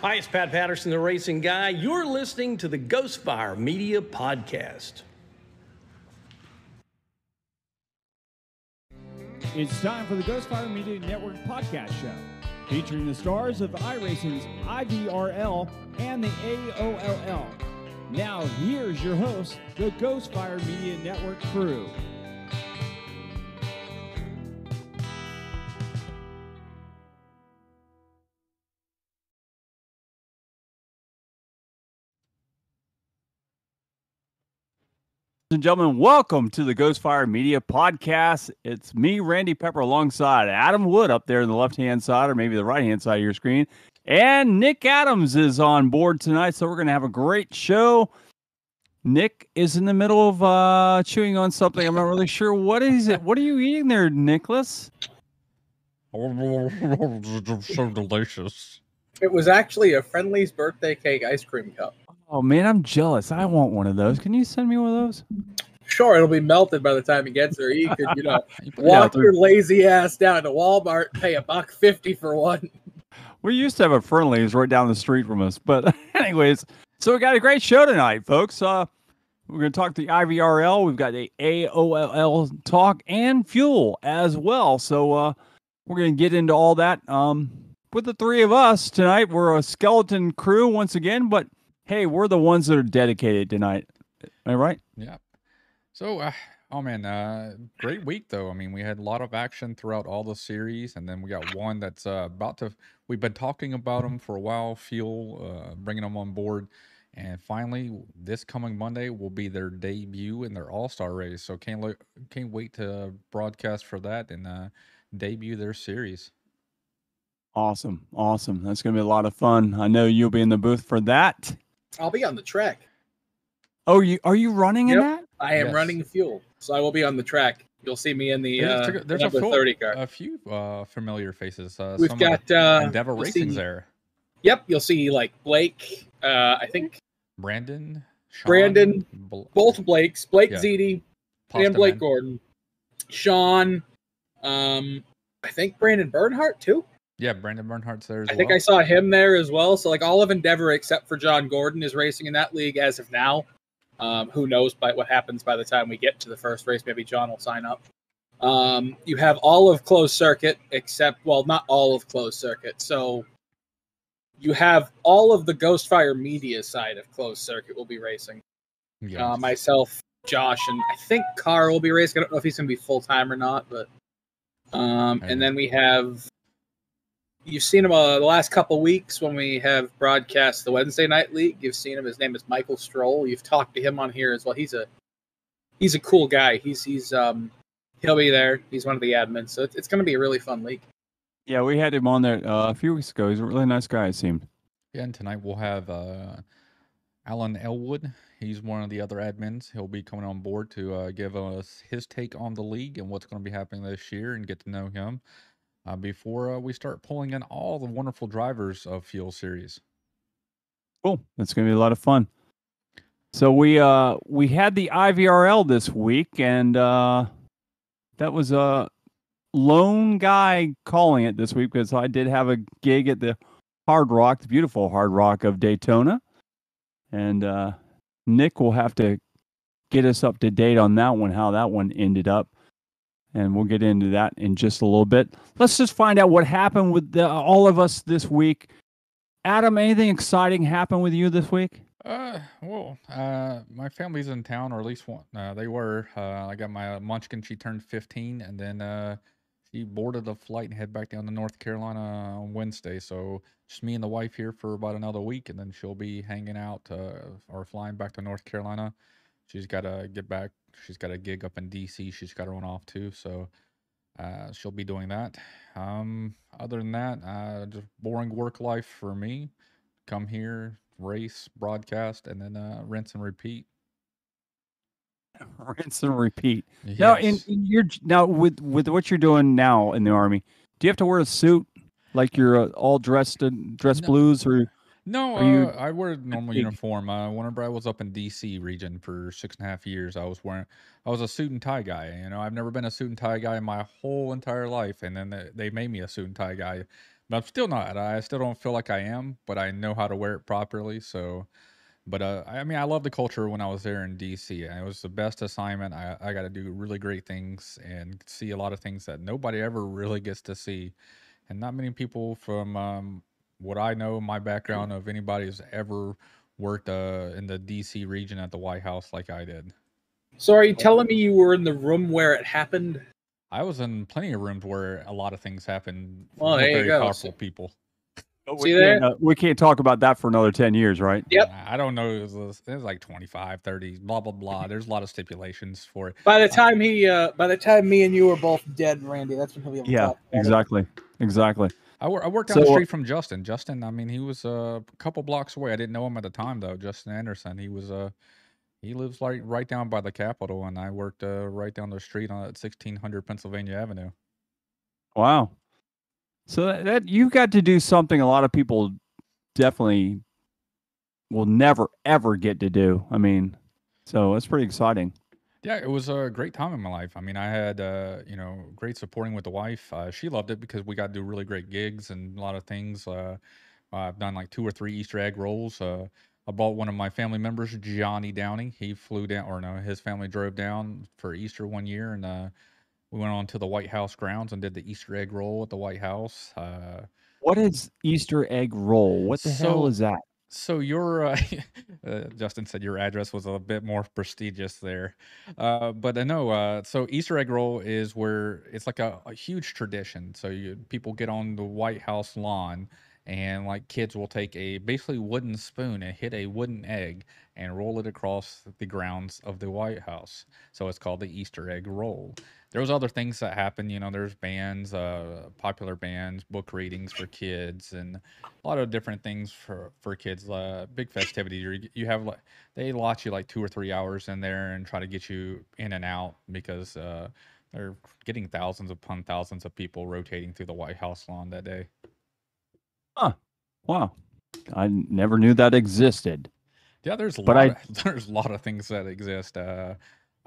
Hi, it's Pat Patterson, the racing guy. You're listening to the Ghostfire Media Podcast. It's time for the Ghostfire Media Network podcast show, featuring the stars of iRacing's IVRL and the AOLL. Now, here's your host, the Ghostfire Media Network crew. And gentlemen, welcome to the Ghostfire Media Podcast. It's me, Randy Pepper, alongside Adam Wood up there in the left hand side, or maybe the right hand side of your screen. And Nick Adams is on board tonight, so we're going to have a great show. Nick is in the middle of uh, chewing on something. I'm not really sure what is it. What are you eating there, Nicholas? so delicious. It was actually a Friendly's birthday cake ice cream cup. Oh man, I'm jealous. I want one of those. Can you send me one of those? Sure, it'll be melted by the time he gets there. You could, you know, walk your lazy ass down to Walmart, pay a buck fifty for one. We used to have a Friendlies right down the street from us, but anyways, so we got a great show tonight, folks. Uh, we're going to talk the IVRL. We've got the AOLL talk and fuel as well. So uh, we're going to get into all that. Um, with the three of us tonight, we're a skeleton crew once again, but hey, we're the ones that are dedicated tonight. Am I right? Yeah. So, uh, oh man, uh, great week though. I mean, we had a lot of action throughout all the series, and then we got one that's uh, about to. We've been talking about them for a while. Fuel, uh, bringing them on board, and finally, this coming Monday will be their debut in their All Star race. So can't look, can't wait to broadcast for that and uh, debut their series. Awesome. Awesome. That's going to be a lot of fun. I know you'll be in the booth for that. I'll be on the track. Oh, you are you running in that? I am Yes. running fuel, so I will be on the track. You'll see me in the, There's, uh, a- the there's a, number full- thirty car. a few uh, familiar faces. Uh, We've some got uh, Endeavor you'll Racing's see- there. Yep, you'll see like Blake. Uh, I think Brandon, Sean, Brandon, Bl- both Blakes, Blake Yeah. Ziti Pasta and Blake Man. Gordon, Sean. Um, I think Brandon Bernhardt too. Yeah, Brandon Bernhardt's there as I well. think I saw him there as well. So like all of Endeavor except for John Gordon is racing in that league as of now. Um, who knows by what happens by the time we get to the first race? Maybe John will sign up. Um, you have all of closed circuit except well, not all of closed circuit. So you have all of the Ghostfire media side of closed circuit will be racing. Yeah. Uh, myself, Josh, and I think Carl will be racing. I don't know if he's going to be full time or not, but um, and then we have you've seen him uh, the last couple weeks when we have broadcast the Wednesday night league. You've seen him. His name is Michael Stroll. You've talked to him on here as well. He's a he's a cool guy. He's he's um he'll be there. He's one of the admins, so it's, it's going to be a really fun league. Yeah, we had him on there uh, a few weeks ago. He's a really nice guy, it seemed. Yeah, and tonight we'll have uh, Alan Elwood. He's one of the other admins. He'll be coming on board to uh, give us his take on the league and what's going to be happening this year and get to know him uh, before uh, we start pulling in all the wonderful drivers of Fuel Series. Cool. That's gonna be a lot of fun. So we uh we had the IVRL this week, and uh that was a lone guy calling it this week because I did have a gig at the Hard Rock, the beautiful Hard Rock of Daytona, and uh Nick will have to get us up to date on that one, how that one ended up. And we'll get into that in just a little bit. Let's just find out what happened with the, all of us this week. Adam, anything exciting happen with you this week? Uh, well, uh, my family's in town, or at least one. Uh, they were. Uh, I got my Munchkin. She turned 15, and then uh, she boarded a flight and head back down to North Carolina on Wednesday. So just me and the wife here for about another week, and then she'll be hanging out uh, or flying back to North Carolina. She's got to get back. She's got a gig up in DC. She's got her own off too. So uh, she'll be doing that. Um, other than that, uh, just boring work life for me. Come here, race, broadcast, and then uh, rinse and repeat. Rinse and repeat. Now, in, Yes. in your now with with what you're doing now in the army, do you have to wear a suit like you're uh, all dressed in dress No. blues or No, uh, I wear a normal big? uniform. Uh, whenever I was up in DC region for six and a half years, I was wearing, I was a suit and tie guy. You know, I've never been a suit and tie guy in my whole entire life, and then they, they made me a suit and tie guy. but I'm still not. I still don't feel like I am, but I know how to wear it properly. So, but uh, I mean, I love the culture when I was there in DC. It was the best assignment. I, I got to do really great things and see a lot of things that nobody ever really gets to see, and not many people from um, what I know, my background of anybody who's ever worked uh, in the DC region at the White House like I did. So are you telling me you were in the room where it happened? I was in plenty of rooms where a lot of things happened. Well, with there you very go. powerful So- people. But See we, there? can't, uh, we can't talk about that for another 10 years, right? Yep. I don't know. It was, it was like 25, 30, blah, blah, blah. There's a lot of stipulations for it. By the time he, uh, by the time me and you were both dead, Randy, that's when he'll be able to Yeah, talk about exactly. Exactly. I, wor- I worked down the So, uh, street from Justin. Justin, I mean, he was uh, a couple blocks away. I didn't know him at the time, though. Justin Anderson. He was uh, he lives like right down by the Capitol, and I worked uh, right down the street on 1600 Pennsylvania Avenue. Wow. So that, that you got to do something a lot of people definitely will never ever get to do. I mean, so it's pretty exciting. Yeah, it was a great time in my life. I mean, I had uh, you know great supporting with the wife. Uh, she loved it because we got to do really great gigs and a lot of things. Uh, I've done like two or three Easter egg rolls. Uh, I bought one of my family members, Johnny Downey. He flew down, or no, his family drove down for Easter one year, and uh, we went on to the White House grounds and did the Easter egg roll at the White House. Uh, What is Easter egg roll? What the hell is that? So your uh, uh, Justin said your address was a bit more prestigious there, uh, but I know. Uh, so Easter egg roll is where it's like a, a huge tradition. So you people get on the White House lawn, and like kids will take a basically wooden spoon and hit a wooden egg and roll it across the grounds of the White House. So it's called the Easter egg roll. There was other things that happen. You know, there's bands, uh, popular bands, book readings for kids, and a lot of different things for for kids. Uh, big festivities You you have like they lot you like two or three hours in there and try to get you in and out because uh, they're getting thousands upon thousands of people rotating through the White House lawn that day. Huh wow. i never knew that existed. Yeah, there's a But lot. I- of, there's a lot of things that exist. Uh,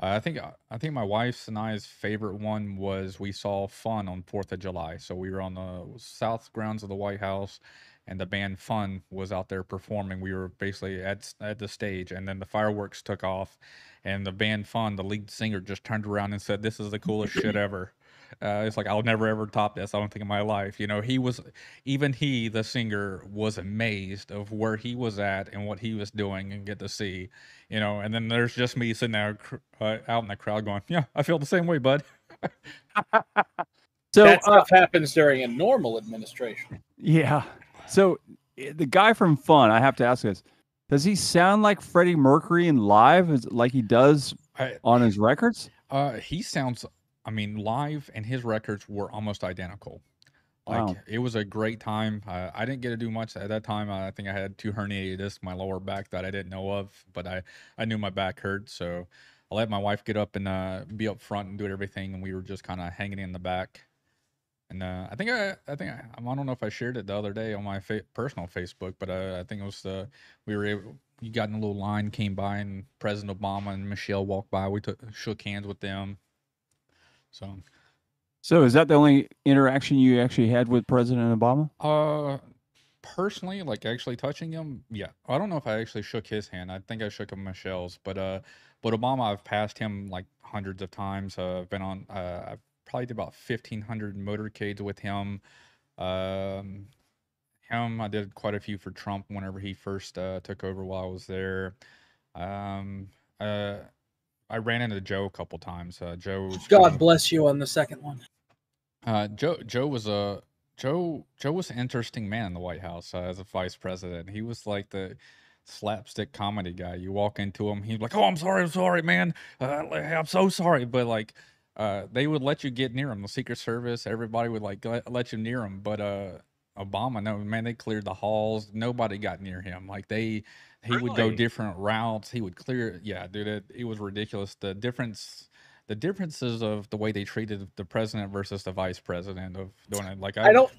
I think uh, I think my wife's and I's favorite one was we saw Fun on Fourth of July. So we were on the south grounds of the White House, and the band Fun was out there performing. We were basically at at the stage, and then the fireworks took off, and the band Fun, the lead singer, just turned around and said, "This is the coolest shit ever." Uh, it's like I'll never ever top this. I don't think in my life. You know, he was even he, the singer, was amazed of where he was at and what he was doing and get to see. You know, and then there's just me sitting there cr- uh, out in the crowd going, "Yeah, I feel the same way, bud." So that uh, stuff happens during a normal administration. yeah. So eh, the guy from Fun, I have to ask this: Does he sound like Freddie Mercury in live, like he does I, on his records? Uh, he sounds. I mean, live and his records were almost identical. Like Wow. it was a great time. Uh, I didn't get to do much at that time. I think I had two herniated discs in my lower back that I didn't know of, but I I knew my back hurt, so I let my wife get up and uh, be up front and do everything, and we were just kind of hanging in the back. And uh, I think I I think I, I don't know if I shared it the other day on my fa- personal Facebook, but uh, I think it was the we were able. You got in a little line, came by, and President Obama and Michelle walked by. We took shook hands with them. So, So is that the only interaction you actually had with President Obama? uh, personally, like actually touching him, yeah. I don't know if I actually shook his hand. I think I shook him Michelle's, but uh, but Obama, I've passed him like hundreds of times. Uh, I've been on. Uh, I've probably did about fifteen hundred motorcades with him. Um, him, I did quite a few for Trump whenever he first uh, took over while I was there. Um, uh, I ran into Joe a couple times. Uh, Joe, God bless you on the second one. Uh, Joe Joe was a Joe Joe was an interesting man in the White House uh, as a vice president. He was like the slapstick comedy guy. You walk into him, he's like, "Oh, I'm sorry, I'm sorry, man. Uh, I'm so sorry." But like, uh, they would let you get near him. The Secret Service, everybody would like let, let you near him. But uh, Obama, no man, they cleared the halls. Nobody got near him. Like they, he would go different routes. He would clear. Yeah, dude, it, it was ridiculous. The difference the differences of the way they treated the president versus the vice president of doing it. Like I don't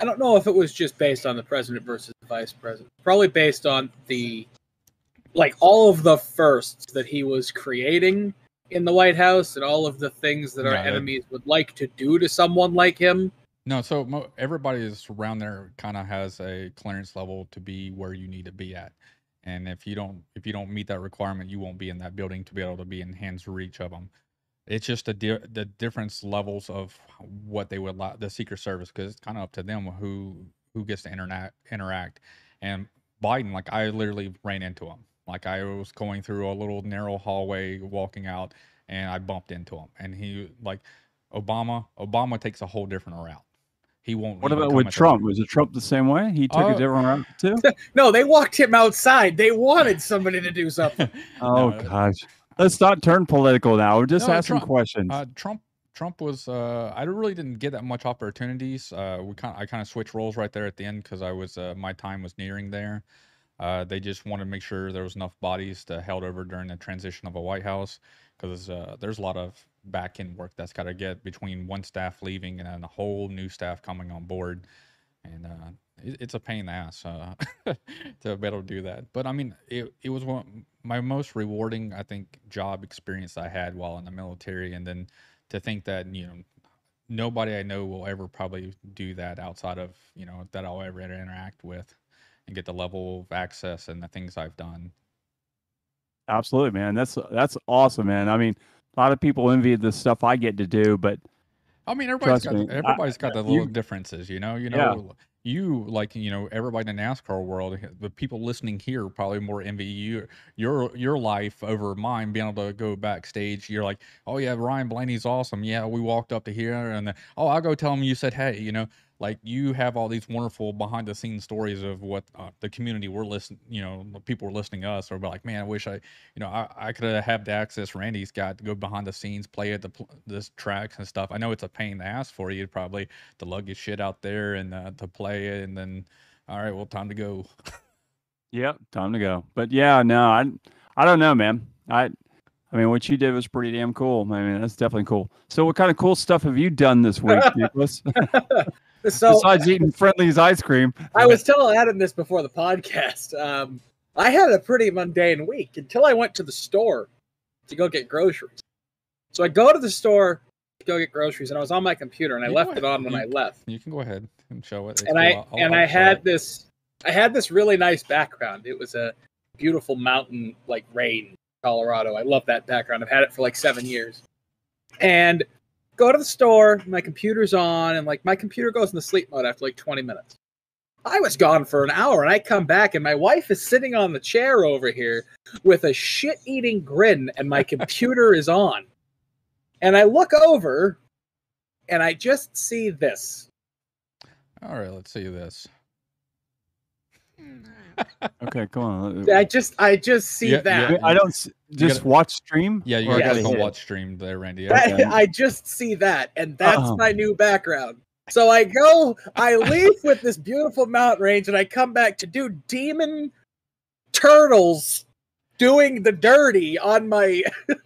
I don't know if it was just based on the president versus the vice president. Probably based on the like all of the firsts that he was creating in the White House and all of the things that our Yeah, enemies would like to do to someone like him. No, so mo- everybody is around there kind of has a clearance level to be where you need to be at. And if you don't if you don't meet that requirement, you won't be in that building to be able to be in hands reach of them. It's just the di- the difference levels of what they would like the Secret Service because it's kind of up to them who who gets to interact interact. And Biden, like I literally ran into him. Like I was going through a little narrow hallway, walking out, and I bumped into him. And he like Obama. Obama takes a whole different route. He won't. What even about with Trump? Was it Trump the same way? He took Oh. a different route too. No, they walked him outside. They wanted somebody to do something. Oh No, gosh, let's not turn political now. We're just No, asking Trump- questions. Uh, Trump Trump was uh, I really didn't get that much opportunities. Uh, we kind I kind of switched roles right there at the end because I was uh, my time was nearing there. Uh, they just wanted to make sure there was enough bodies to held over during the transition of a White House because uh, there's a lot of back end work that's got to get between one staff leaving and then a whole new staff coming on board, and uh, it, it's a pain in the ass uh, to be able to do that. But I mean, it it was one my most rewarding I think job experience I had while in the military, and then to think that you know nobody I know will ever probably do that outside of you know that I'll ever interact with and get the level of access and the things I've done. Absolutely, man. That's that's awesome, man. I mean, a lot of people envy the stuff I get to do, but I mean, everybody's got me, I- everybody's got the you- little differences, you know. You Yeah. know, you like you know everybody in the NASCAR world. The people listening here probably more envy you your your life over mine. Being able to go backstage, you're like, oh yeah, Ryan Blaney's awesome. Yeah, we walked up to here, and then, oh, I'll go tell him you said hey. You know, like you have all these wonderful behind the scenes stories of what uh, the community we're listening. You know, the people are listening to us are like, man, I wish I, you know, I, I could have had the access Randy's got to go behind the scenes, play at the this tracks and stuff. I know it's a pain to ask for you probably to lug your shit out there and uh, to play it, and then all right, well, time to go. Yep, time to go. But yeah, no, I I don't know, man. I I mean, what you did was pretty damn cool. I mean, that's definitely cool. So, what kind of cool stuff have you done this week, Nicholas? So Besides eating Friendly's ice cream. I was telling Adam this before the podcast. Um, I had a pretty mundane week until I went to the store to go get groceries. So I go to the store to go get groceries, and I was on my computer, and I You left it on when You- I left. You can go ahead and show it. It's and. I and I had it. this I had this really nice background. It was a beautiful mountain like rain, Colorado. I love that background. I've had it for like seven years. And go to the store, my computer's on, and like my computer goes into sleep mode after like 20 minutes. I was gone for an hour and I come back and my wife is sitting on the chair over here with a shit eating grin and my computer is on. And I look over and I just see this. All right, let's see this. Okay, come on. I just I just see Yeah, that. yeah. I don't s- just gotta- watch stream. Yeah, you or I guys gotta go hit watch stream there, Randy. That- Okay. I just see that, and that's Uh-oh. my new background. So I go, I leave with this beautiful mountain range, and I come back to do demon turtles doing the dirty on my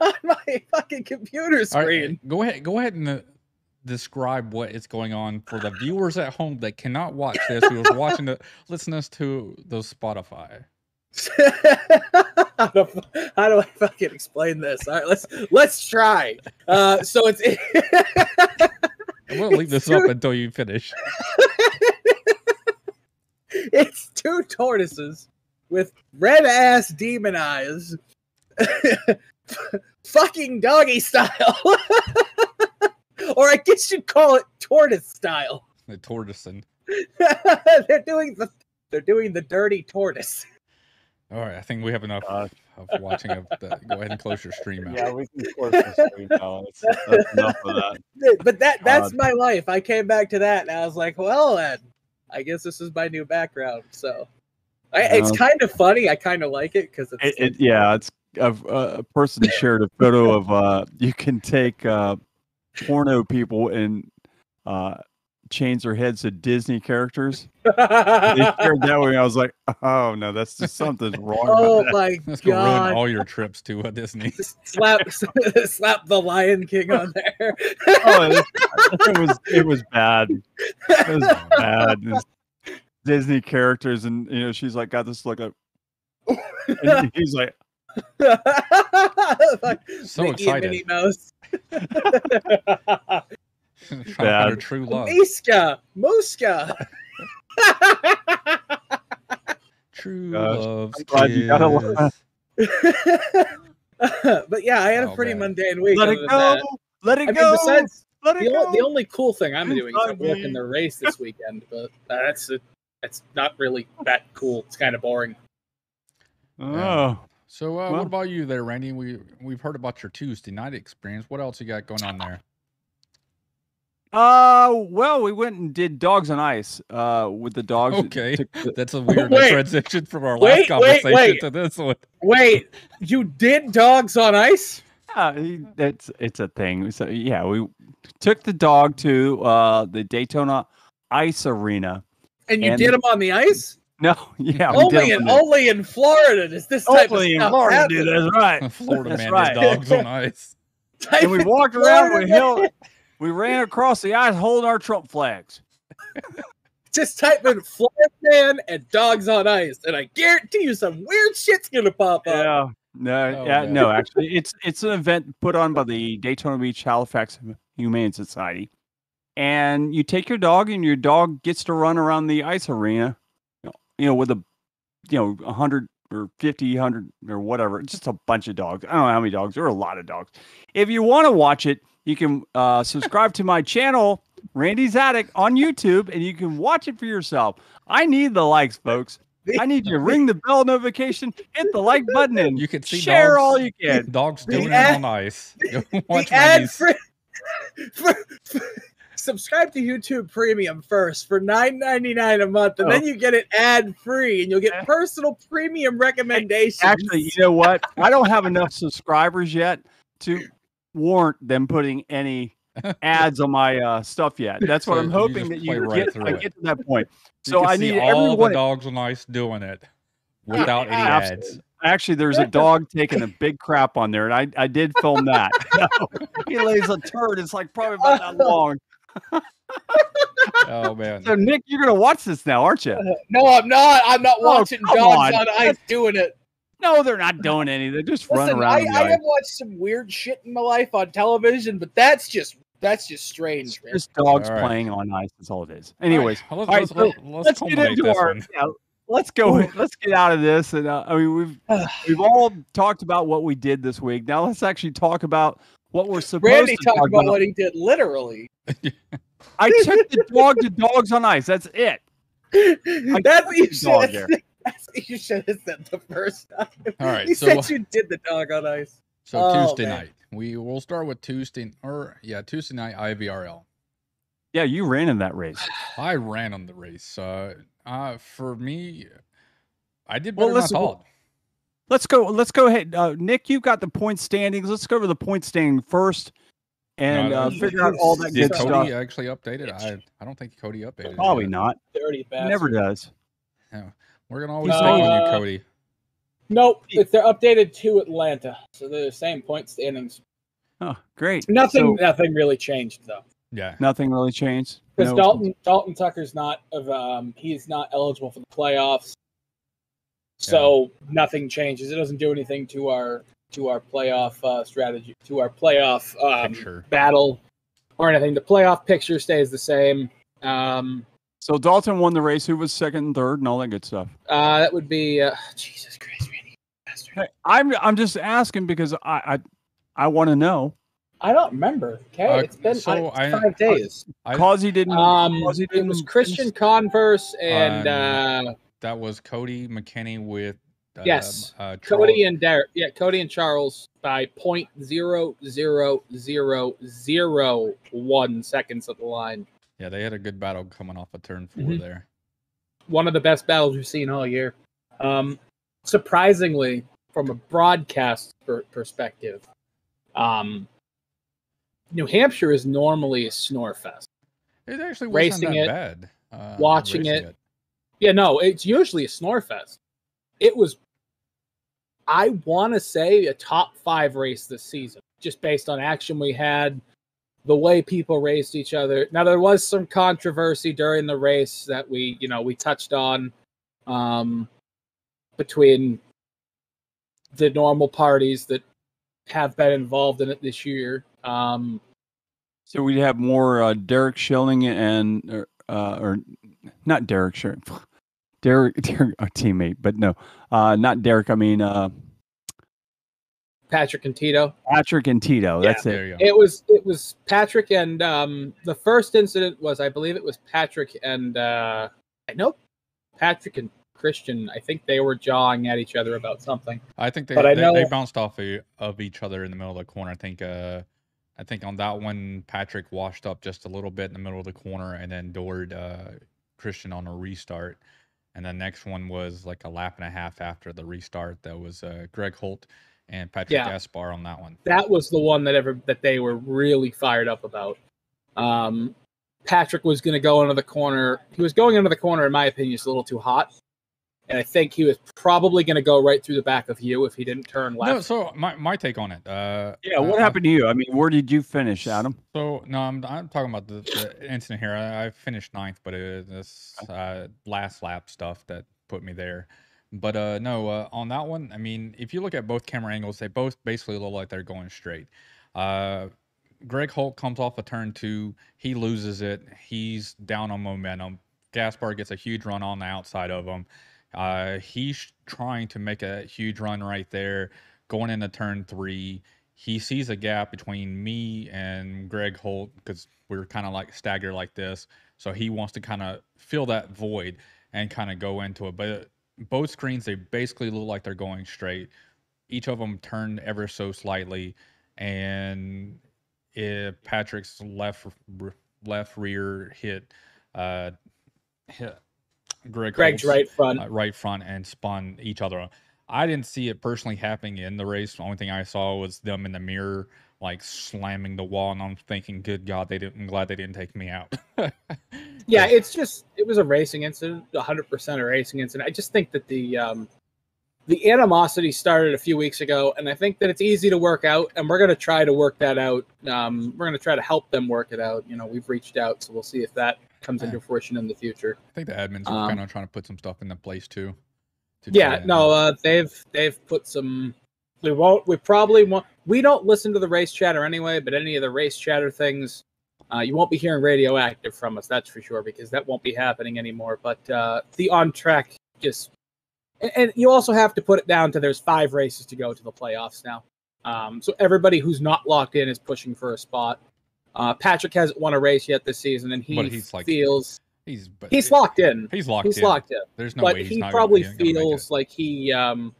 on my fucking computer All right, screen. go ahead. Go ahead and uh, describe what is going on for the viewers at home that cannot watch this, who are watching the listening to the Spotify. how, do, how do I fucking explain this? All right, let's let's try. Uh, so it's I'm gonna leave this up until you finish. it's two tortoises with red ass demon eyes fucking doggy style or i guess you'd call it tortoise style The tortoising. they're doing the they're doing the dirty tortoise All right, I think we have enough Uh, of watching of the. Go ahead and close your stream out. Yeah, we can close the stream now. That's, that's enough of that. but that that's God. my life i came back to that and i was like well then i guess this is my new background so I, it's Um, kind of funny i kind of like it because it's It, it, yeah, it's a, a person shared a photo of uh, you can take uh, porno people and uh, change their heads to Disney characters. They shared that way. I was like, oh no, that's just something's wrong. oh about that. my That's gonna ruin all your trips to uh, Disney. slap slap the lion king on there Oh, it, it was it was bad. It was bad. It was Disney characters, and you know, she's like got this look of, and he's like, Like So Mickey and excited. Minnie Mouse. Trying to find Bad. her true love. Miska, Muska. True Gosh, love's I'm glad you got a lot. kiss. but yeah, I had a Oh, pretty man. mundane week. Let it than that. go. Let it I mean, go. besides Let it the, go. only, the only cool thing I'm doing is I'm Inside working the race this weekend, but that's it. That's not really that cool. It's kind of boring. oh. So, uh, Well- what about you there, Randy? We we've heard about your Tuesday night experience. What else you got going on there? Uh, well, we went and did dogs on ice. Uh, with the dogs. Okay, took the- that's a weird Wait. transition from our Wait, last wait, conversation wait. to this one. Wait, you did dogs on ice? Yeah, it's it's a thing. So yeah, we took the dog to uh the Daytona Ice Arena. And you And- did them on the ice? No, yeah, only it in only in Florida does this type only of in stuff Florida, happen. dude. That's right. Florida That's man right. has dogs on ice. And we walked around. We Florida, held. We ran across the ice holding our Trump flags. Just type in Florida man and dogs on ice, and I guarantee you some weird shit's gonna pop up. Yeah. No, Oh, yeah, man. no. Actually, it's it's an event put on by the Daytona Beach Halifax Humane Society, and you take your dog, and your dog gets to run around the ice arena, you know, with a, you know, a hundred or 50, 100 or whatever, just a bunch of dogs. I don't know how many dogs. There are a lot of dogs. If you want to watch it, you can uh, subscribe to my channel, Randy's Attic, on YouTube, and you can watch it for yourself. I need the likes, folks. I need you to ring the bell notification, hit the like button, and You can see share dogs, all you can. Dogs doing ad- it on ice. Watch the ad Randy's. free. for, for- subscribe to YouTube Premium first for nine ninety nine a month, and Oh. then you get it ad free, and you'll get personal premium recommendations. Actually, you know what? I don't have enough subscribers yet to warrant them putting any ads on my uh, stuff yet. That's what So I'm hoping just that you right get. I it. get to that point. You So can I see need all everyone. the dogs on ice doing it without any Absolutely. ads. Actually, there's a dog taking a big crap on there, and I, I did film that. he lays a turd. It's like probably about that long. Oh man. So Nick, you're gonna watch this now, aren't you? no, I'm not. I'm not Oh, watching dogs on. on ice doing it. No, they're not doing anything. They just run around. I, I have watched some weird shit in my life on television, but that's just that's just strange. man. Just dogs All right. playing on ice. That's all it is. Anyways, All right, all right, let's, so let's, let's, let's get into this our. one. yeah, let's go. Let's get out of this. And uh, I mean, we've we've all talked about what we did this week. Now let's actually talk about what we're supposed Randy to talked talk about about what he did literally. I took the dog to dogs on ice. That's it. that's what you took the should. Have, that's what you should have said the first time. All right, you so- said you did the dog on ice. So Oh, Tuesday man. night, we will start with Tuesday or yeah Tuesday night IVRL. Yeah, you ran in that race. I ran on the race. Uh, uh for me, I did Well, better than I listen, thought. Let's go. Let's go ahead. Uh, Nick, you've got the point standings. Let's go over the point standing first, and No, uh, figure out all that Did good Cody stuff. actually updated. I I don't think Cody updated. Probably yet. not. Dirty He bastard. never does. We're gonna always Uh, take on you, Cody. Nope, it's they're updated to Atlanta, so they're the same point standings. Oh, great. Nothing, So, nothing really changed though, Yeah. nothing really changed. because No- Dalton Dalton Tucker's not of um he's not eligible for the playoffs, so nothing changes. It doesn't do anything to our to our playoff uh, strategy, to our playoff um, battle, or anything. The playoff picture stays the same. Um, So Dalton won the race. Who was second and third, and all that good stuff. uh, that would be uh, Jesus Christ, Randy. Hey, I'm I'm just asking because I I, I want to know. I don't remember. Okay, Uh, it's been so it's I- five days. I, Cause he didn't. Um, cause he it didn't was Christian Converse and Um, uh, that was Cody McKinney with uh, Yes, uh, Cody and Derek. Yeah, Cody and Charles by point zero zero zero zero one seconds of the line. yeah, they had a good battle coming off of turn 4 Mhm. there. One of the best battles we've seen all year. Um, surprisingly, from a broadcast per- perspective, um, New Hampshire is normally a snore fest. It actually wasn't Racing that it, bad. Uh, watching racing it. Yeah, no, it's usually a snore fest. It was, I want to say, a top five race this season, just based on action we had, the way people raced each other. Now there was some controversy during the race that we, you know, we touched on, um, between the normal parties that have been involved in it this year. Um, So we'd have more uh, Derek Schilling and uh, or not Derek Schilling, Derek, Derek, our teammate, but no, uh, not Derek. I mean uh, Patrick and Tito. Patrick and Tito. Yeah, That's it. It was it was Patrick and um, the first incident was I believe it was Patrick and uh, I know Patrick and Christian. I think they were jawing at each other about something. I think they But I they, they bounced off of, of each other in the middle of the corner. I think uh I think on that one Patrick washed up just a little bit in the middle of the corner and then doored uh Christian on a restart. And the next one was like a lap and a half after the restart. That was uh Greg Holt and Patrick Yeah. Gaspar on that one. That was the one that ever that they were really fired up about. Um, Patrick was going to go into the corner. He was going into the corner, in my opinion, just a little too hot. And I think he was probably going to go right through the back of you if he didn't turn left. No, so my, my take on it. Uh Yeah. What uh, happened to you? I mean, where did you finish, Adam? So no, I'm I'm talking about the, the incident here. I, I finished ninth, but it was this uh, last lap stuff that put me there. But uh, no, uh, on that one, I mean, if you look at both camera angles, they both basically look like they're going straight. Uh, Greg Holt comes off a turn two, he loses it, he's down on momentum. Gaspar gets a huge run on the outside of him. Uh, he's trying to make a huge run right there, going into turn three he sees a gap between me and Greg Holt because we're kind of like staggered like this. So he wants to kind of fill that void and kind of go into it. But both screens, they basically look like they're going straight. Each of them turned ever so slightly, and it, Patrick's left left rear hit, uh, hit Greg Greg's Holt's, right front. uh, right front and spun each other. I didn't see it personally happening in the race. The only thing I saw was them in the mirror, like slamming the wall, and I'm thinking, "Good God, they didn't." I'm glad they didn't take me out. yeah, it's just it was a racing incident, hundred percent a racing incident. I just think that the um, the animosity started a few weeks ago, and I think that it's easy to work out, and we're gonna try to work that out. Um, we're gonna try to help them work it out. You know, we've reached out, so we'll see if that comes into fruition in the future. I think the admins are Um, kind of trying to put some stuff into place too. to Yeah, no, uh, they've they've put some. We won't. We probably won't. We don't listen to the race chatter anyway, but any of the race chatter things, uh, you won't be hearing radioactive from us. That's for sure because that won't be happening anymore. But uh, the on track just, and, and you also have to put it down to there's five races to go to the playoffs now. Um, so everybody who's not locked in is pushing for a spot. Uh, Patrick hasn't won a race yet this season, and he he's, like, feels he's but he's locked in. He's locked He's in. locked in. There's no but way he's he not probably gonna, be- gonna make feels like he um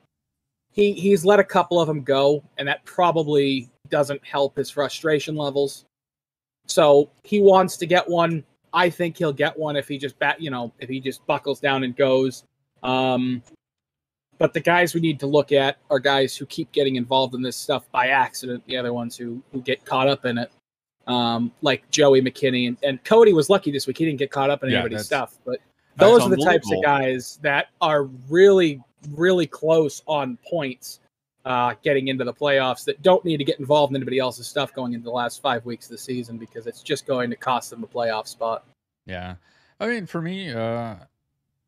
he he's let a couple of them go and that probably doesn't help his frustration levels. So he wants to get one. I think he'll get one if he just bat you know if he just buckles down and goes. Um but the guys we need to look at are guys who keep getting involved in this stuff by accident. The other ones who who get caught up in it um like joey mckinney and, and cody was lucky this week he didn't get caught up in Yeah, anybody's stuff but those are the types of guys that are really, really close on points uh, getting into the playoffs that don't need to get involved in anybody else's stuff going into the last five weeks of the season because it's just going to cost them a playoff spot. Yeah. I mean, for me, uh,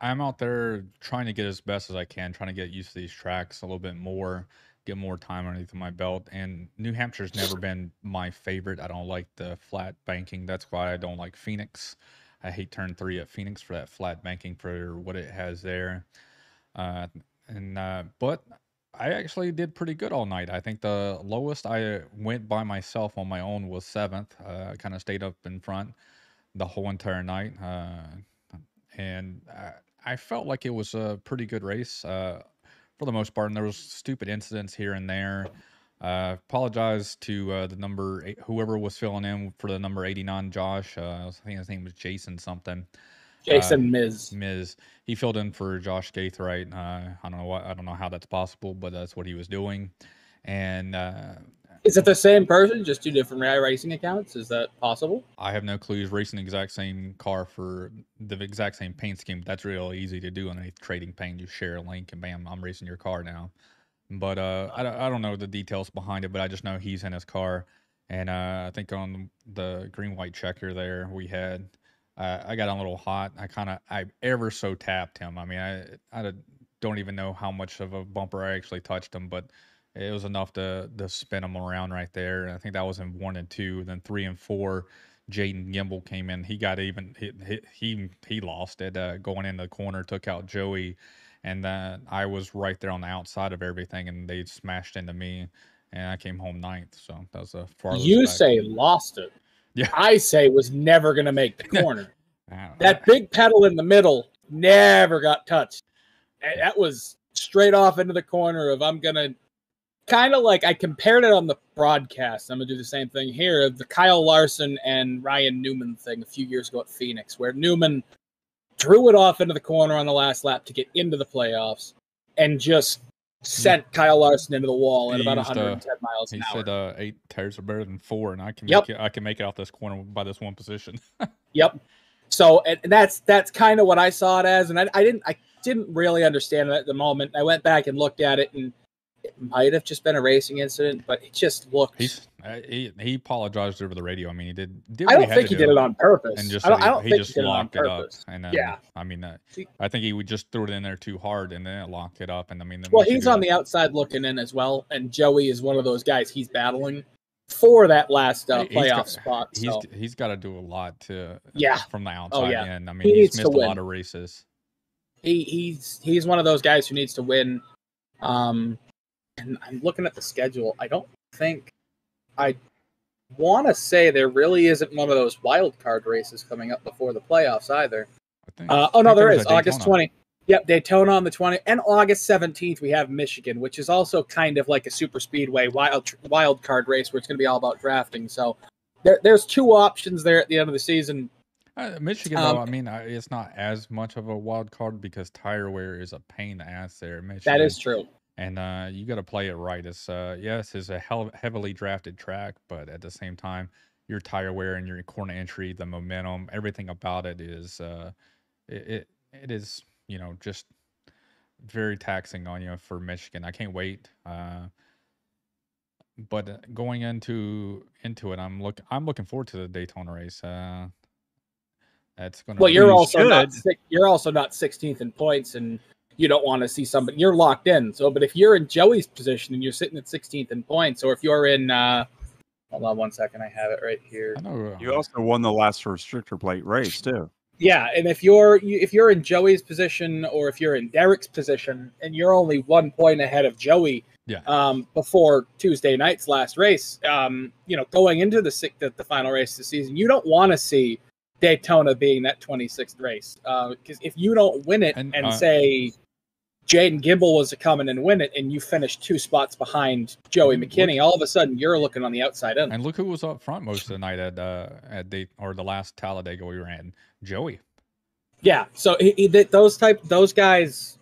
I'm out there trying to get as best as I can, trying to get used to these tracks a little bit more, get more time underneath my belt. And New Hampshire's never been my favorite. I don't like the flat banking. That's why I don't like Phoenix. I hate turn three at Phoenix for that flat banking for what it has there. Uh, and uh, but I actually did pretty good all night. I think the lowest I went by myself on my own was seventh. Uh, I kind of stayed up in front the whole entire night, uh, and I, I felt like it was a pretty good race uh, for the most part. And there was stupid incidents here and there. Uh, apologize to uh, the number eight, whoever was filling in for the number eighty nine, Josh. Uh, I think his name was Jason something. Jason Miz. Miz. He filled in for Josh Gaithright. Uh, I don't know what I don't know how that's possible, but that's what he was doing. And uh, Is it the same person, just two different ra- racing accounts? Is that possible? I have no clue. He's racing the exact same car for the exact same paint scheme. That's real easy to do on a trading paint. You share a link and bam, I'm racing your car now. But uh, I, I don't know the details behind it, but I just know he's in his car. And uh, I think on the green white checker there, we had, uh, I got a little hot. I kind of, I ever so tapped him. I mean, I, I don't even know how much of a bumper I actually touched him, but it was enough to to spin him around right there. I think that was in one and two. Then three and four, Jaden Gimble came in. He got even he he he, lost it uh, going in the corner, took out Joey, and then I was right there on the outside of everything, and they smashed into me, and I came home ninth. So that was a far. You say lost it. Yeah. I say was never going to make the corner. that that big pedal in the middle never got touched. That was straight off into the corner of I'm gonna kind of like I compared it on the broadcast. I'm gonna do the same thing here. The Kyle Larson and Ryan Newman thing a few years ago at Phoenix, where Newman drew it off into the corner on the last lap to get into the playoffs and just sent Kyle Larson into the wall at He about used, uh, 110 miles He an hour. said uh, eight tires are better than four, and I can Yep. make it, I can make it out this corner by this one position. Yep. So and that's that's kind of what I saw it as, and I, I didn't I didn't really understand it at the moment. I went back and looked at it, and might have just been a racing incident, but it just looked. He's uh, he he apologized over the radio. I mean, he did. did I don't had think he did it on purpose. and just I don't, he, I don't he just he locked it it up. And then, Yeah. I mean, uh, I think he would just threw it in there too hard, and then it locked it up. And I mean, then Well, he's on that- the outside looking in as well, and Joey is one of those guys. He's battling for that last uh, He- he's playoff got- spot. He's So he's got to do a lot to Yeah. from the outside yeah. in. I mean, He he's missed a lot of races. he he's he's one of those guys who needs to win. Um, and I'm looking at the schedule. I don't think I want to say there really isn't one of those wild card races coming up before the playoffs either. Think. Uh, oh no, there is August Daytona. 20. Yep, Daytona on the 20 and August 17th we have Michigan, which is also kind of like a super speedway wild wild card race where it's going to be all about drafting. So there, there's two options there at the end of the season. Uh, Michigan, Um, though, I mean, it's not as much of a wild card because tire wear is a pain in the ass there. at That Michigan. is true. And uh, you got to play it right. It's uh, yes, it's a hell heavily drafted track, but at the same time, your tire wear and your corner entry, the momentum, everything about it is uh, it, it it is you know just very taxing on you for Michigan. I can't wait. Uh, but uh, going into into it, I'm look I'm looking forward to the Daytona race. Uh, that's gonna. Well, you're you also not should. you're also not 16th in points, and you don't want to see somebody. You're locked in. So, but if you're in Joey's position and you're sitting at 16th in points, or if you're in, uh, hold on one second, I have it right here. I know. uh, You also won the last restrictor plate race too. Yeah, and if you're if you're in Joey's position, or if you're in Derek's position, and you're only one point ahead of Joey, Yeah. um, before Tuesday night's last race, um, you know, going into the six, the, the final race of the season, you don't want to see Daytona being that 26th race, because if you don't win it And, and, uh, say Jaden Gimble was to come in and win it, and you finished two spots behind Joey McKinney, all of a sudden you're looking on the outside in. And look who was up front most of the night at uh at date or the last Talladega we ran. Joey. Yeah, so he, he, those type those guys,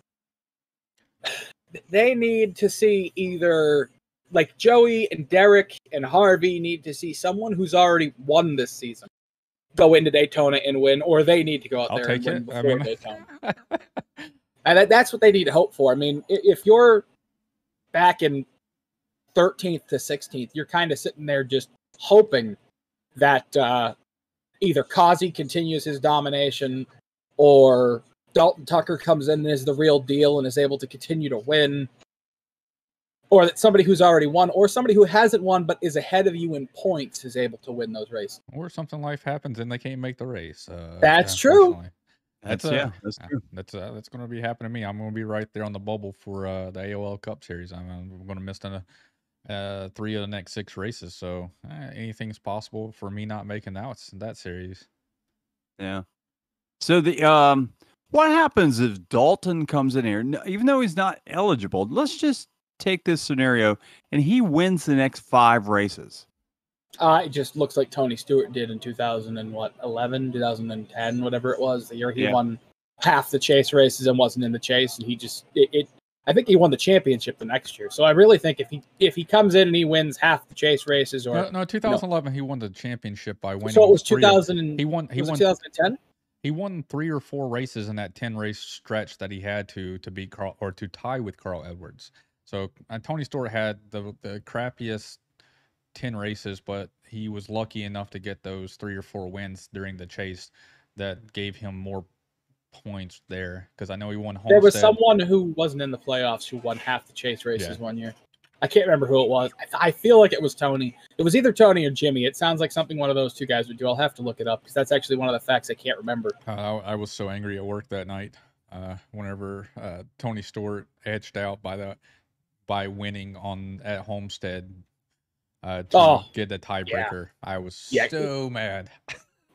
they need to see either like Joey and Derek and Harvey need to see someone who's already won this season go into Daytona and win, or they need to go out I'll there and win it. I before mean- Daytona. And that, that's what they need to hope for. I mean, if you're back in 13th to 16th, you're kind of sitting there just hoping that uh, either Kazi continues his domination or Dalton Tucker comes in and is the real deal and is able to continue to win, or that somebody who's already won, or somebody who hasn't won but is ahead of you in points is able to win those races. or something life happens and they can't make the race. Uh, That's true. That's, That's, uh, yeah, that's true. That's uh, that's going to be happening to me. I'm going to be right there on the bubble for uh, the AOL Cup Series. I'm, I'm going to miss the, uh, three of the next six races. So uh, anything's possible for me not making that that series. Yeah. So the um, what happens if Dalton comes in here, even though he's not eligible? Let's just take this scenario, and he wins the next five races. Uh, it just looks like Tony Stewart did in 2000 and what 11, 2010, whatever it was. The year he Yeah. won half the chase races and wasn't in the chase, and he just it, it. I think he won the championship the next year. So I really think if he if he comes in and he wins half the chase races, or No, no, 2011 he won the championship by winning. so it was three or- 2000 and He won. He was won. 2010. He won three or four races in that ten race stretch that he had to to beat Carl or to tie with Carl Edwards. So uh, Tony Stewart had the the crappiest ten races, but he was lucky enough to get those three or four wins during the chase that gave him more points there. Because I know he won Homestead. There was someone who wasn't in the playoffs who won half the chase races Yeah. one year. I can't remember who it was. I, I feel like it was Tony. It was either Tony or Jimmy. It sounds like something one of those two guys would do. I'll have to look it up because that's actually one of the facts I can't remember. Uh, I, I was so angry at work that night. Uh, whenever uh, Tony Stewart edged out by the by winning on at Homestead uh, to Oh, get the tiebreaker, I was Yeah. so mad.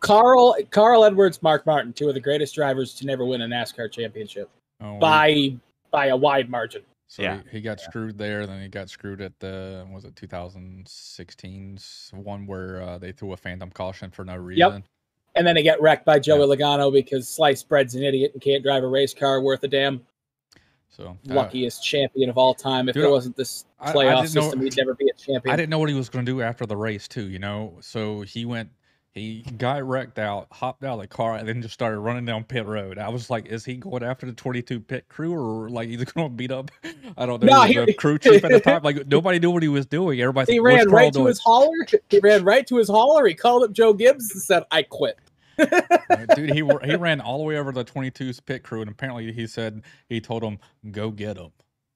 Carl Carl Edwards, Mark Martin, two of the greatest drivers to never win a NASCAR championship Oh, by by a wide margin. So Yeah. he, he got screwed there. Then he got screwed at the was it 2016's one where uh, they threw a phantom caution for no reason. Yep. And then he got wrecked by Joey Logano because Sliced Bread's an idiot and can't drive a race car worth a damn. So uh, Luckiest champion of all time. If Dude, there wasn't this I- I playoff know- system, he'd never be a champion. I didn't know what he was going to do after the race too. You know, so he went. He got wrecked out, hopped out of the car, and then just started running down pit road. I was like, "Is he going after the 22 pit crew, or like he's going to beat up?" I don't know No, the he- crew chief at the time. Like nobody knew what he was doing. Everybody he ran right to doing?" his hauler. He ran right to his hauler. He called up Joe Gibbs and said, "I quit." Dude he he ran all the way over to the 22's pit crew and apparently he said he told him go get him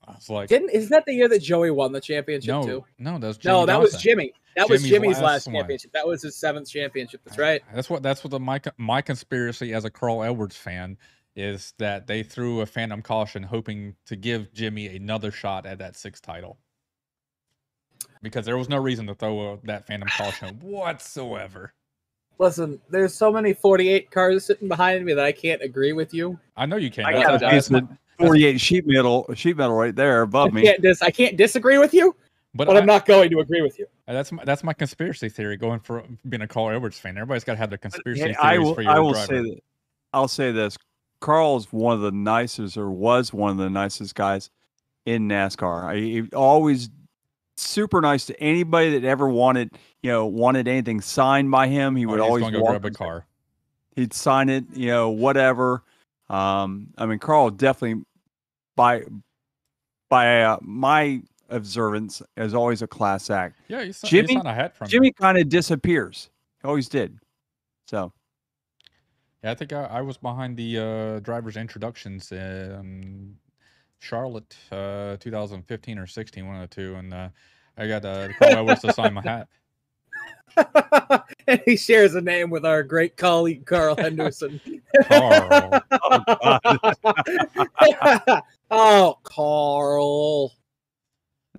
i was like Didn't isn't that the year that Joey won the championship no too? no that was No, Jimmy that was Jimmy. That was Jimmy's Jimmy's last last, championship. That was his seventh championship. That's right. that's what that's what the my my conspiracy as a carl edwards fan is that they threw a phantom caution hoping to give jimmy another shot at that sixth title because there was no reason to throw a, that phantom caution whatsoever Listen, there's so many 48 cars sitting behind me that I can't agree with you. i know you can't I got a that's piece my- of 48 sheet metal, sheet metal right there above I me. can't dis- I can't disagree with you, but but I, I'm not going to agree with you. Uh, that's my that's my conspiracy theory going for being a carl edwards fan everybody's got to have their conspiracy Hey, theories I will. for your I will driver. say that. I'll say this: Carl's one of the nicest, or was one of the nicest guys in NASCAR. I, he always super nice to anybody that ever wanted, you know, wanted anything signed by him. He Oh, would he's always go grab a car He'd sign it, you know, whatever. Um, I mean, Carl definitely, by by uh, my observance, is always a class act. Yeah, he's, Jimmy- he's not a hat from Jimmy kind of disappears. He always did. So Yeah, I think I, I was behind the uh, driver's introductions in Charlotte, uh, 2015 or 16, one of the two, and uh, I got uh, Carl Edwards to sign my hat. and he shares a name with our great colleague Carl Henderson. Carl. oh, oh, Carl.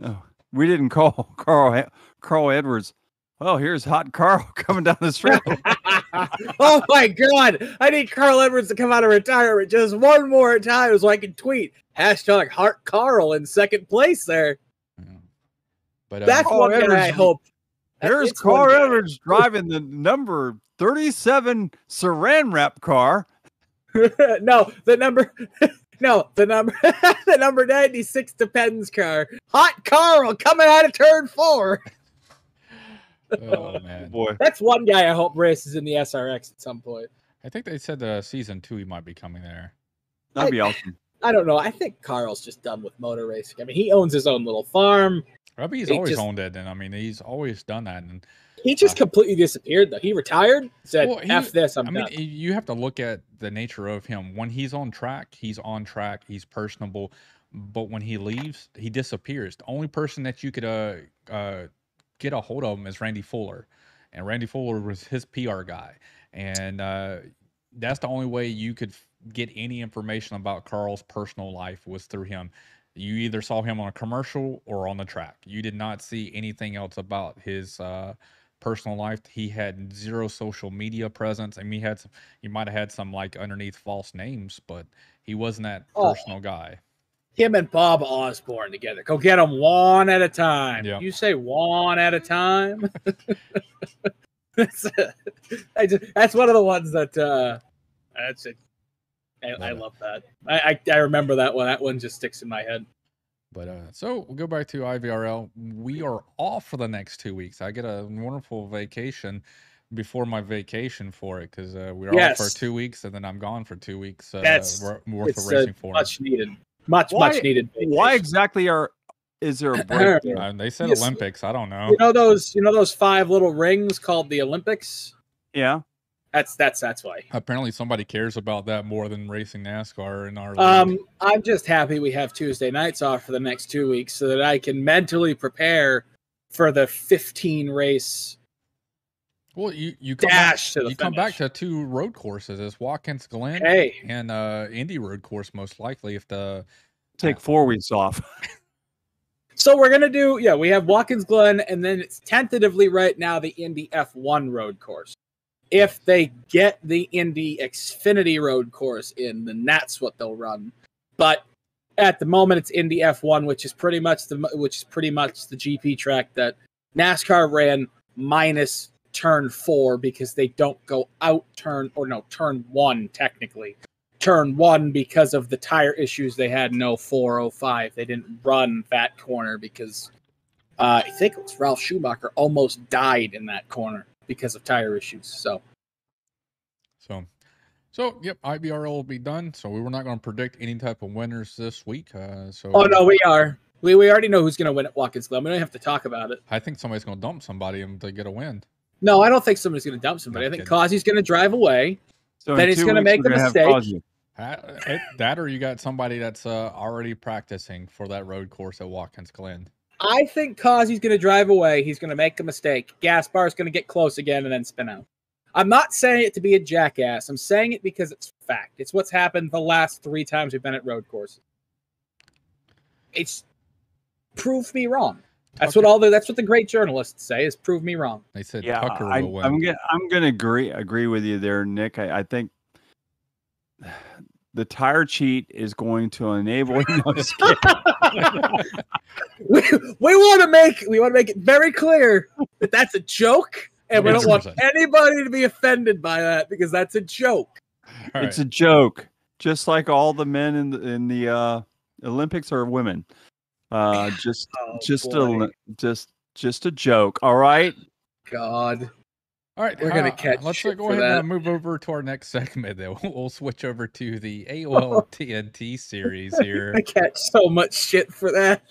Oh, we didn't call Carl Carl Edwards. Oh, here's hot Carl coming down the street. oh my god! I need Carl Edwards to come out of retirement just one more time so I can tweet hashtag Hot Carl in second place there. Yeah. But uh, That's Carl one guy I hope. There's Carl. Edwards driving the number 37 Saran wrap car. no, the number. No, the number. the number ninety six depends car. Hot Carl coming out of turn four. Oh man, Boy, That's one guy I hope races in the SRX at some point. I think they said uh, season two he might be coming there. that'd be awesome. I don't know. I think Carl's just done with motor racing. I mean, he owns his own little farm. I mean, he's He always just- owned it, and I mean, he's always done that. And He just completely disappeared though. He retired, said, Well, he- "F this, I'm I mean, done." y- you have to look at the nature of him. When he's on track, he's on track. He's personable. But when he leaves, he disappears. The only person that you could uh, uh, get a hold of him is Randy Fuller, and Randy Fuller was his PR guy, and uh, that's the only way you could f- get any information about Carl's personal life was through him. You either saw him on a commercial or on the track. You did not see anything else about his uh, personal life. He had zero social media presence. I mean, he had some, he might have had some like underneath false names, but he wasn't that Oh. personal guy. Him and Bob Osborne together. Go get them one at a time. You say one at a time. that's, I just, that's one of the ones that. uh That's it. I, I Love it. love that. I, I I remember that one. That one just sticks in my head. But uh, so we'll go back to IVRL. We are off for the next two weeks. I get a wonderful vacation before my vacation for it because uh, we're off for two weeks and then I'm gone for two weeks. Uh, That's- wor- worth It's of a racing for 'em. much needed, much Why- much needed. Why exactly are is there a break there? Uh, they said Yes. Olympics. I don't know. You know those you know those five little rings called the Olympics. Yeah. That's that's that's why. Apparently, somebody cares about that more than racing NASCAR in our. league. Um, I'm just happy we have Tuesday nights off for the next two weeks so that I can mentally prepare for the 15 race well, you you come back, to the you come back to two road courses. It's Watkins Glen Hey, and uh Indy Road course most likely if the Take four weeks off. so we're gonna do yeah. We have Watkins Glen, and then it's tentatively right now the Indy F1 road course. If they get the Indy Xfinity road course in, then that's what they'll run. But at the moment, it's Indy F1, which is pretty much the which is pretty much the GP track that NASCAR ran minus turn four because they don't go out turn or no turn one technically turn one because of the tire issues they had in 0405 they didn't run that corner because uh, i think it was ralf schumacher almost died in that corner because of tire issues so so so yep IVRL will be done. So we were not going to predict any type of winners this week. Uh, so oh no we are we, we already know who's going to win at watkins glen we don't have to talk about it I think somebody's going to dump somebody and to get a win. No i don't think somebody's going to dump somebody Not i think kidding. Causey's going to drive away So Then he's gonna make we're the mistake. It- that or you got somebody that's uh, already practicing for that road course at Watkins Glen. I think Causey's going to drive away. He's going to make a mistake. Gaspar's going to get close again and then spin out. I'm not saying it to be a jackass. I'm saying it because it's fact. It's what's happened the last three times we've been at road courses. It's prove me wrong. That's what all the that's what the great journalists say is prove me wrong. They said Yeah, Tucker I, will win. I'm gonna I'm gonna agree agree with you there, Nick. I, I think the tire cheat is going to enable. No, just kidding. we, we want to make we want to make it very clear that that's a joke and we don't want anybody to be offended by that because that's a joke. All it's a joke, just like all the men in the, in the uh, Olympics are women. Uh, just Oh, just boy. a just just a joke. All right. God. All right, We're gonna uh, catch Let's uh, go for ahead and uh, move over to our next segment. Then we'll, we'll switch over to the AOL TNT series here. I catch so much shit for that.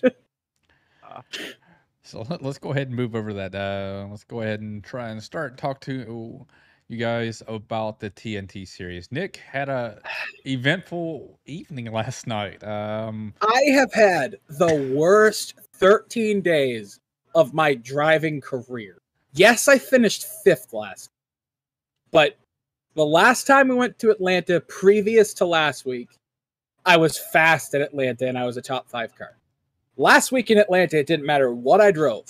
So let, us go ahead and move over that. Uh, let's go ahead and try and start talk to you guys about the TNT series. Nick had a eventful evening last night. Um, I have had the worst 13 days of my driving career. Yes, I finished fifth last, but the last time we went to Atlanta, previous to last week, I was fast at Atlanta and I was a top five car. Last week in Atlanta, it didn't matter what I drove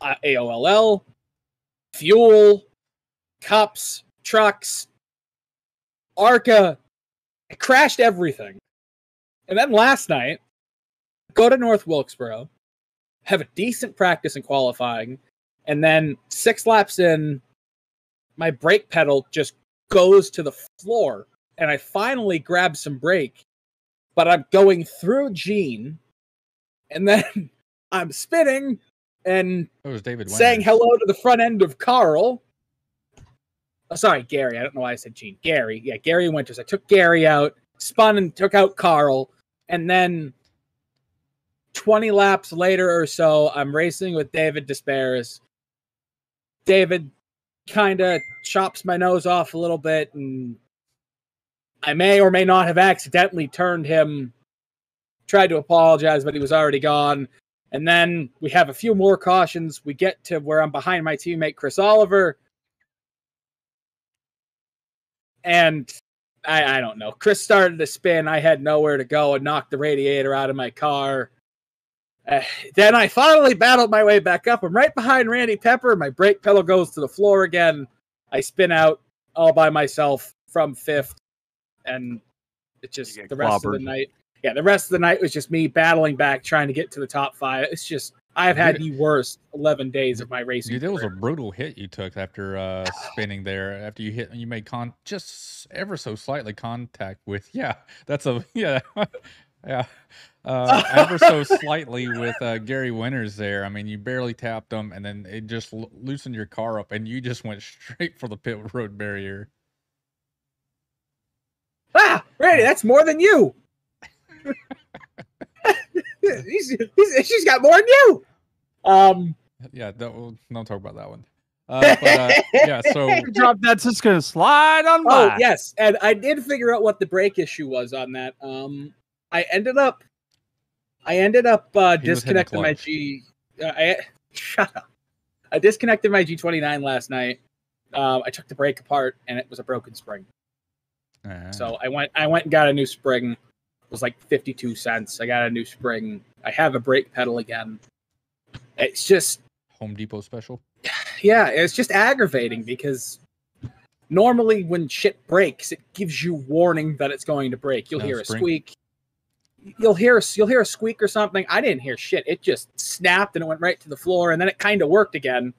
uh, AOLL, fuel, cups, trucks, ARCA. Crashed everything. And then last night, go to North Wilkesboro, have a decent practice in qualifying, and then six laps in, my brake pedal just goes to the floor, and I finally grab some brake, but I'm going through Gene, and then I'm spinning and it was David saying hello to the front end of Carl. Oh, sorry, Gary. I don't know why I said Gene. Gary. Yeah, Gary Winters. I took Gary out, spun and took out Carl, and then 20 laps later or so, I'm racing with David Desparis. David kind of chops my nose off a little bit, and I may or may not have accidentally turned him. Tried to apologize, but he was already gone. And then we have a few more cautions. We get to where I'm behind my teammate Chris Oliver. And I, I don't know. Chris started to spin. I had nowhere to go and knocked the radiator out of my car. Uh, then I finally battled my way back up. I'm right behind Randy Pepper. My brake pedal goes to the floor again. I spin out all by myself from fifth. And it just, the rest of the night. Yeah, the rest of the night was just me battling back, trying to get to the top five. It's just, I've had the worst 11 days of my racing. Dude, that was a brutal hit you took after uh, spinning there. After you hit, you made con just ever so slightly contact with. Yeah, that's a yeah, yeah, uh, ever so slightly with uh, Gary Winters there. I mean, you barely tapped him, and then it just lo- loosened your car up, and you just went straight for the pit road barrier. Ah, Randy, that's more than you. He's, he's, she's got more than you. Um, Yeah, don't, don't talk about that one. Uh, but, uh, yeah, so Drop that's just gonna slide on Oh by. yes, and I did figure out what the brake issue was on that. Um, I ended up, I ended up uh, He was hitting disconnecting my clutch. G. Uh, I shut up. I disconnected my G29 last night. Um, I took the brake apart, and it was a broken spring. uh, So I went, I went and got a new spring. Was like fifty-two cents. I got a new spring. I have a brake pedal again. It's just Home Depot special. yeah, it's just aggravating because normally when shit breaks, it gives you warning that it's going to break. You'll No hear a squeak. You'll hear a, you'll hear a squeak or something. I didn't hear shit. It just snapped and it went right to the floor, and then it kind of worked again.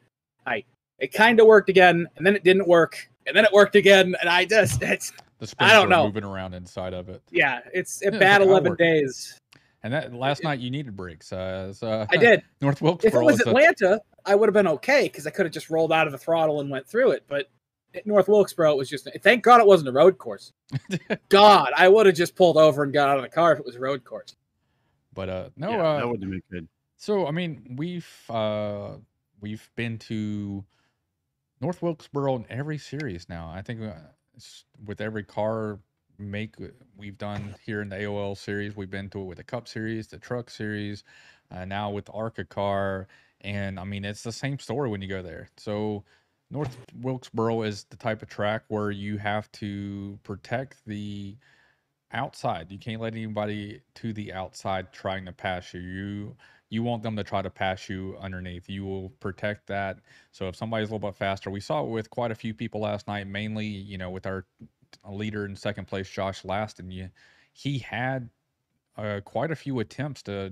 I it kind of worked again, and then it didn't work, and then it worked again, and I just it's The springs don't were know. moving around inside of it. yeah, it's a Yeah, it's bad like, eleven work. days. And that last night you needed brakes. Uh, so, I did. North Wilkesboro. If Wilkesboro it was Atlanta, I would have been okay because I could have just rolled out of the throttle and went through it. But at North Wilkesboro, it was just thank God it wasn't a road course. God, I would have just pulled over and got out of the car if it was a road course. but uh, no, Yeah, uh, that wouldn't be good. So I mean, we've uh, we've been to North Wilkesboro in every series now. I think uh, s- with every car make we've done here in the AOL series, we've been to it with the Cup series, the Truck series, uh, now with the Arca car, and I mean it's the same story when you go there. So North Wilkesboro is the type of track where you have to protect the outside. You can't let anybody to the outside trying to pass you. You you want them to try to pass you underneath. You will protect that. So if somebody's a little bit faster, we saw it with quite a few people last night, mainly, you know, with our leader in second place, Josh Laston. You, he had uh, quite a few attempts to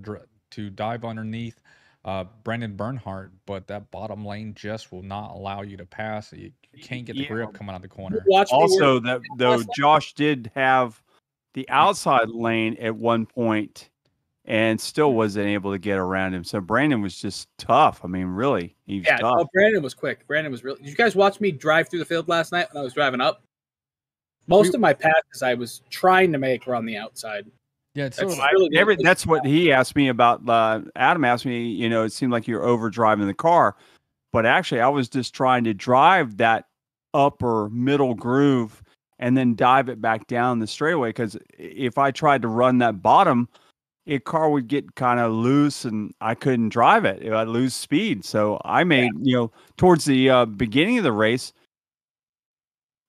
to dive underneath uh, Brandon Bernhardt, but that bottom lane just will not allow you to pass. You, you can't get the Yeah. grip coming out of the corner. Watch Also, that though. Josh did have the outside lane at one point and still wasn't able to get around him. So Brandon was just tough. I mean, really, he was Yeah, tough. no, Brandon was quick. Brandon was really. Did you guys watch me drive through the field last night when I was driving up? Most We- of my passes I was trying to make were on the outside. Yeah, so That's I- really every, that's what he asked me about. Uh, Adam asked me, you know, it seemed like you're over driving the car, but actually, I was just trying to drive that upper middle groove and then dive it back down the straightaway. Because if I tried to run that bottom, a car would get kind of loose and I couldn't drive it. I'd lose speed. So I made, you know, towards the uh, beginning of the race,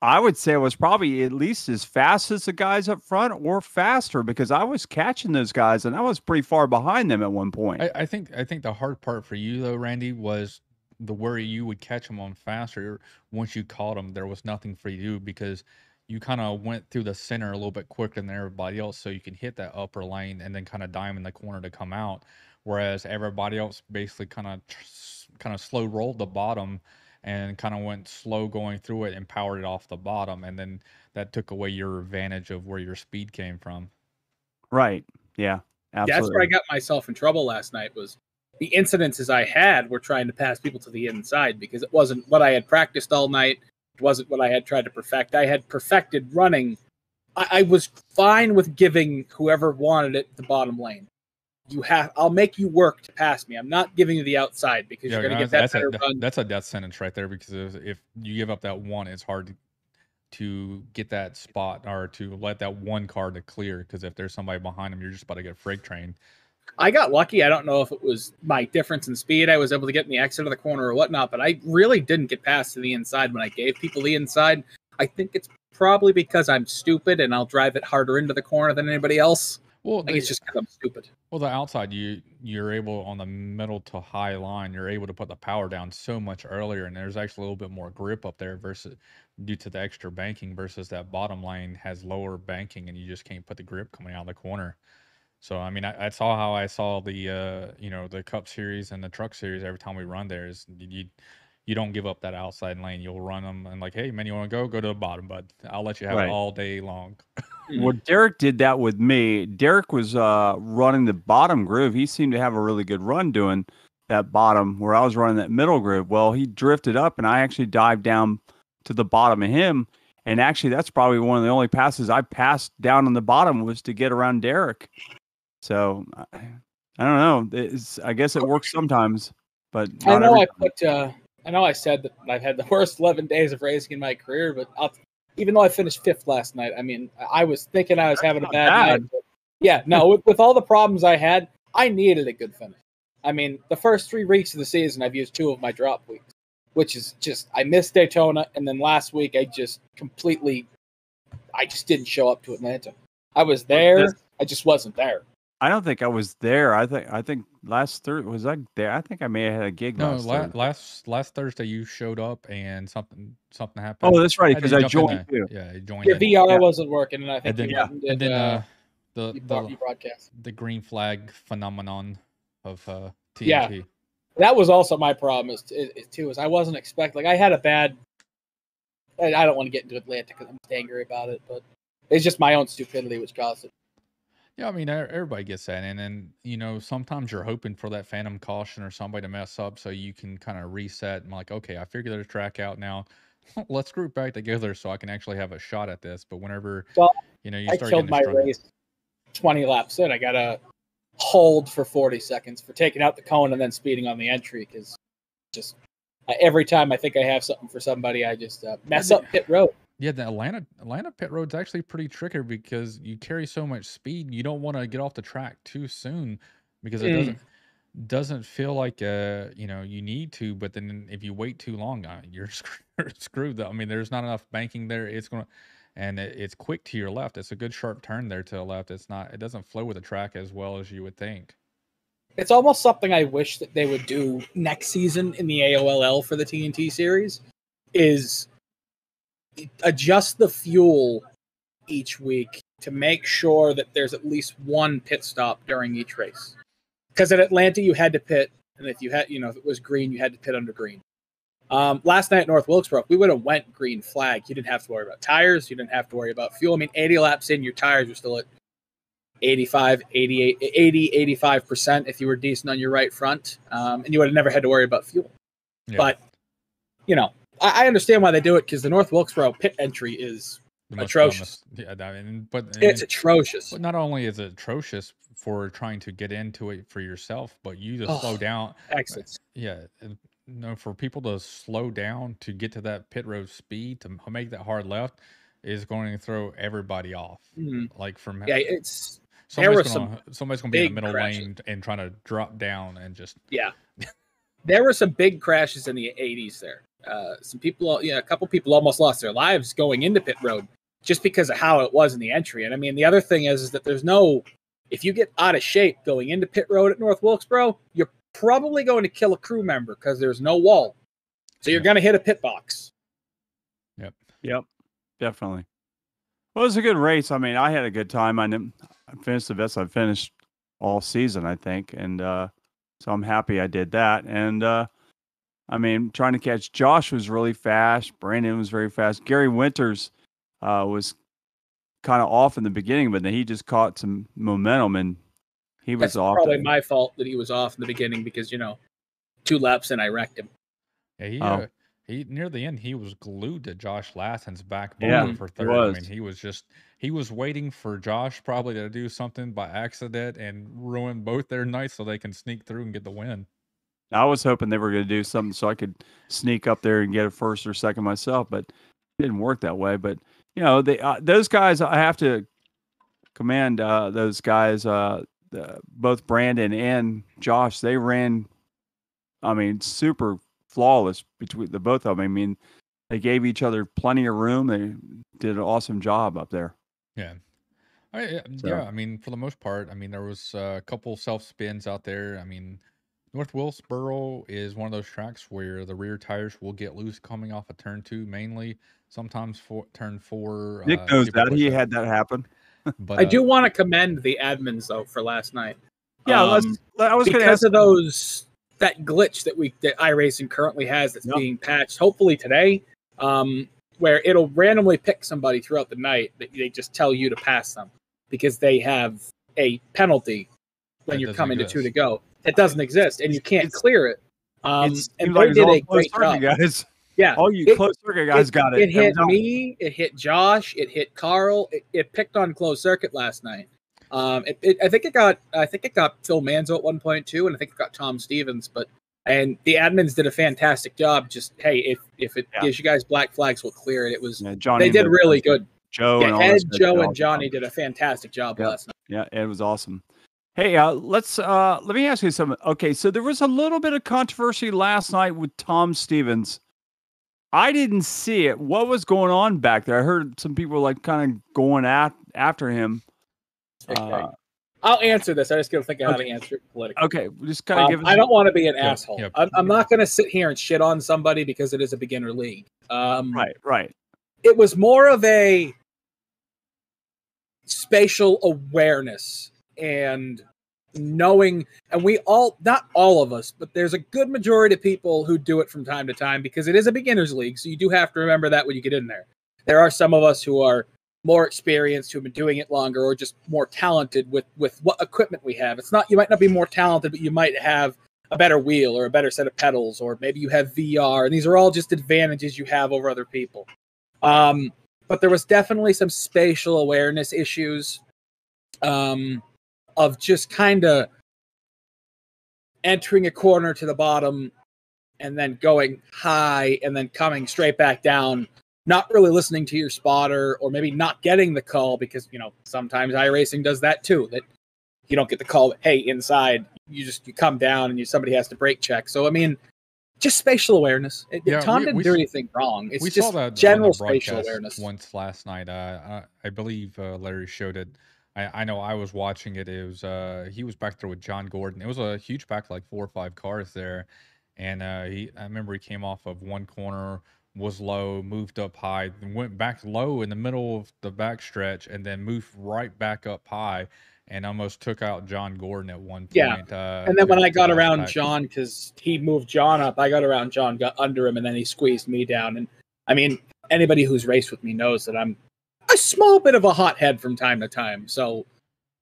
I would say I was probably at least as fast as the guys up front or faster because I was catching those guys and I was pretty far behind them at one point. I, I think I think the hard part for you though, Randy, was the worry you would catch them on faster. Once you caught them, there was nothing for you because you kind of went through the center a little bit quicker than everybody else, so you can hit that upper lane and then kind of dime in the corner to come out. Whereas everybody else basically kind of kind of slow rolled the bottom and kind of went slow going through it and powered it off the bottom, and then that took away your advantage of where your speed came from. right. Yeah. Absolutely. That's where I got myself in trouble last night. Was the incidences I had were trying to pass people to the inside because it wasn't what I had practiced all night. Wasn't what I had tried to perfect. I had perfected running. I, I was fine with giving whoever wanted it the bottom lane. You have. I'll make you work to pass me. I'm not giving you the outside because you're going to get that that's, better a, run. that's a death sentence right there because if, if you give up that one, it's hard to, to get that spot or to let that one car to clear because if there's somebody behind them, you're just about to get freight train. I got lucky. I don't know if it was my difference in speed. I was able to get in the exit of the corner or whatnot, but I really didn't get past to the inside when I gave people the inside. I think it's probably because I'm stupid and I'll drive it harder into the corner than anybody else. Well, I think the, it's just because I'm stupid. well, the outside you you're able on the middle to high line, you're able to put the power down so much earlier, and there's actually a little bit more grip up there versus due to the extra banking versus that bottom line has lower banking, and you just can't put the grip coming out of the corner. So I mean, I, I saw how I saw the uh, you know the Cup Series and the Truck Series every time we run there is you you don't give up that outside lane. You'll run them and like, hey man, you want to go? Go to the bottom, bud. I'll let you have Right. it all day long. Well, Derek did that with me. Derek was uh, running the bottom groove. He seemed to have a really good run doing that bottom where I was running that middle groove. Well, he drifted up and I actually dived down to the bottom of him. And actually, that's probably one of the only passes I passed down on the bottom was to get around Derek. So I, I don't know. It's, I guess it works sometimes, but I know I put uh, I know I said that I've had the worst 11 days of racing in my career, but I'll, even though I finished fifth last night, I mean, I was thinking I was having a bad, bad. night. but yeah, no, with, with all the problems I had, I needed a good finish. I mean, the first three weeks of the season, I've used two of my drop weeks, which is just I missed Daytona, and then last week I just completely, I just didn't show up to Atlanta. I was there, This- I just wasn't there. I don't think I was there. I think I think last Thursday was I there. I think I may have had a gig No, last la- Thursday. last last Thursday you showed up and something something happened. Oh, that's right, because to I joined there. you. Yeah, you joined. Your in. VR Yeah. wasn't working, and I think and then you yeah, and did, and then uh, uh, the the, you broadcast. the green flag phenomenon of uh, TNT. Yeah. that was also my problem is, is, is too is I wasn't expecting like I had a bad I, I don't want to get into Atlanta because I'm angry about it, but it's just my own stupidity which caused it. Yeah, I mean, e- everybody gets that, and then you know sometimes you're hoping for that phantom caution or somebody to mess up so you can kind of reset and like, okay, I figured the track out now. Let's group back together so I can actually have a shot at this. But whenever Well, you know you I start killed my struggle- race 20 laps in. I got to hold for 40 seconds for taking out the cone and then speeding on the entry because just uh, every time I think I have something for somebody, I just uh, mess up pit road. Yeah, the Atlanta Atlanta pit road's actually pretty tricky because you carry so much speed. You don't want to get off the track too soon because it Mm. doesn't doesn't feel like uh you know you need to. But then if you wait too long, uh, you're screwed. screwed though. I mean, there's not enough banking there. It's gonna and it, it's quick to your left. It's a good sharp turn there to the left. It's not. It doesn't flow with the track as well as you would think. It's almost something I wish that they would do next season in the AOLL for the TNT series is adjust the fuel each week to make sure that there's at least one pit stop during each race. Because at Atlanta you had to pit, and if you had, you know, if it was green, you had to pit under green. Um, last night at North Wilkesboro, we would have went green flag. You didn't have to worry about tires. You didn't have to worry about fuel. I mean, 80 laps in, your tires were still at 85, 88, 80, 85% if you were decent on your right front. Um, and you would have never had to worry about fuel. Yeah. But, you know, I, I understand why they do it because the North Wilkesboro pit entry is, Atrocious. dumbest- Yeah, I mean, but it's and- atrocious. But not only is it atrocious for trying to get into it for yourself, but you to slow Oh. down. Exits. Yeah, and, no, for people to slow down to get to that pit road speed to make that hard left is going to throw everybody off. Mhm. Like from Yeah, it's, somebody's gonna, somebody's going to be in the middle crashes. lane and trying to drop down and just yeah. there were some big crashes in the 80s there. Uh, some people, yeah, a couple people almost lost their lives going into pit road just because of how it was in the entry. And I mean, the other thing is, is that there's no, if you get out of shape going into pit road at North Wilkesboro, you're probably going to kill a crew member because there's no wall. So you're Yeah. going to hit a pit box. Yep, Yep. definitely. Well, it was a good race. I mean, I had a good time. I, kn- I finished the best I've finished all season, I think, and uh, so I'm happy I did that. And uh, I mean, trying to catch Josh was really fast. Brandon was very fast. Gary Winters uh, was kind of off in the beginning, but then he just caught some momentum and he was That's off. probably to- my fault that he was off in the beginning because, you know, two laps and I wrecked him. yeah, he Oh. uh, he near the end he was glued to Josh Lassen's back Yeah, bumper for he third. I was. mean, he was just he was waiting for Josh probably to do something by accident and ruin both their nights so they can sneak through and get the win. I was hoping they were going to do something so I could sneak up there and get a first or second myself, but it didn't work that way. But you know, they uh, those guys I have to commend uh, those guys, uh, the, both Brandon and Josh. They ran, I mean, super flawless between the both of them. I mean, they gave each other plenty of room. They did an awesome job up there. Yeah. I, yeah, So- yeah, I mean, for the most part, I mean, there was uh, a couple self spins out there. I mean, North Wilkesboro is one of those tracks where the rear tires will get loose coming off of turn two, mainly. Sometimes for turn four. Nick uh, knows people that he out. had that happen. But I uh, do want to commend the admins, though, for last night. Yeah, Um, let's. I was because ask. of those that glitch that we that iRacing currently has that's Yep. being patched hopefully today um where it'll randomly pick somebody throughout the night that they just tell you to pass them because they have a penalty when That you're doesn't coming to two to go it doesn't exist and you can't It's- clear it um it and they did a great job guys. yeah All you It- close circuit guys got it. it hit me. It hit Josh. It hit Carl. It, it picked on closed circuit last night. Um, it, it, I think it got. I think it got Phil Manzo at one point too, and I think it got Tom Stevens. But And the admins did a fantastic job. Just hey, if if it Yeah. gives you guys black flags, we'll clear it. It was Yeah, Johnny. they did really good. Joe and Yeah, all Ed, those guys did Joe, and Johnny did a fantastic job Yeah. last night. Yeah, it was awesome. Hey, uh, let's uh, let me ask you something. Okay, so there was a little bit of controversy last night with Tom Stevens. I didn't see it. What was going on back there? I heard some people like kind of going at after him. Okay. Uh, I'll answer this. I just gotta think of how to answer it politically. okay, just kind of Um, give. I don't want to be an Yeah, asshole. yeah. I'm, I'm not going to sit here and shit on somebody because it is a beginner league. Um, Right, right. It was more of a spatial awareness and knowing, and we all, not all of us, but there's a good majority of people who do it from time to time because it is a beginner's league. So you do have to remember that when you get in there. There are some of us who are more experienced, who've been doing it longer, or just more talented with with what equipment we have. It's not you might not be more talented, but you might have a better wheel or a better set of pedals, or maybe you have VR. And these are all just advantages you have over other people. Um, but there was definitely some spatial awareness issues um, of just kind of entering a corner to the bottom and then going high and then coming straight back down not really listening to your spotter or maybe not getting the call because you know sometimes iRacing does that too that you don't get the call hey inside you just you come down and you somebody has to brake check so i mean just spatial awareness it, Yeah, tom we- didn't we do anything wrong it's we just saw that general spatial awareness once last night. Uh, I, I believe uh, Larry showed it. I, I know I was watching it. It was uh, he was back there with John Gordon. It was a huge pack, like four or five cars there, and uh, he I remember he came off of one corner, was low, moved up high, went back low in the middle of the back stretch, and then moved right back up high. And almost took out John Gordon at one point. Yeah. Uh, and then when i got around pack. john because he moved john up i got around john got under him and then he squeezed me down and i mean anybody who's raced with me knows that i'm a small bit of a hothead from time to time so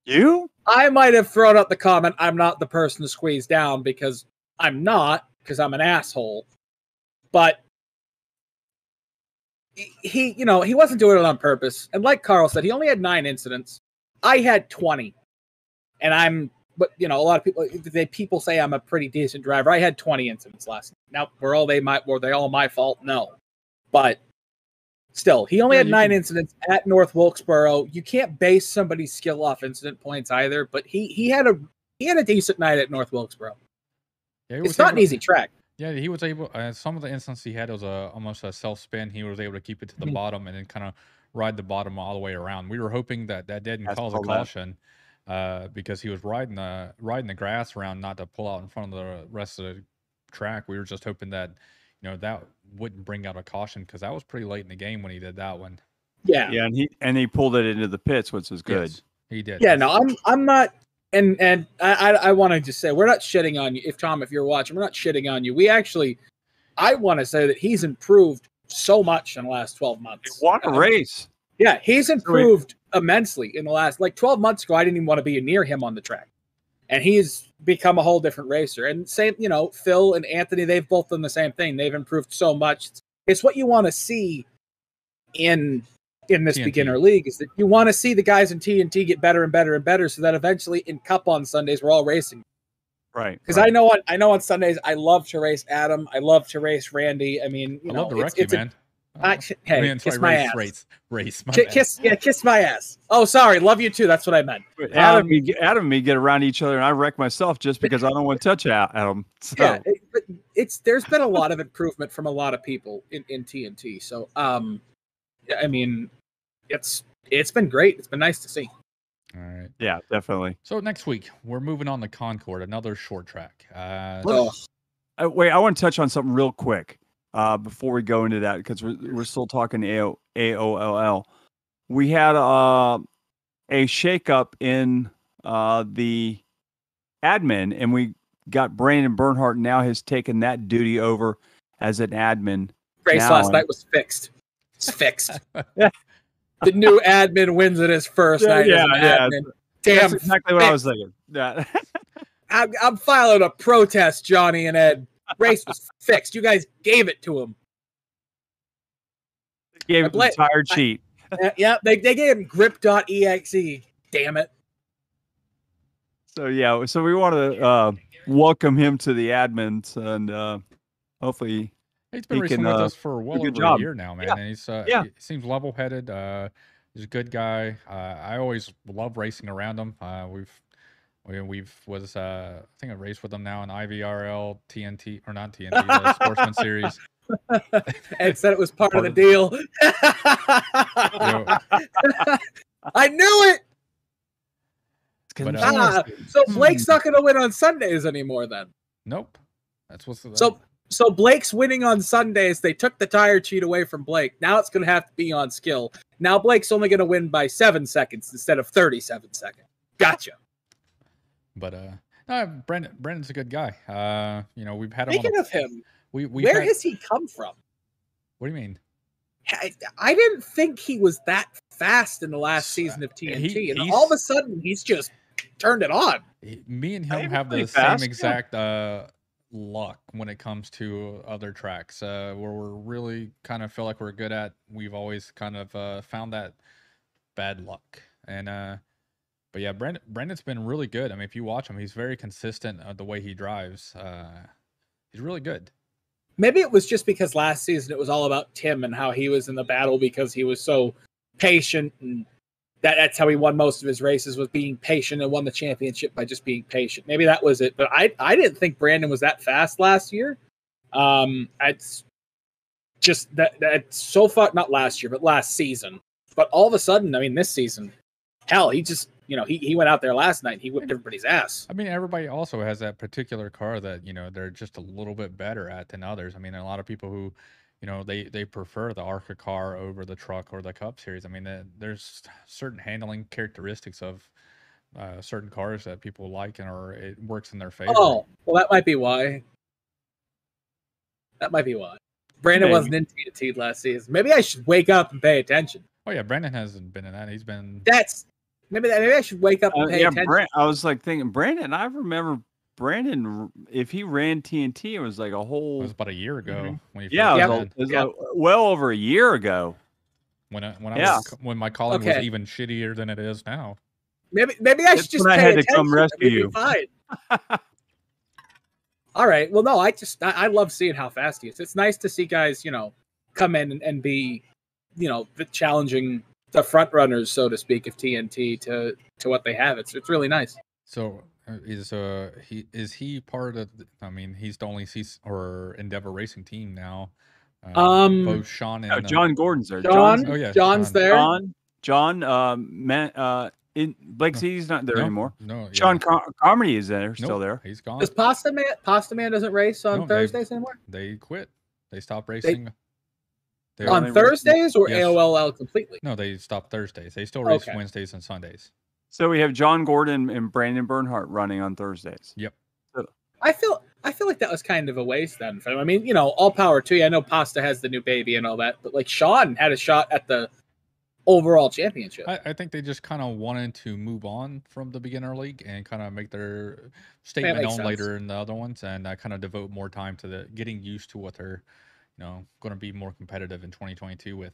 You? I might have thrown out the comment, I'm not the person to squeeze down because I'm not, because I'm an asshole. But he- you know, he wasn't doing it on purpose. And like Carl said, he only had nine incidents. I had 20. And I'm, but you know, a lot of people, they people say I'm a pretty decent driver. I had 20 incidents last night. Now, were all they my, were they all my fault? No. But still, he only Yeah, had nine can- incidents at North Wilkesboro. You can't base somebody's skill off incident points either. But he he had a he had a decent night at North Wilkesboro. Yeah, he It's was not an to- easy track. Yeah, he was able. Uh, some of the instances he had was a almost a self spin. He was able to keep it to the Mhm. bottom and then kind of ride the bottom all the way around. We were hoping that that didn't That's cause a all that. caution uh, because he was riding the riding the grass around, not to pull out in front of the rest of the track. We were just hoping that you know that wouldn't bring out a caution because that was pretty late in the game when he did that one. Yeah. Yeah, and he and he pulled it into the pits, which was good. Yes, he did. Yeah, no, I'm I'm not and and I I, I want to just say we're not shitting on you. If Tom, if you're watching, we're not shitting on you. We actually I want to say that he's improved so much in the last 12 He months. won a race. Yeah, he's improved immensely in the last like 12 months ago. I didn't even want to be near him on the track. And he's become a whole different racer. And same, you know, Phil and Anthony, they've both done the same thing. They've improved so much. It's, what you want to see in in this TNT. beginner league is that you want to see the guys in TNT get better and better and better so that eventually in cup on Sundays we're all racing. Right. Because right. I know on I know on Sundays I love to race Adam. I love to race Randy. I mean, you I know, love to it's, wreck you, it's a- man. I- Uh, hey, I mean, kiss my race, ass. race, race. my Ki- bad. kiss yeah, kiss my ass. Oh, sorry, love you too. That's what I meant. Adam, um, and me, Adam and me get around each other, and I wreck myself just because I don't want to touch Adam. So, Yeah, it, but it's there's been a lot of improvement from a lot of people in, in TNT. So, um, yeah, I mean, it's it's been great. It's been nice to see. All right. yeah, definitely. So next week we're moving on to Concord, another short track. Uh, Oh, Uh, wait, I want to touch on something real quick uh, before we go into that because we're, we're still talking AO, AOLL. We had uh, a shakeup in uh, the admin, and we got Brandon Bernhardt now has taken that duty over as an admin. race Now last night was fixed. It's fixed. the new admin wins it his first Yeah, night yeah, yeah. admin. That's Damn, exactly what I was thinking. Yeah. I'm, I'm filing a protest, Johnny and Ed. Race was fixed. You guys gave it to him. Gave I him the blame- tire I- cheat. Yeah, they, they gave him grip.exe. Damn it. So yeah, so we want to uh, welcome him to the admins, and uh, hopefully, He's been He racing can, with uh, us for well good over job. a year now, man. Yeah. And he's uh, Yeah. he seems level headed. Uh, he's a good guy. Uh, I always love racing around him. Uh, we've we, we've was uh, I think I raced with him now in IVRL, TNT or not TNT, the Sportsman Series. Ed said it was part, Part of of- the deal. You I knew it. But, uh, Ah, so Blake's not going to win on Sundays anymore then. nope, that's what's the So so Blake's winning on Sundays. They took the tire cheat away from Blake. Now it's going to have to be on skill. Now Blake's only going to win by seven seconds instead of thirty-seven seconds. Gotcha. But uh, no, Brandon Brandon's a good guy. Uh, you know, we've had him. On Speaking the, of him, we we where had, has he come from? what do you mean? I, I didn't think he was that fast in the last season of TNT, he- and all of a sudden he's just turned it on. Me and him have the pretty same fast, yeah. exact uh, luck when it comes to other tracks. Uh, where we're really kind of feel like we're good at. We've always kind of uh, found that bad luck. And uh, but yeah, Brandon Brandon's been really good. I mean, if you watch him, he's very consistent uh, the way he drives. Uh, he's really good. Maybe it was just because last season it was all about Tim and how he was in the battle because he was so patient and that, that's how he won most of his races was being patient and won the championship by just being patient. Maybe that was it. But I I didn't think Brandon was that fast last year. Um it's just that that so far not last year, but last season. But all of a sudden, I mean this season, hell, he just you know, he, he went out there last night and he whipped everybody's ass. I mean, everybody also has that particular car that you know they're just a little bit better at than others. I mean, a lot of people who, you know, they they prefer the Arca car over the truck or the Cup Series. I mean, the- there's certain handling characteristics of uh, certain cars that people like and or it works in their favor. Oh, well, that might be why. That might be why. Brandon Maybe. wasn't in TNT last season. Maybe I should wake up and pay attention. Oh yeah, Brandon hasn't been in that. He's been That's maybe that maybe I should wake up Uh, pay yeah, attention. Brand, I was like thinking Brandon. I remember Brandon. If he ran TNT, it was like a whole. it was about a year ago when he Yeah, it was, got a- it was Yep. like well over a year ago. when I, when I Yeah. was when my calling Okay. was even shittier than it is now. Maybe maybe I That's should just when I pay had to come rescue you. Fine. All right. Well, no, I just I, I love seeing how fast he is. It's nice to see guys, you know, come in and, and be, you know, the challenging the front runners, so to speak, of TNT to to what they have. It's it's really nice. So uh, is uh he is he part of? The, I mean, he's the only C or Endeavor Racing team now. Uh, Um, both Sean and Oh, uh, John Gordon's there. John, John's- Oh, yeah, John's John. there. John. John. Um. Man. Uh. In Blake No. City's not there no, anymore. No, yeah. Sean Com- Comedy is there, Nope, still there. He's gone. Does Pasta Man Pasta Man doesn't race on No, they- Thursdays anymore? They quit. They stopped racing. They, Yeah, on they race- Thursdays or Yes. AOLL completely? no, they stopped Thursdays. They still race Okay. Wednesdays and Sundays. So we have John Gordon and Brandon Bernhardt running on Thursdays. Yep. I feel I feel like that was kind of a waste then. For him. I mean, you know, all power to you. I know Pasta has the new baby and all that, but like Sean had a shot at the overall championship. I, I think they just kind of wanted to move on from the beginner league and kind of make their statement makes known sense. later in the other ones, and uh, kind of devote more time to the getting used to what they're, you know, going to be more competitive in 2022 with.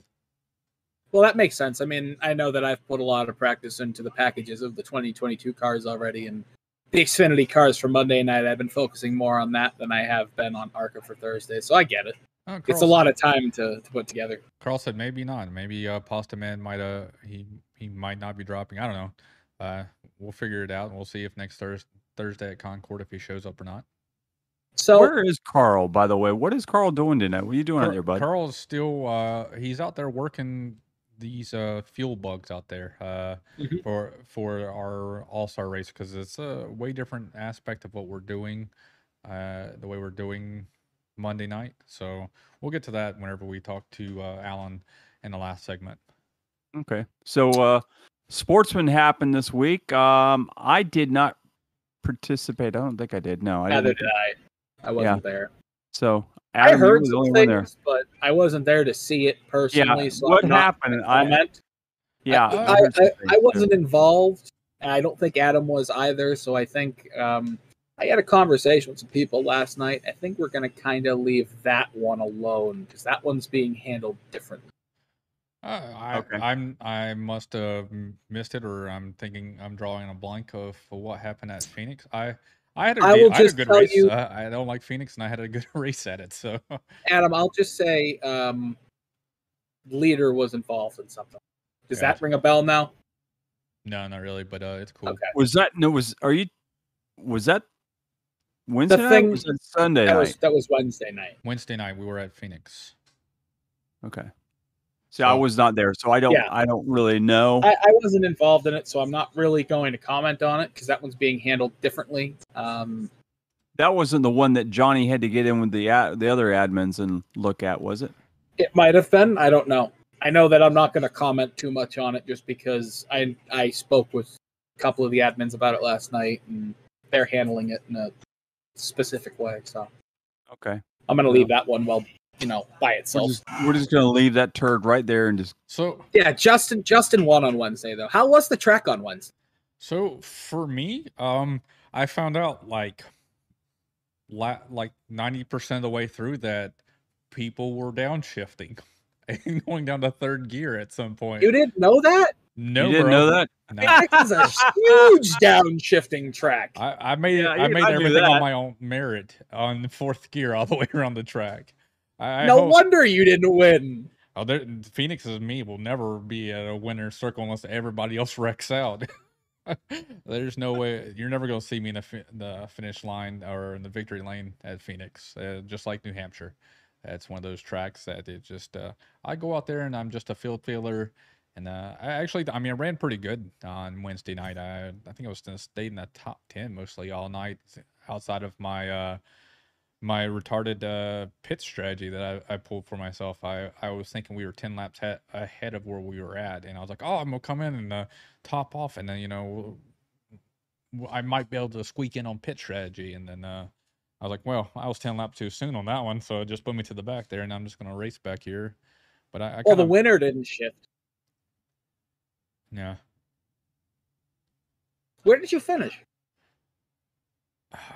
Well, that makes sense. I mean, I know that I've put a lot of practice into the packages of the 2022 cars already, and the Xfinity cars for Monday night. I've been focusing more on that than I have been on ARCA for Thursday, so I get it. Oh, It's a lot of time to, to put together. Carl said maybe not. Maybe uh, Pasta Man might uh he he might not be dropping. I don't know. Uh, we'll figure it out and we'll see if next Thursday Thursday at Concord if he shows up or not. So Where is Carl, by the way? What is Carl doing tonight? What are you doing out there, bud? Carl's still uh he's out there working these uh fuel bugs out there uh Mhm. for for our all-star race because it's a way different aspect of what we're doing uh the way we're doing Monday night. So we'll get to that whenever we talk to uh Alan in the last segment. Okay. So uh Sportsman happened this week. Um I did not participate. I don't think I did. No, I neither didn't. did I. I wasn't there. So I Adam, you heard were the some only one there. things, but I wasn't there to see it personally. so what I'm happened? I- comment. Yeah, I- I, I, I wasn't involved, and I don't think Adam was either. So I think um, I had a conversation with some people last night. I think we're going to kind of leave that one alone because that one's being handled differently. Uh, I, Okay. I'm I must have missed it, or I'm thinking I'm drawing a blank of what happened at Phoenix. I I had a, I will I had a just good tell race. you- Uh, I don't like Phoenix, and I had a good race at it. So Adam, I'll just say, um, leader was involved in something. Does that ring a bell now? no, not really, but uh, it's cool. Okay. Was that no? Was are you? Was that Wednesday night? or thing- Was that Sunday That night? was that was Wednesday night. Wednesday night we were at Phoenix. Okay. See, I was not there, so I don't. Yeah. I don't really know. I, I wasn't involved in it, so I'm not really going to comment on it because that one's being handled differently. Um, that wasn't the one that Johnny had to get in with the ad, the other admins and look at, was it? it might have been. I don't know. I know that I'm not going to comment too much on it just because I I spoke with a couple of the admins about it last night and they're handling it in a specific way. So Okay. I'm going to leave that one well, you know, by We're itself. just, we're just gonna leave that turd right there and just. So Yeah, Justin Justin won on Wednesday though. How was the track on Wednesday? So for me, um, I found out like, la- like ninety percent of the way through that people were downshifting and going down to third gear at some point. You didn't know that? no, you didn't bro. know that? No. That is a huge downshifting track. I, I made Yeah, I made I everything on my own merit on fourth gear all the way around the track. I, no hope- wonder you didn't win. Oh, there, Phoenix is me will never be at a winner's circle unless everybody else wrecks out. There's no way you're never going to see me in the, fi- the finish line or in the victory lane at Phoenix, uh, just like New Hampshire. That's one of those tracks that it just uh, I go out there and I'm just a field feeler. And uh, I actually, I mean, I ran pretty good on Wednesday night. I I think I was stayed in the top ten mostly all night, outside of my uh, my retarded uh, pit strategy that I, I pulled for myself. I, I was thinking we were 10 laps he- ahead of where we were at. And I was like, oh, I'm going to come in and uh, top off. And then, you know, I might be able to squeak in on pit strategy. And then uh, I was like, well, I was 10 laps too soon on that one. So it just put me to the back there. And I'm just going to race back here. But I, I Well, kinda, the winner didn't shift. yeah. Where did you finish?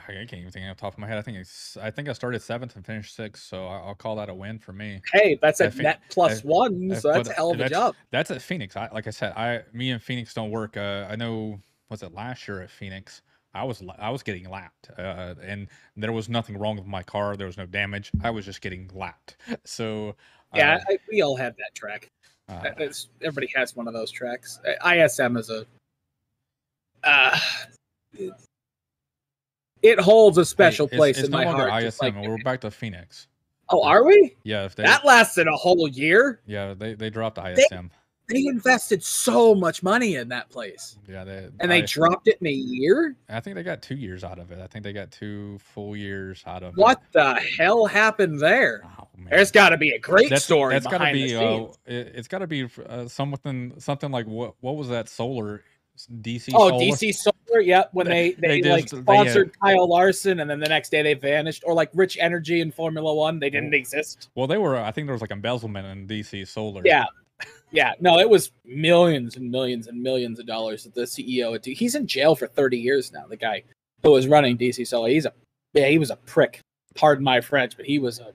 I can't even think off the top of my head. I think it's, I think I started seventh and finished sixth, so I'll call that a win for me. Hey, that's a net plus I- one, I- so that's a hell of a that's- job. That's at Phoenix. I like I said, I me and Phoenix don't work. Uh, I know was it last year at Phoenix? I was I was getting lapped, uh, and there was nothing wrong with my car. There was no damage. I was just getting lapped. So Yeah, I, we all have that track. uh, uh, everybody has one of those tracks. Uh, ISM is a. It, holds a special hey, it's- place it's in no my heart. ISM. like- we're back to Phoenix. oh, are we? Yeah, if they That lasted a whole year. yeah they they dropped ISM. They invested so much money in that place, yeah, they and they I, dropped it in a year. I think they got two years out of it. I think they got two full years out of What it. the hell happened there? Oh, There's got to be a great that's, story That's got to be. Uh, it, it's got to be uh, something. Something like what? What was that? Solar, DC. Oh, solar? DC Solar, yep. When They- they they, they like just- they, uh, sponsored Kyle Larson, and then the next day they vanished, or like Rich Energy in Formula One, they didn't exist. Well, they were. I think there was like embezzlement in DC Solar. Yeah, yeah. No, it was millions and millions and millions of dollars that the CEO. Had to, he's in jail for thirty years now. The guy who was running DC Solar, he's a yeah, he was a prick. Pardon my French, but he was a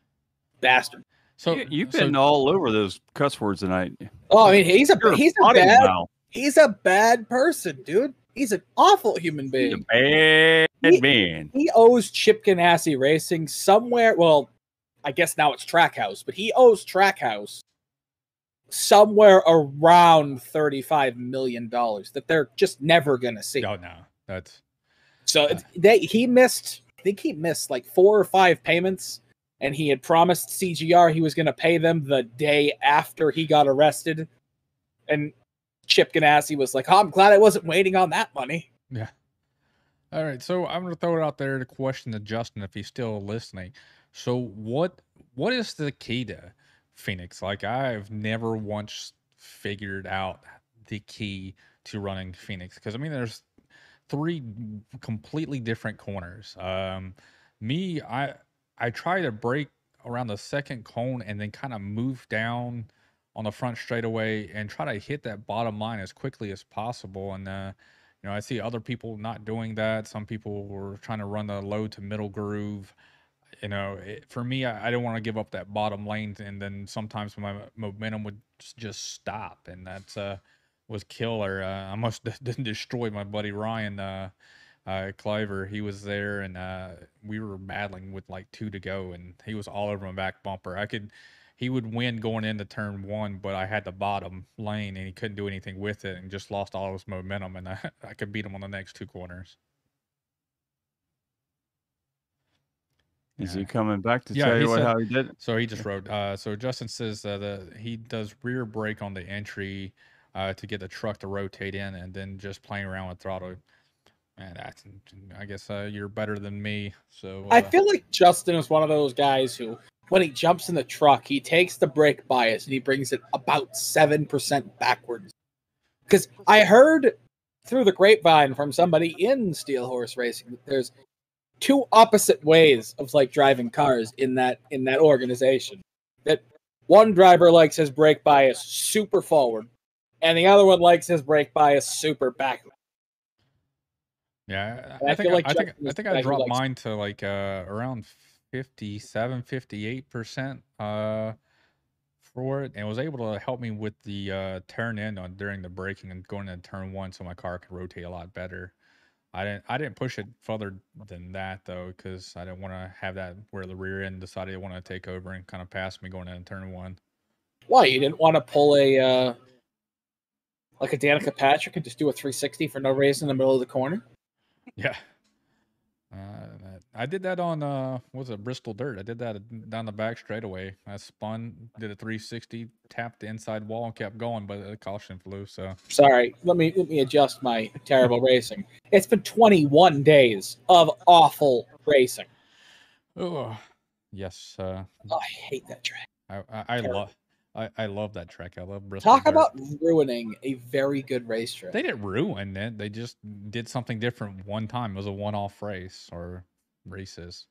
bastard. So you, you've so- been all over those cuss words tonight. Oh, I mean, he's a You're he's a potty bad mouth. He's a bad person, dude. He's an awful human being. bad He- man. he owes Chip Ganassi Racing somewhere. Well, I guess now it's Trackhouse, but he owes Trackhouse somewhere around thirty-five million dollars that they're just never gonna see. Oh no, that's So it's, they he missed. I think he missed like four or five payments, and he had promised CGR he was gonna pay them the day after he got arrested, and Chip Ganassi was like, "Oh, I'm glad I wasn't waiting on that money." yeah. All right, so I'm gonna throw it out there to question to Justin if he's still listening. So what what is the key to Phoenix? Like I've never once figured out the key to running Phoenix because I mean there's three completely different corners. Um, me, I I try to break around the second cone and then kind of move down on the front straightaway and try to hit that bottom line as quickly as possible. And uh, you know, I see other people not doing that. Some people were trying to run the low to middle groove. you know, it, for me, I, I didn't want to give up that bottom lane, and then sometimes my momentum would just, stop, and that's uh was killer. Uh, I almost didn't destroy my buddy Ryan uh, uh, Cliver. He was there, and uh, we were battling with like two to go, and he was all over my back bumper. I could, he would win going into turn one, but I had the bottom lane, and he couldn't do anything with it, and just lost all his momentum, and I, I could beat him on the next two corners. Is Yeah. he coming back to Yeah, tell you what said- how he did it? So he just wrote. Uh, so Justin says uh, the he does rear brake on the entry uh, to get the truck to rotate in, and then just playing around with throttle. And that's, I guess uh, you're better than me. So I uh, feel like Justin is one of those guys who, when he jumps in the truck, he takes the brake bias and he brings it about seven percent backwards. Because I heard through the grapevine from somebody in Steel Horse Racing that there's two opposite ways of like driving cars in that in that organization. That one driver likes his brake bias super forward, and the other one likes his brake bias super backward. Yeah, I, I I think like I think I think I guy who dropped mine to like uh, around 57, 58 percent uh, for it, and was able to help me with the uh, turn in on during the braking and going into turn one, so my car could rotate a lot better. I didn't I didn't push it further than that though, because I didn't want to have that where the rear end decided it wanted to take over and kind of pass me going into turn one. Why you didn't want to pull a uh, like a Danica Patrick and just do a 360 for no reason in the middle of the corner? Yeah. Uh, I did that on uh, what was it Bristol Dirt? I did that down the back straightaway. I spun, did a 360, tapped the inside wall, and kept going, but the caution flew. So Sorry, let me let me adjust my terrible racing. It's been 21 days of awful racing. oh, yes, uh, Oh, I hate that track. I I, I love I, I love that track. I love Bristol. Talk about ruining a very good racetrack. They didn't ruin it. They just did something different one time. It was a one-off race or races.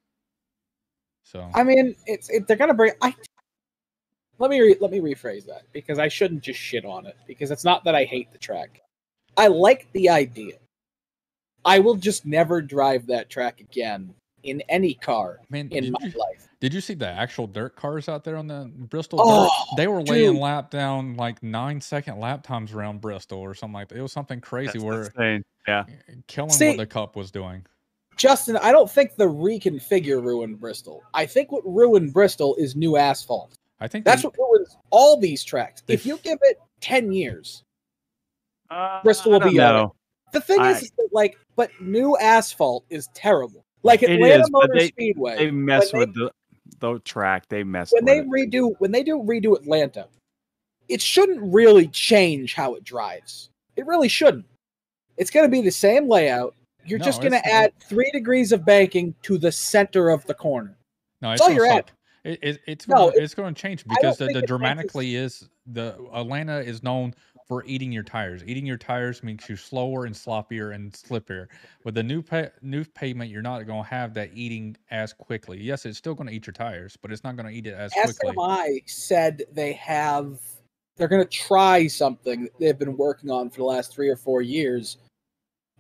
So I mean, it's it, they're gonna bring. I let me re, let me rephrase that because I shouldn't just shit on it because it's not that I hate the track. I like the idea. I will just never drive that track again in any car man, in my you, life. Did you see the actual dirt cars out there on the Bristol Oh, dirt? They were laying dude. lap down like nine second lap times around Bristol or something like that. It was something crazy That's where insane. Yeah. killing See- what the cup was doing. Justin, I don't think the reconfigure ruined Bristol. I think what ruined Bristol is new asphalt. I think That's they- what ruins all these tracks. If you give it 10 years, Uh, Bristol will be all know. the thing I- is, is that, like, but new asphalt is terrible. Like It Atlanta is, Motor they- Speedway, They mess they- with the the track. They mess when they it. redo when they do redo Atlanta, it shouldn't really change how it drives. It really shouldn't. It's going to be the same layout. You're No, just going to add three degrees of banking to the center of the corner. no, That's it's all gonna you're suck. at. It, it, it's No, going it- it's going to change because the, the dramatically is the Atlanta is known for eating your tires. Eating your tires makes you slower and sloppier and slippier. With the new pa- new pavement, you're not going to have that eating as quickly. Yes, it's still going to eat your tires, but it's not going to eat it as quickly. SMI said they have they're going to try something that they've been working on for the last three or four years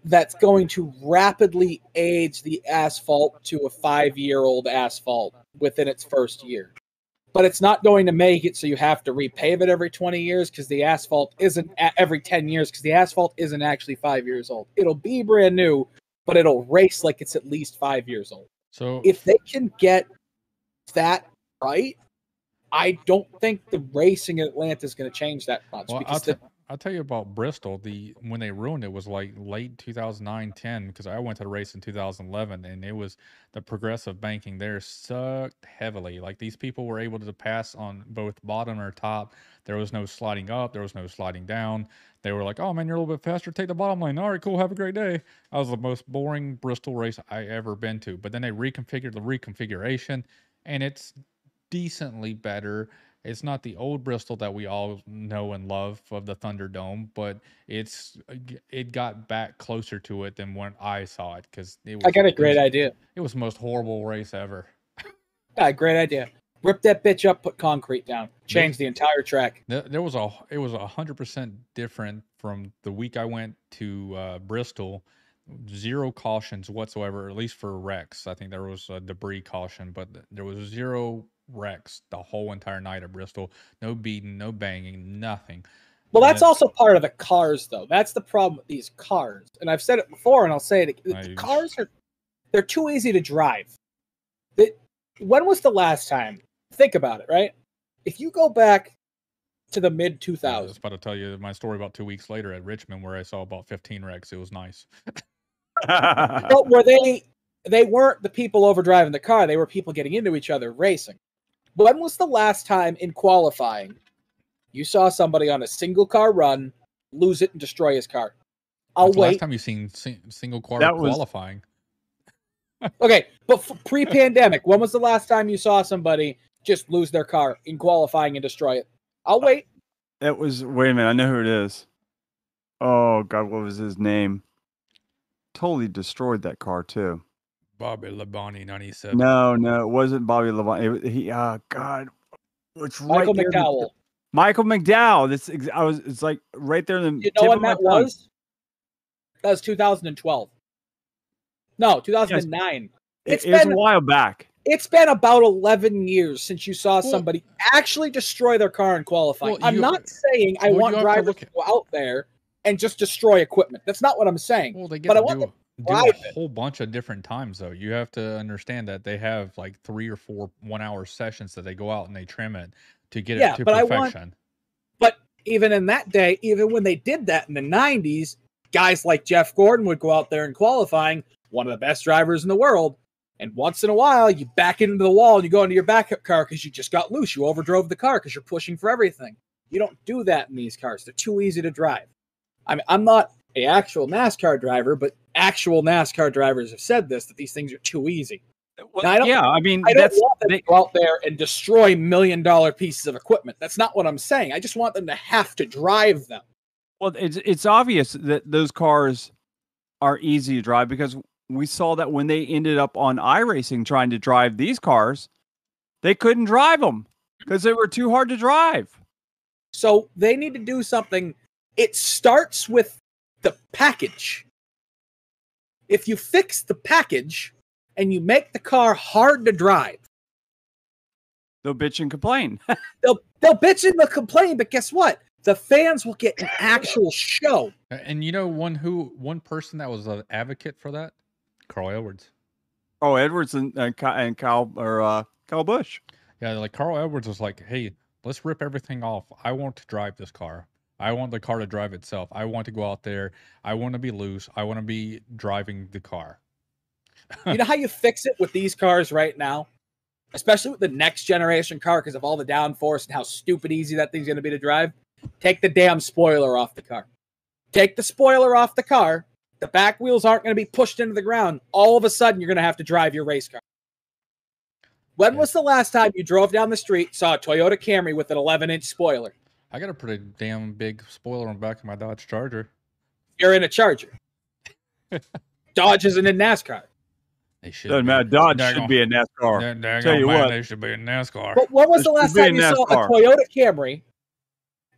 that's going to rapidly age the asphalt to a five year old asphalt within its first year. But it's not going to make it so you have to repave it every 20 years because the asphalt isn't every 10 years because the asphalt isn't actually five years old. It'll be brand new, but it'll race like it's at least five years old So if they can get that right, I don't think the racing in Atlanta is going to change that much Well, because t- the, I'll tell you about Bristol. The when they ruined it was like late 2009, 10 because I went to the race in 2011 and it was the progressive banking there sucked heavily. Like these people were able to pass on both bottom or top. There was no sliding up. There was no sliding down. They were like, "Oh man, you're a little bit faster. Take the bottom lane. All right, cool. Have a great day." That was the most boring Bristol race I ever been to. But then they reconfigured the reconfiguration, and it's decently better. It's not the old Bristol that we all know and love of the Thunderdome, but it's uh, it got back closer to it than when I saw it because it was I got a it great was- idea. It was the most horrible race ever. Yeah, great idea. Rip that bitch up, put concrete down, change the entire track. There, there was a it was a hundred percent different from the week I went to uh, Bristol zero cautions whatsoever, at least for wrecks. I think there was a debris caution, but there was zero wrecks the whole entire night at Bristol. No beating, no banging, nothing. Well, And that's also part of the cars, though. That's the problem with these cars. And I've said it before, and I'll say it. I- The cars are they're too easy to drive. That when was the last time? Think about it, right? If you go back to the mid two I was about to tell you my story about two weeks later at Richmond where I saw about 15 wrecks. It was nice. but were they they weren't the people over driving the car, they were people getting into each other racing. When was the last time in qualifying you saw somebody on a single car run lose it and destroy his car? I'll When's the Last wait. time you've seen single car That was- qualifying? Okay, but pre-pandemic, when was the last time you saw somebody just lose their car in qualifying and destroy it? I'll uh, wait. That was wait a minute, I know who it is. Oh god, what was his name? Totally destroyed that car too. Bobby Labonte 97. No, no, it wasn't Bobby Levine. It, wa- he uh god it's right Michael there in the- McDowell. Michael McDowell. This I was it's like right there in the You tip know when of that tongue. was? That was 2012. No, 2009. It- It's it was been- a while back. It's been about 11 years since you saw Well- somebody actually destroy their car in qualifying. Well, I'm you- not saying I well, want have to drivers to go out there and just destroy equipment. That's not what I'm saying. Well, they get But I want do, to do a whole bunch of different times, though. You have to understand that they have like three or four one hour sessions that they go out and they trim it to get Yeah, it to but I want- perfection. But even in that day, even when they did that in the 90s, guys like Jeff Gordon would go out there in qualifying, one of the best drivers in the world. And once in a while, you back into the wall and you go into your backup car because you just got loose. You overdrove the car because you're pushing for everything. You don't do that in these cars. They're too easy to drive. I mean, I'm not a actual NASCAR driver, but actual NASCAR drivers have said this that these things are too easy. Well, Now, I don't- yeah, I mean I don't that's want them they- to go out there and destroy million dollar pieces of equipment. That's not what I'm saying. I just want them to have to drive them. Well, it's it's obvious that those cars are easy to drive because we saw that when they ended up on iRacing trying to drive these cars, they couldn't drive them because they were too hard to drive. So they need to do something. It starts with the package. If you fix the package and you make the car hard to drive, They'll bitch and complain. they'll they'll bitch and they'll complain, but guess what? The fans will get an actual show. And you know one who one person that was an advocate for that, Carl Edwards. oh, Edwards and and, Ky- and Kyle or uh, Kyle Busch. Yeah, like Carl Edwards was like, "Hey, let's rip everything off. I want to drive this car. I want the car to drive itself. I want to go out there. I want to be loose. I want to be driving the car." You know how you fix it with these cars right now? Especially with the next generation car because of all the downforce and how stupid easy that thing's going to be to drive. Take the damn spoiler off the car. Take the spoiler off the car. The back wheels aren't going to be pushed into the ground. All of a sudden, you're going to have to drive your race car. When was the last time you drove down the street, saw a Toyota Camry with an 11 inch spoiler? I got a pretty damn big spoiler on the back of my Dodge Charger. You're in a Charger. Dodge isn't in NASCAR. They should. Doesn't be. matter. Dodge Daggone- should be in NASCAR. da- daggone Tell you man, what. they should be in NASCAR. But when was This the last time a you saw a Toyota Camry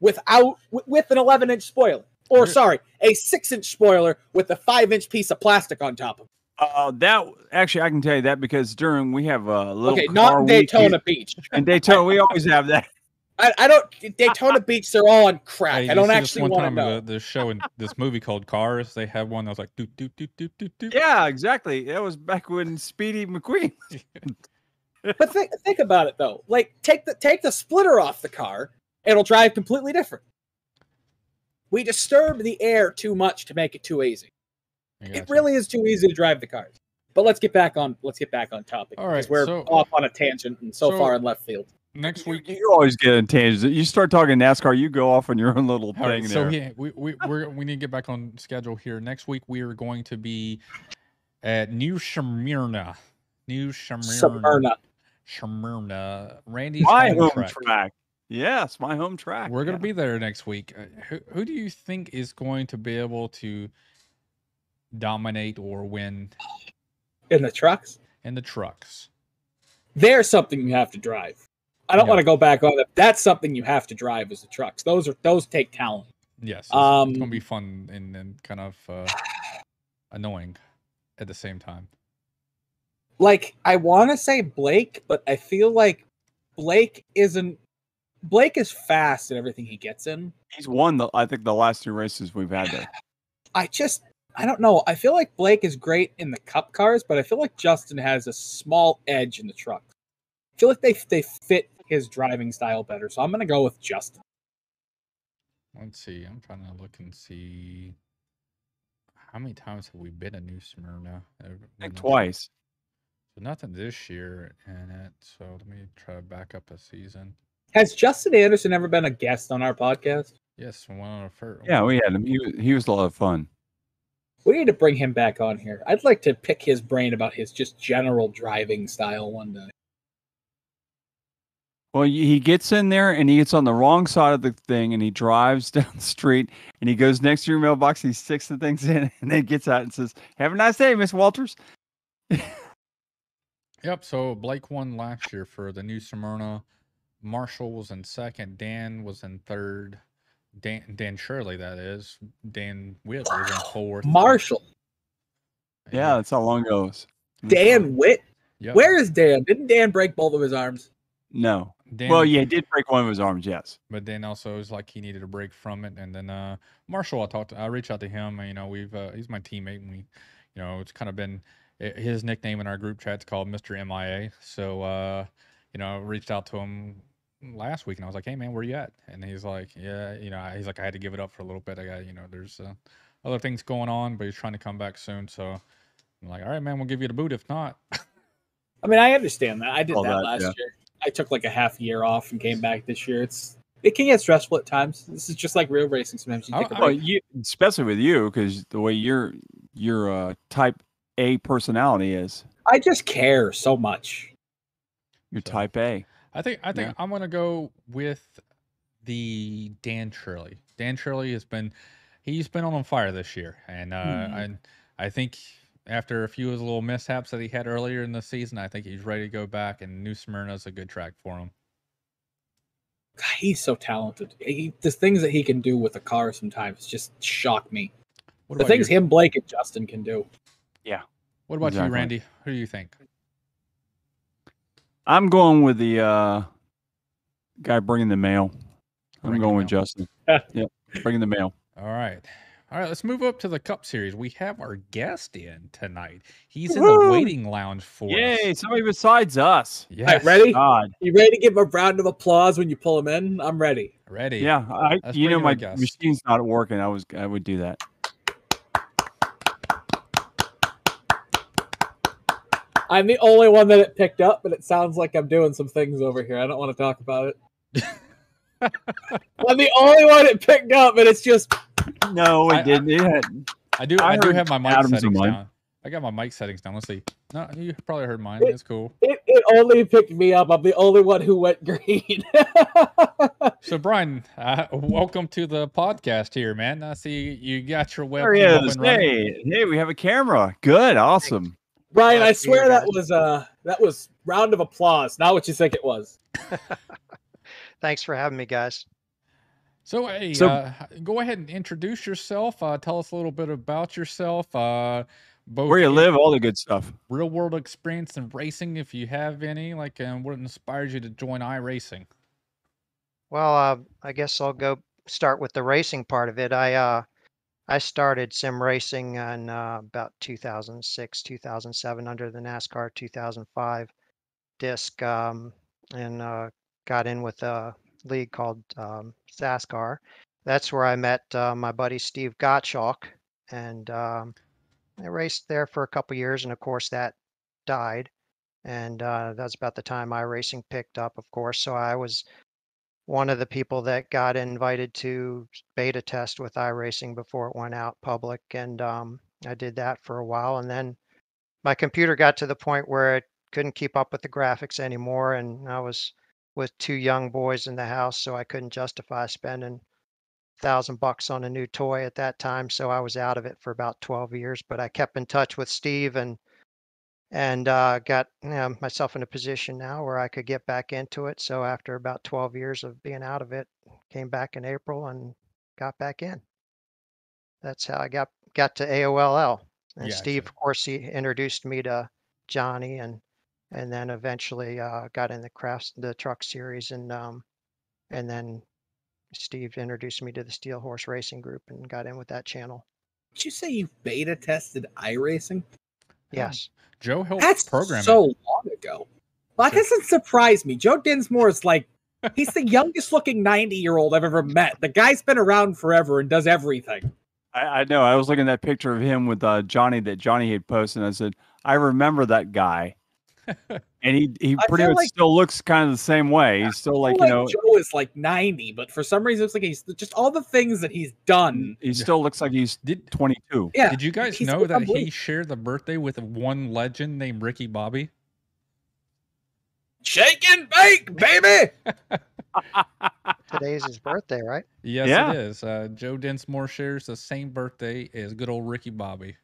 without with, with an 11 inch spoiler? Or sorry, a six inch spoiler with a five inch piece of plastic on top of it. Uh, that actually, I can tell you that because during we have a little Okay, car not in week Daytona Beach. and Daytona, we always have that. I, I don't Daytona Beach. They're all on crack. Hey, I don't actually want to time know. the, the show in this movie called Cars. They have one that was like doot doot doot doot doot doot. Yeah, exactly. That was back when Speedy McQueen. But think think about it though. Like take the take the splitter off the car, it'll drive completely different. We disturb the air too much to make it too easy. I It really is too easy to drive the cars. But let's get back on let's get back on topic. All because we're so- off on a tangent and so, so- far in left field. Next You, week. you always get in tangents. You start talking NASCAR, you go off on your own little All right, thing so there. yeah, we we we're, we need to get back on schedule here. Next week we are going to be at New Smyrna. New Smyrna. Smyrna. Smyrna. Randy's my home home track. track. Yes, my home track. We're gonna yeah. be there next week. Uh, Who who do you think is going to be able to dominate or win in the trucks. in the trucks? There's something you have to drive. I don't Yeah. want to go back on it. That's something you have to drive as the trucks. Those are those take talent. Yes, it's, Um, it's gonna be fun and, and kind of. Uh, annoying at the same time? Like I want to say Blake, but I feel like Blake isn't. Blake is fast in everything he gets in. He's won the I think the last two races we've had there. I just I don't know. I feel like Blake is great in the cup cars, but I feel like Justin has a small edge in the truck. I feel like they they fit his driving style better. So I'm gonna go with Justin. Let's see. I'm trying to look and see how many times have we been in New Smyrna? Uh, I think it's- twice. So nothing this year in it. So let me try to back up a season. Has Justin Anderson ever been a guest on our podcast? Yes, one of the first. Yeah, we had him. He was, he was a lot of fun. We need to bring him back on here. I'd like to pick his brain about his just general driving style one day. Well, he gets in there and he gets on the wrong side of the thing and he drives down the street and he goes next to your mailbox. He sticks the things in and then gets out and says, "Have a nice day, Miss Walters." Yep. So Blake won last year for the New Smyrna. Marshall was in second. Dan was in third. Dan Dan Shirley, that is. Dan Witt was in fourth. Marshall, Yeah, that's how long it goes. Dan Witt. Yep. Where is Dan? Didn't Dan break both of his arms? No. Dan, Well, yeah, he did break one of his arms. Yes. but then also it was like he needed a break from it. And then uh Marshall, I talked to, I reached out to him. and, You know, we've uh, he's my teammate, and we, you know, it's kind of been his nickname in our group chat's called Mister MIA. So uh, you know, I reached out to him last week, and I was like, "Hey, man, where you at?" And he's like, "Yeah, you know," he's like, "I had to give it up for a little bit. I got, you know, there's uh, other things going on, but he's trying to come back soon." So I'm like, "All right, man, we'll give you the boot. If not, I mean, I understand that. I did All that, that, last yeah. year. I took like a half year off and came back this year. It's it can get stressful at times. This is just like real racing. Sometimes you I- take a I- break. you, especially with you, because the way your your uh, type A personality is, I just care so much. you're So- type A. I think I think Yeah. I'm gonna go with the Dan Shirley. Dan Shirley has been he's been on fire this year, and uh. Mhm. I I think after a few of his little mishaps that he had earlier in the season, I think he's ready to go back. And New Smyrna is a good track for him. God, he's so talented. He, the things that he can do with a car sometimes just shock me. What The about things you? him, Blake, and Justin can do. Yeah. What about you, Randy? Who do you think? I'm going with the uh, guy bringing the mail. I'm Bringing going the with. Justin. yep, bringing the mail. All right. All right, let's move up to the Cup Series. We have our guest in tonight. He's in the waiting lounge for us. Yay! Somebody besides us. Yes. All right, ready? God. You ready to give him a round of applause when you pull him in? I'm ready. Ready. Yeah, I, you know bring in our my guest. machine's not working. I was I would do that. I'm the only one that it picked up, but it sounds like I'm doing some things over here. I don't want to talk about it. I'm the only one it picked up, and it's just No, it I- I- didn't. It had- I do. I I, do have my mic Adams settings down. I got my mic settings down. Let's see. No, you probably heard mine. It- It's cool. it, it only picked me up. I'm the only one who went green. So, Brian, uh, welcome to the podcast here, man. I see you got your there he webcam up is. and running. Hey, hey, we have a camera. Good, awesome. Brian, I swear here, that guys. was uh that was round of applause, not what you think it was. Thanks for having me, guys. So, hey, So- uh, go ahead and introduce yourself. Uh, tell us a little bit about yourself. Uh, both Where you in live, all the good stuff. real world experience in racing, if you have any. Like, um, what inspires you to join iRacing? Well, uh, I guess I'll go start with the racing part of it. I uh, I started sim racing in uh, about 2006, 2007 under the NASCAR 2005 disc, um, and uh, got in with a league called um, SASCAR. That's where I met uh, my buddy Steve Gottschalk, and um, I raced there for a couple years, and of course that died. And uh, that's about the time iRacing picked up, of course. So I was one of the people that got invited to beta test with iRacing before it went out public, and um, I did that for a while. And then my computer got to the point where it couldn't keep up with the graphics anymore, and I was with two young boys in the house, so I couldn't justify spending thousand bucks on a new toy at that time. So I was out of it for about 12 years, but I kept in touch with Steve and and uh, got you know, myself in a position now where I could get back into it. So after about 12 years of being out of it, came back in April and got back in. That's how I got got to AOLL. And Gotcha. Steve, of course, he introduced me to Johnny, and and then eventually uh, got in the crafts, the truck series, and um, and then Steve introduced me to the Steel Horse Racing Group, and got in with that channel. Did you say you beta tested iRacing? Yes, Joe helped That's program it. so long ago. Well, that doesn't surprise me. Joe Dinsmore is like he's the youngest looking 90 year old I've ever met. The guy's been around forever and does everything. I, I know. I was looking at that picture of him with uh, Johnny that Johnny had posted. And I said, I remember that guy. And he he pretty much like- still looks kind of the same way. He's still like I you feel know, Joe is like 90, but for some reason it's like he's just all the things that he's done. he still looks like he's Did 22. Yeah. Did you guys he's know that he shared the birthday with one legend named Ricky Bobby? Shake and bake, baby. today's his birthday, right? Yes, Yeah. it is. Uh, Joe Densmore shares the same birthday as good old Ricky Bobby.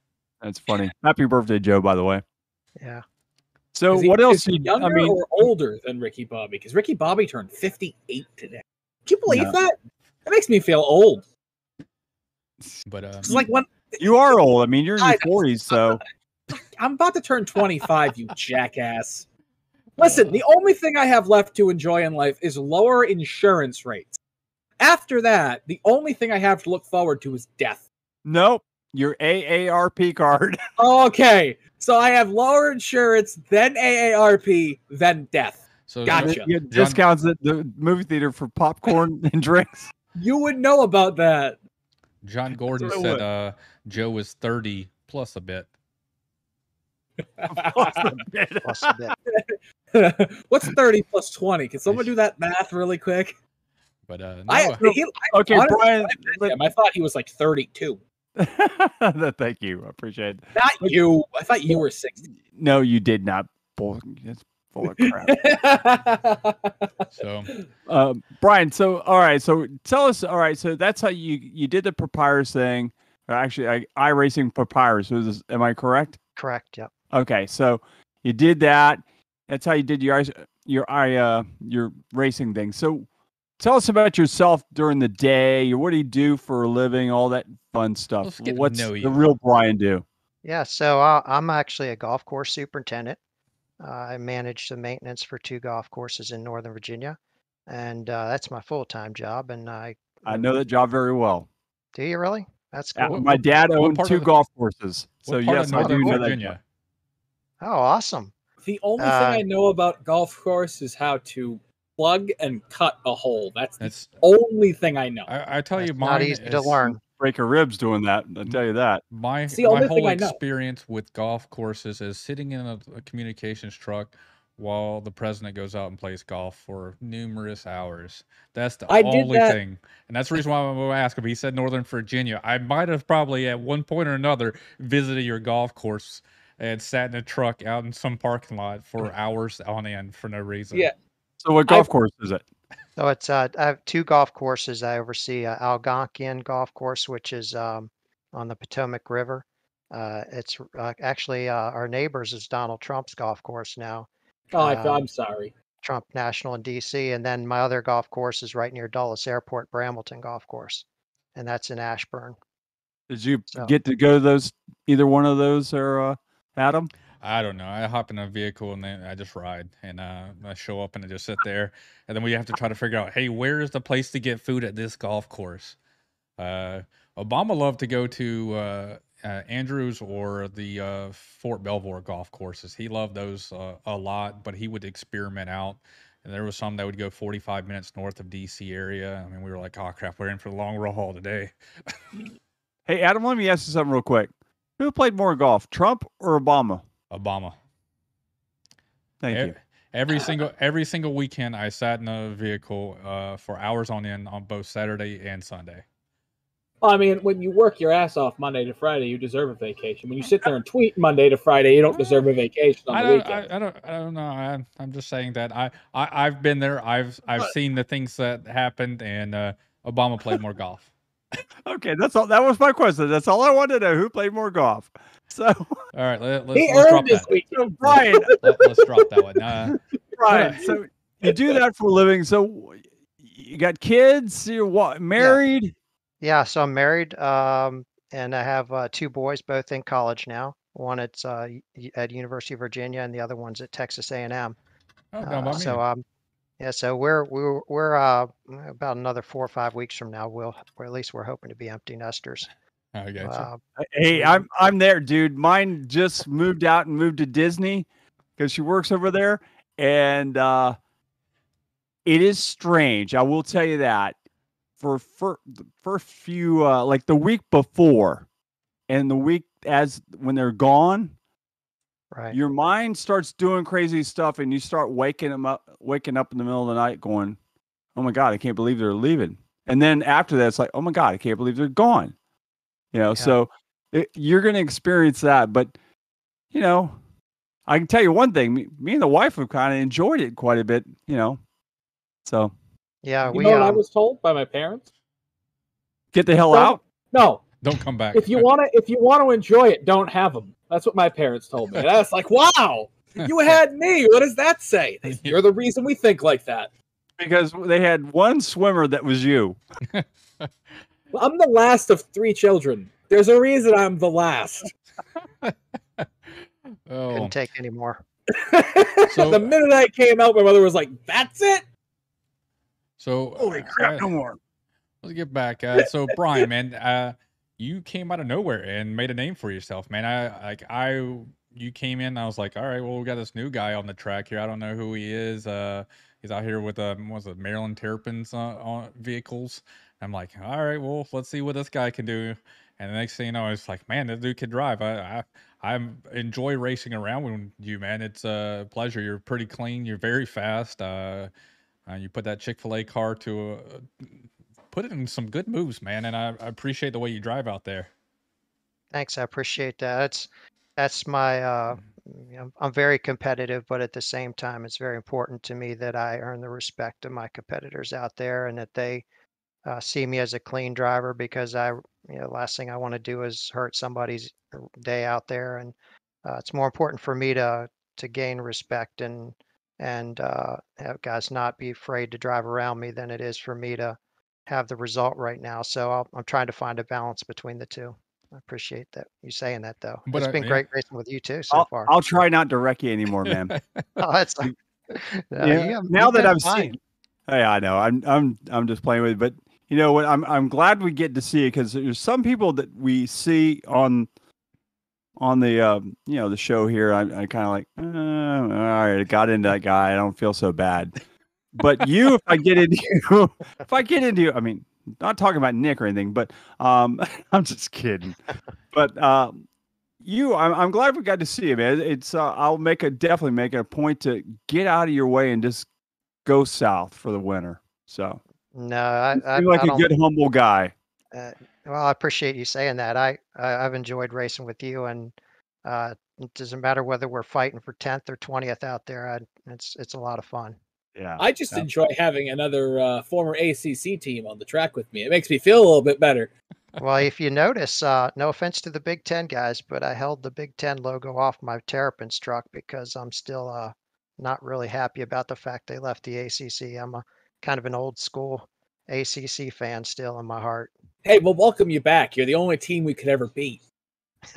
That's funny. Happy birthday, Joe, by the way. Yeah. So Is he- what is else? he You, younger I mean, or older than Ricky Bobby? Because Ricky Bobby turned 58 today. Do you believe No. that? That makes me feel old. But uh, It's like when you are old. I mean, you're in your 40s, so I'm about to turn 25, you jackass. Listen, the only thing I have left to enjoy in life is lower insurance rates. After that, the only thing I have to look forward to is death. nope. Your AARP card. Okay, so I have lower insurance, then AARP, then death. so Gotcha. Joe- You discounts at the movie theater for popcorn and drinks. You would know about that. John Gordon said uh, Joe was 30 plus a bit. Plus a bit. What's 30 plus 20? Can someone do that math really quick? But uh, no, I, he, I, Okay, honestly, Brian. I met him, I thought he was like 32. But- Thank you. I appreciate it. Not you. I thought you were 60. No, you did not. Bull, it's full of crap. so uh, Brian, so all right, so tell us. All right, so that's how you you did the papyrus thing. Or actually, I, racing papyrus. Was this, am I correct? Correct. Yep. Okay, so you did that. That's how you did your ice- your i uh your racing thing. So tell us about yourself during the day. What do you do for a living? All that fun stuff. Let's get to What's know the real Brian do? Yeah. So uh, I'm actually a golf course superintendent. Uh, I manage the maintenance for two golf courses in Northern Virginia, and uh, that's my full time job. And I I know that job very well. do you really? That's Uh, cool. What- my dad what owned two of golf courses, so yes, I do Northern know that. Virginia? Oh, awesome. The only Uh, thing I know about golf course is how to plug and cut a hole. That's the only thing I know. I, I tell you, That's mine not easy to learn. Break your ribs doing that. I'll tell you that. My It's the my whole experience with golf courses is sitting in a, a communications truck while the president goes out and plays golf for numerous hours. That's the I only that- thing, and that's the reason why I'm going to ask him. He said Northern Virginia. I might have probably at one point or another visited your golf course and sat in a truck out in some parking lot for hours on end for no reason. Yeah. So what I- golf course is it? So it's uh, I have two golf courses. I oversee uh, Algonkian Golf Course, which is um, on the Potomac River. Uh, it's uh, actually uh, our neighbors is Donald Trump's golf course now, oh, I, uh, I'm sorry. Trump National in DC. And then my other golf course is right near Dulles Airport, Brambleton Golf Course, and that's in Ashburn. Did you So- get to go to those either one of those or uh, Adam? I don't know. I hop in a vehicle and then I just ride and uh, I show up and I just sit there. And then we have to try to figure out, hey, where is the place to get food at this golf course? Uh, Obama loved to go to uh, uh, Andrews or the uh, Fort Belvoir golf courses. He loved those uh, a lot, but he would experiment out. And there was some that would go 45 minutes north of DC area. I mean, we were like, oh crap, we're in for the long roll haul today. Hey, Adam, let me ask you something real quick. Who played more golf, Trump or Obama? Obama. Thank E- you. Every single every single weekend, I sat in a vehicle uh, for hours on end on both Saturday and Sunday. Well, I mean, when you work your ass off Monday to Friday, you deserve a vacation. When you sit there and tweet Monday to Friday, you don't deserve a vacation on I the don't, weekend. I, I don't, I don't know. I, I'm just saying that I, I, I've been there. I've, I've seen the things that happened, and uh, Obama played more golf. Okay, that's all. That was my question. That's all I wanted to know. Who played more golf? So, All right, let, let's, he let's drop earned his that. so Brian, Let, us drop that one. Uh, Brian, so you do that for a living. So you got kids? You're what, married? Yeah, so I'm married. Um, and I have uh, two boys, both in college now. One at uh, at University of Virginia, and the other one's at Texas A&M. Oh, down by Uh, me. so um, yeah, so we're we're we're uh about another four or five weeks from now. We'll or at least we're hoping to be empty nesters. I got you. Uh, Hey, I'm I'm there, dude. Mine just moved out and moved to Disney because she works over there, and uh, it is strange. I will tell you that for for the first few uh, like the week before, and the week as when they're gone, right. your mind starts doing crazy stuff, and you start waking them up, waking up in the middle of the night, going, "Oh my god, I can't believe they're leaving." And then after that, it's like, "Oh my god, I can't believe they're gone." You know, Yeah. so it, you're going to experience that, but you know, I can tell you one thing: me, me and the wife have kind of enjoyed it quite a bit. You know, so Yeah, You we know what I um, was told by my parents? get the hell Don't- out. No, Don't come back. if you want to, if you want to enjoy it, don't have them. That's what my parents told me. And I was like, wow, you had me. What does that say? You're the reason we think like that. Because they had one swimmer that was you. Well, I'm the last of three children. There's a reason I'm the last. oh, couldn't take any more. So- the minute I came out, my mother was like, "That's it." so Holy uh, crap! uh, No more. Let's get back. Uh, so Brian, man, uh, you came out of nowhere and made a name for yourself, man. I like I you came in. I was like, all right, well, we got this new guy on the track here. I don't know who he is. Uh, he's out here with a what was it Maryland Terrapins uh, on vehicles. I'm like, all right, well, let's see what this guy can do. And the next thing you know, it's like, man, this dude can drive. I, I I enjoy racing around with you, man. It's a pleasure. You're pretty clean. You're very fast. Uh, uh, you put that Chick Fil A car to uh, put it in some good moves, man. And I, I appreciate the way you drive out there. Thanks, I appreciate that. That's that's my uh you know, I'm very competitive, but at the same time it's very important to me that I earn the respect of my competitors out there and that they uh, see me as a clean driver because I you know last thing I want to do is hurt somebody's day out there and uh, it's more important for me to to gain respect and and uh, have guys not be afraid to drive around me than it is for me to have the result right now. So I'll, I'm trying to find a balance between the two. I appreciate that you saying that though. But, it's uh, been yeah. great racing with you too so I'll, far. I'll try not to wreck you anymore, man. oh, that's like, no, Yeah, you now that I've fine. seen, hey, I know I'm I'm I'm just playing with, it, but you know what? I'm I'm glad we get to see it because there's some people that we see on on the um, you know the show here. I, I kind of like, uh, all right, I got into that guy. I don't feel so bad. But you, if I get into you, if I get into you, I mean, not talking about Nick or anything, but um, I'm just kidding. But um, you, I'm, I'm glad we got to see you, man. It's uh, I'll make a definitely make a point to get out of your way and just go south for the winter. So No, I, seem like I a good humble guy. uh, well, I appreciate you saying that. I, I I've enjoyed racing with you, and uh, it doesn't matter whether we're fighting for tenth or twentieth out there. I, it's it's a lot of fun. Yeah. I just Yeah. enjoy having another uh, former ACC team on the track with me. It makes me feel a little bit better. Well, if you notice, uh, no offense to the Big Ten guys, but I held the Big Ten logo off my Terrapins truck because I'm still uh, not really happy about the fact they left the ACC. I'm a kind of an old school ACC fan still in my heart. Hey, we'll welcome you back. You're the only team we could ever beat.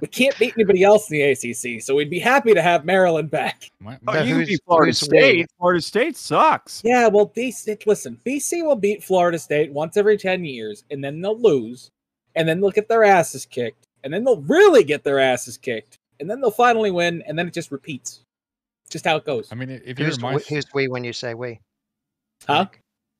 we can't beat anybody else in the ACC, so we'd be happy to have Maryland back. My- Oh, you can who's- beat Florida State. Florida State sucks. Yeah, well, BC, listen, BC will beat Florida State once every 10 years, and then they'll lose, and then they'll get their asses kicked, and then they'll really get their asses kicked, and then they'll finally win, and then it just repeats. Just how it goes. I mean, if you're Who's my, we, who's we when you say we? Huh?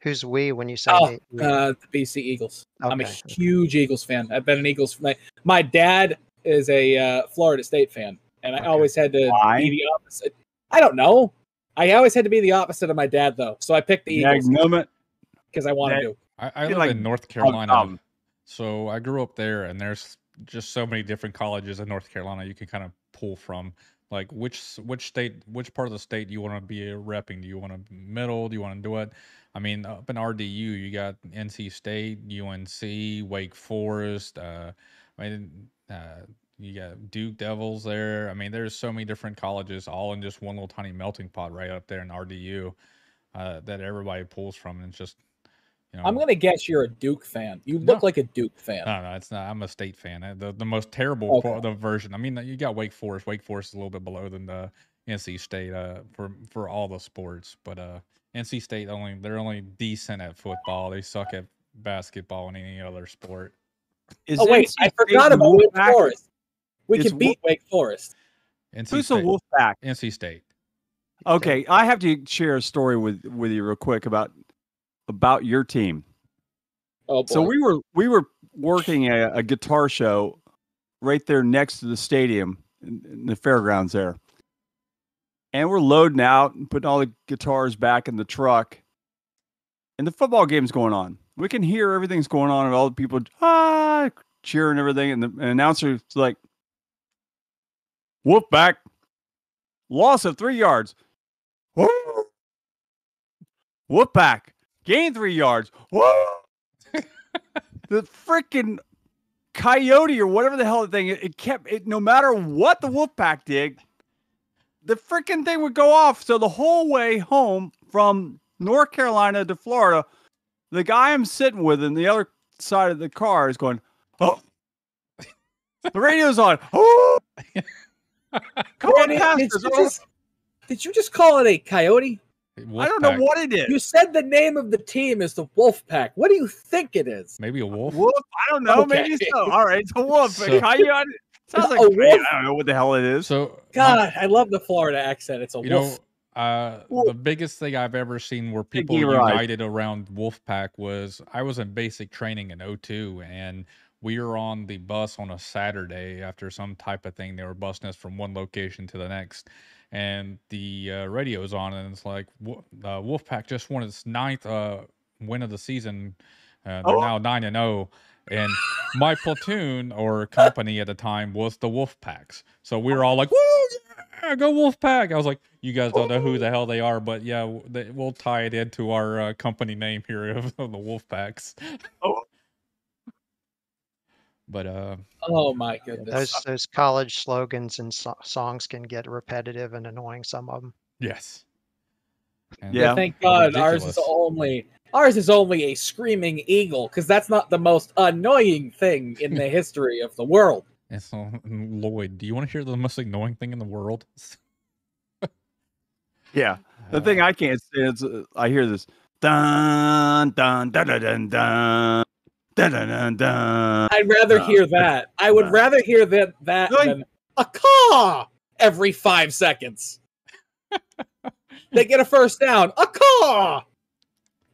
Who's we when you say Oh, we? uh, the BC Eagles. I'm a huge Eagles fan. I've been an Eagles. My, my dad is a uh, Florida State fan, and I Okay. always had to Why? be the opposite. I don't know. I always had to be the opposite of my dad, though. So I picked the Eagles because I wanted Nag- to. I, I live like in North Carolina, um, so I grew up there, and there's just so many different colleges in North Carolina you can kind of pull from. Like which which state, which part of the state do you want to be repping? Do you want to middle? Do you want to do it? I mean, up in RDU, you got NC State, UNC, Wake Forest. Uh, I mean, uh, you got Duke Devils there. I mean, there's so many different colleges, all in just one little tiny melting pot right up there in RDU uh, that everybody pulls from, and it's just You know, I'm gonna guess you're a Duke fan. You No. look like a Duke fan. No, no, it's not. I'm a state fan. Uh, The the most terrible Okay. the version. I mean, you got Wake Forest. Wake Forest is a little bit below than the NC State uh, for for all the sports, but uh, NC State only they're only decent at football. They suck at basketball and any other sport. Is oh wait, NC I forgot the about Wake Forest. We can beat Wake Forest. NC Who's the State. Wolfpack? NC State. Okay, I have to share a story with with you real quick about about your team. Oh boy. So we were we were working a, a guitar show right there next to the stadium in, in the fairgrounds there, and we're loading out and putting all the guitars back in the truck, and the football game's going on. We can hear everything's going on, and all the people ah cheering and everything, and the and announcer's like, "Wolfpack, loss of three yards." Woo! Wolfpack, gain three yards. Whoa! the freaking coyote or whatever the hell the thing it, it kept it no matter what the wolf pack did the freaking thing would go off so the whole way home from north carolina to florida the guy i'm sitting with in the other side of the car is going oh the radio's on oh come on past did, us. you just, did you just call it a coyote? i don't know what it is. You said the name of the team is the Wolf Pack. What do you think it is? Maybe a wolf. wolf i don't know maybe Okay. so all right it's a wolf So- coyote sounds like A a wolf? i don't know what the hell it is So my- God, um, I love the Florida accent. It's a you wolf. know, uh, Well- the biggest thing I've ever seen where people you're right. united around Wolfpack was I was in basic training in 02 and we were on the bus on a Saturday after some type of thing. They were busing us from one location to the next. And the uh, radio's on, and it's like uh, Wolfpack just won its ninth uh, win of the season. Uh, they're Oh. now nine and zero, and my platoon or company at the time was the Wolfpacks. So we were all like, "Woo, yeah, go Wolfpack!" I was like, "You guys don't know who the hell they are, but yeah, they, we'll tie it into our uh, company name here of, of the Wolfpacks." Oh. But uh, oh my goodness. Those those college slogans and so- songs can get repetitive and annoying. Some of them. yes, And Yeah. Thank God ours is only ours is only a screaming eagle because that's not the most annoying thing in the history of the world. And so, and Lloyd, do you want to hear the most annoying thing in the world? yeah. The uh, thing I can't stand is uh, I hear this dun dun dun dun dun dun. Dun, dun, dun, dun. I'd rather hear that. I would rather hear that that like, than a car every five seconds. they get a first down, a car,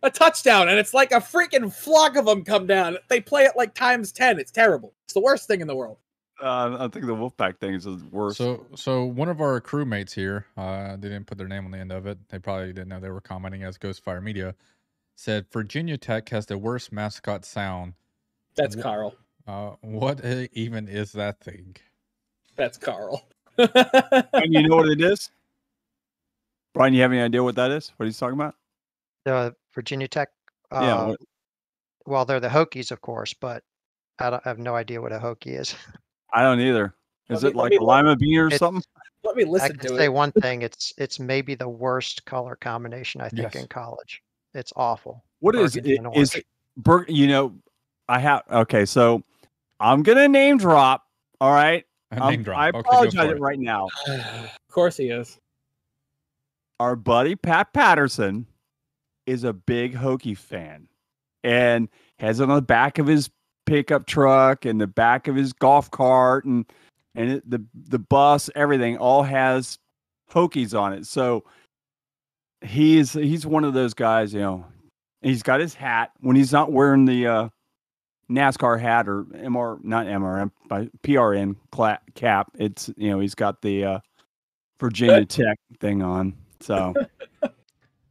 a touchdown, and it's like a freaking flock of them come down. They play it like times ten. It's terrible. It's the worst thing in the world. Uh, I think the Wolfpack thing is the worst. So, so one of our crewmates here, uh, they didn't put their name on the end of it. They probably didn't know they were commenting as Ghostfire Media. Said Virginia Tech has the worst mascot sound. That's Wha- Carl. Uh, what uh, even is that thing? That's Carl. and you know what it is? Brian, you have any idea what that is? What he's talking about? The Virginia Tech. Uh, yeah. what- Well, they're the Hokies, of course, but I, don't, I have no idea what a Hokie is. I don't either. Is Let me- it let like a lima bean or something? Let me listen I listen can to say it. one thing: it's it's maybe the worst color combination I think Yes. in college. It's awful. What is burgundy it? and Is it bur- You know, I have. Okay, so I'm gonna name drop. All right. A Um, name drop. I apologize for it. right now. of course he is. our buddy Pat Patterson is a big Hokie fan and has it on the back of his pickup truck and the back of his golf cart and and it, the the bus everything all has Hokies on it. So he's he's one of those guys, you know. He's got his hat when he's not wearing the uh, NASCAR hat or MR not MRN by PRN cap. It's you know he's got the uh, Virginia Tech thing on. So I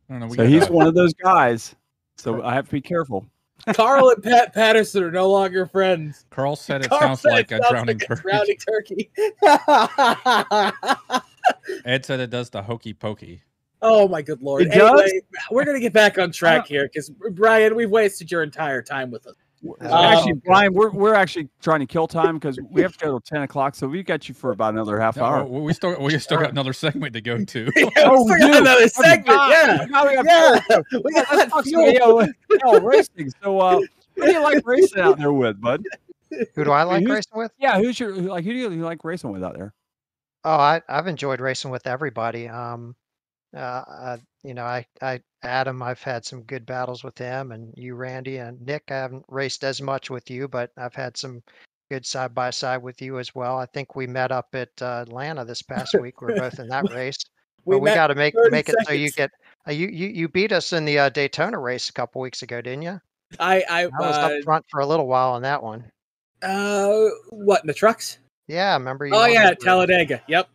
don't know. We so he's uh, one of those guys. So I have to be careful. Carl and Pat Patterson are no longer friends. Carl said it Carl sounds said like it a sounds drowning like a turkey. drowning turkey. Ed said it does the hokey pokey. oh my good lord! It does? We're gonna get back on track uh-huh. here because Brian, we've wasted your entire time with us. We're- actually, Brian, we're we're actually trying to kill time because we have to go till ten o'clock. So we've got you for about another half No, hour. we we still we still got another segment to go to. Yeah, Oh, we still got another Oh, segment. God. Yeah. Now we have Yeah. We got let's fuel. AO, AO racing. So, uh, who do you like racing out there with, bud? Who do I like who's- racing with? Yeah, who's your like? Who do you, you like racing with out there? Oh, I, I've enjoyed racing with everybody. Um, uh, uh, you know, I, I, Adam, I've had some good battles with him, and you, Randy, and Nick. I haven't raced as much with you, but I've had some good side by side with you as well. I think we met up at uh, Atlanta this past week. We're both in that race. We but we got to make 30 make it so you get. Uh, you, you you beat us in the uh, Daytona race a couple weeks ago, didn't you? I, I, I was uh, up front for a little while on that one. uh, what in the trucks? Yeah, I remember you. Oh yeah. Talladega. Yep.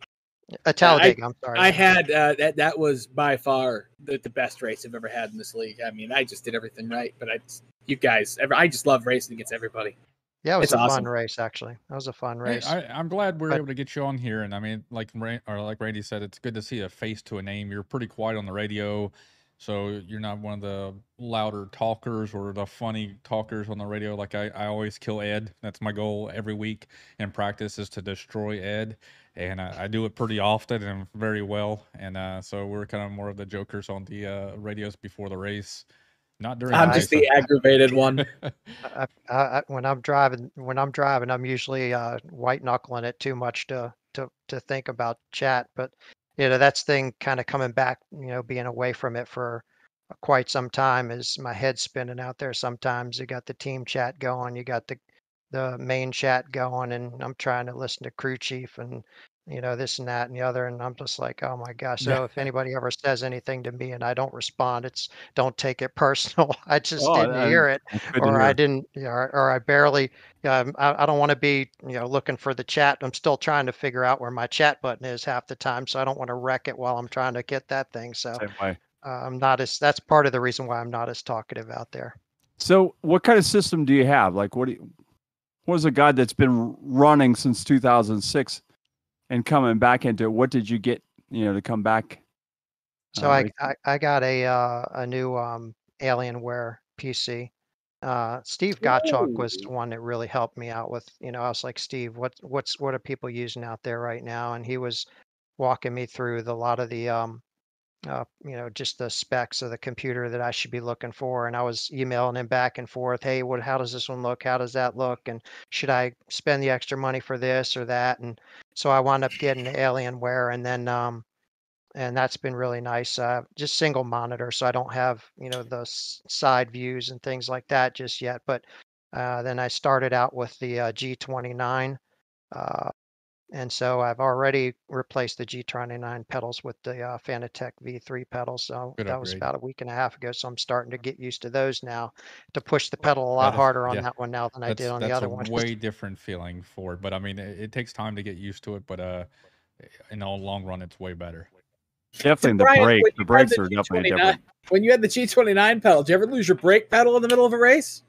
Uh, Talladega. I'm sorry. I had uh, that. That was by far the, the best race I've ever had in this league. I mean, I just did everything right. But I, you guys, I just love racing against everybody. yeah, it was it's a awesome. fun race actually. That was a fun Hey, race. I, I'm glad we are But- able to get you on here, and I mean, like Ran- or like Randy said, it's good to see a face to a name. You're pretty quiet on the radio, so you're not one of the louder talkers or the funny talkers on the radio. Like I, I always kill Ed. That's my goal every week in practice is to destroy Ed, and I, I do it pretty often and very well. And uh, so we're kind of more of the jokers on the uh, radios before the race, not during. I'm the just race. the aggravated one. I, I, I, when I'm driving, when I'm driving, I'm usually uh, white knuckling it too much to to to think about chat. But you know, that's thing kind of coming back. You know, being away from it for quite some time is my head spinning out there. Sometimes you got the team chat going, you got the the main chat going, and I'm trying to listen to crew chief and you know this and that and the other, and I'm just like, oh my gosh. So if anybody ever says anything to me and I don't respond, it's don't take it personal. I just Oh, didn't hear it That's good to or I didn't, you know, or, or I barely, um, I, I don't want to be, you know, looking for the chat. I'm still trying to figure out where my chat button is half the time, so I don't want to wreck it while I'm trying to get that thing. So uh, I'm not as. That's part of the reason why I'm not as talkative out there. So, what kind of system do you have? Like, what do you, what is a guy that's been running since 2006 and coming back into it? What did you get, you know, to come back? So uh, I. I I got a uh, a new um, Alienware PC. Uh, Steve Gottschalk was the one that really helped me out with. You know, I was like, Steve, what what's what are people using out there right now? And he was walking me through the lot of the um, uh, you know, just the specs of the computer that I should be looking for. And I was emailing him back and forth. Hey, what? How does this one look? How does that look? And should I spend the extra money for this or that? And so I wound up getting the Alienware, and then um, and that's been really nice. Uh, just single monitor, so I don't have you know the side views and things like that just yet. But uh, then I started out with the uh, G29, uh, and so I've already replaced the G29 pedals with the uh, Fanatec V3 pedals. So Good that was upgrade. about a week and a half ago. So I'm starting to get used to those now. To push the pedal a lot That is- harder on yeah. that one now than I that's, did on the that's other a one. way different feeling for it. But I mean, it, it takes time to get used to it. But uh, in the long run, it's way better. definitely the Brian, brake. when The you had brakes the are definitely G29 different. When you had the G29 pedal, did you ever lose your brake pedal in the middle of a race?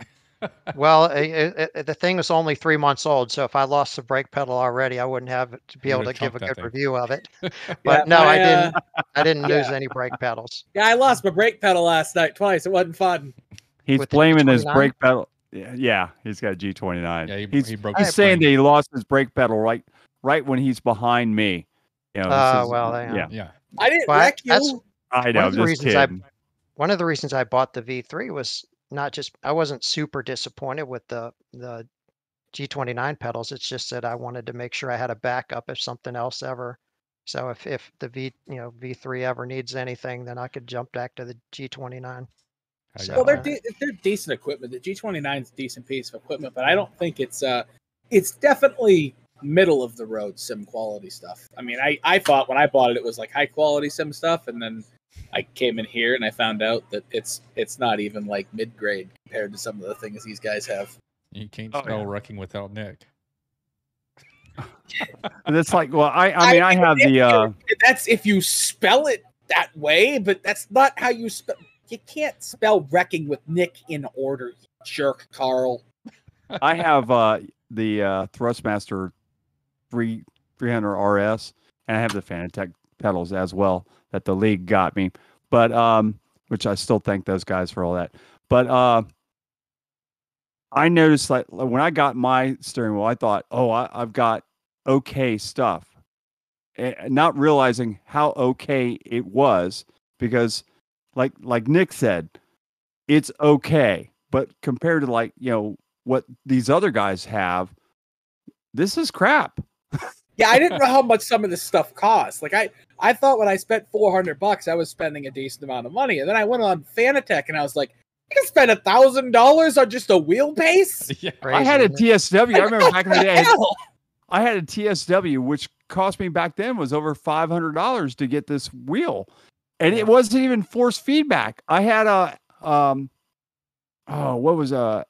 Well, i i i- the thing was only three months old, so if I lost the brake pedal already, I wouldn't have to be You able to give a good thing. review of it. But Yeah, no, I my, uh, didn't. I didn't lose yeah. any brake pedals. Yeah, I lost my brake pedal last night twice. It wasn't fun. He's with blaming his brake pedal. Yeah, yeah, he's got a G29. Yeah, he, he's he broke. he's the saying that he lost his brake pedal right right when he's behind me. You know, this Oh, is- well, yeah. yeah, Yeah, I didn't Well, I- wreck you. I know. One of the just reasons I- One of the reasons I bought the V3 was not just I wasn't super disappointed with the the G29 pedals. It's just that I wanted to make sure I had a backup if something else ever. So if if the V you know V3 ever needs anything, then I could jump back to the G29. How So, well, they're de- they're decent equipment. The G29 is a decent piece of equipment, but I don't think it's uh it's definitely middle of the road sim quality stuff. I mean, I I thought when I bought it it was like high quality sim stuff, and then I came in here and I found out that it's it's not even like mid grade compared to some of the things these guys have. You can't Oh, spell yeah. wrecking without Nick. And it's like, well, I I mean, I, have the uh, That's if you spell it that way, but that's not how you spell. You can't spell wrecking with Nick in order, you jerk, Carl. I have uh the uh Thrustmaster three three hundred RS, and I have the Fanatec pedals as well that the league got me. But um, which I still thank those guys for all that. But uh, I noticed like when I got my steering wheel, I thought, oh, I, I've got okay stuff, eh, not realizing how okay it was because, like like Nick said, it's okay, but compared to like you know what these other guys have, this is crap. Yeah, I didn't know how much some of this stuff cost. Like I, I thought when I spent four hundred bucks, I was spending a decent amount of money, and then I went on Fanatec and I was like, I can spend a thousand dollars on just a wheelbase. yeah. I had a Crazy, isn't? TSW. I remember back in the day, I had- Hell! I had a TSW, which cost me back then was over five hundred dollars to get this wheel, and it wasn't even force feedback. I had a um, oh, what was a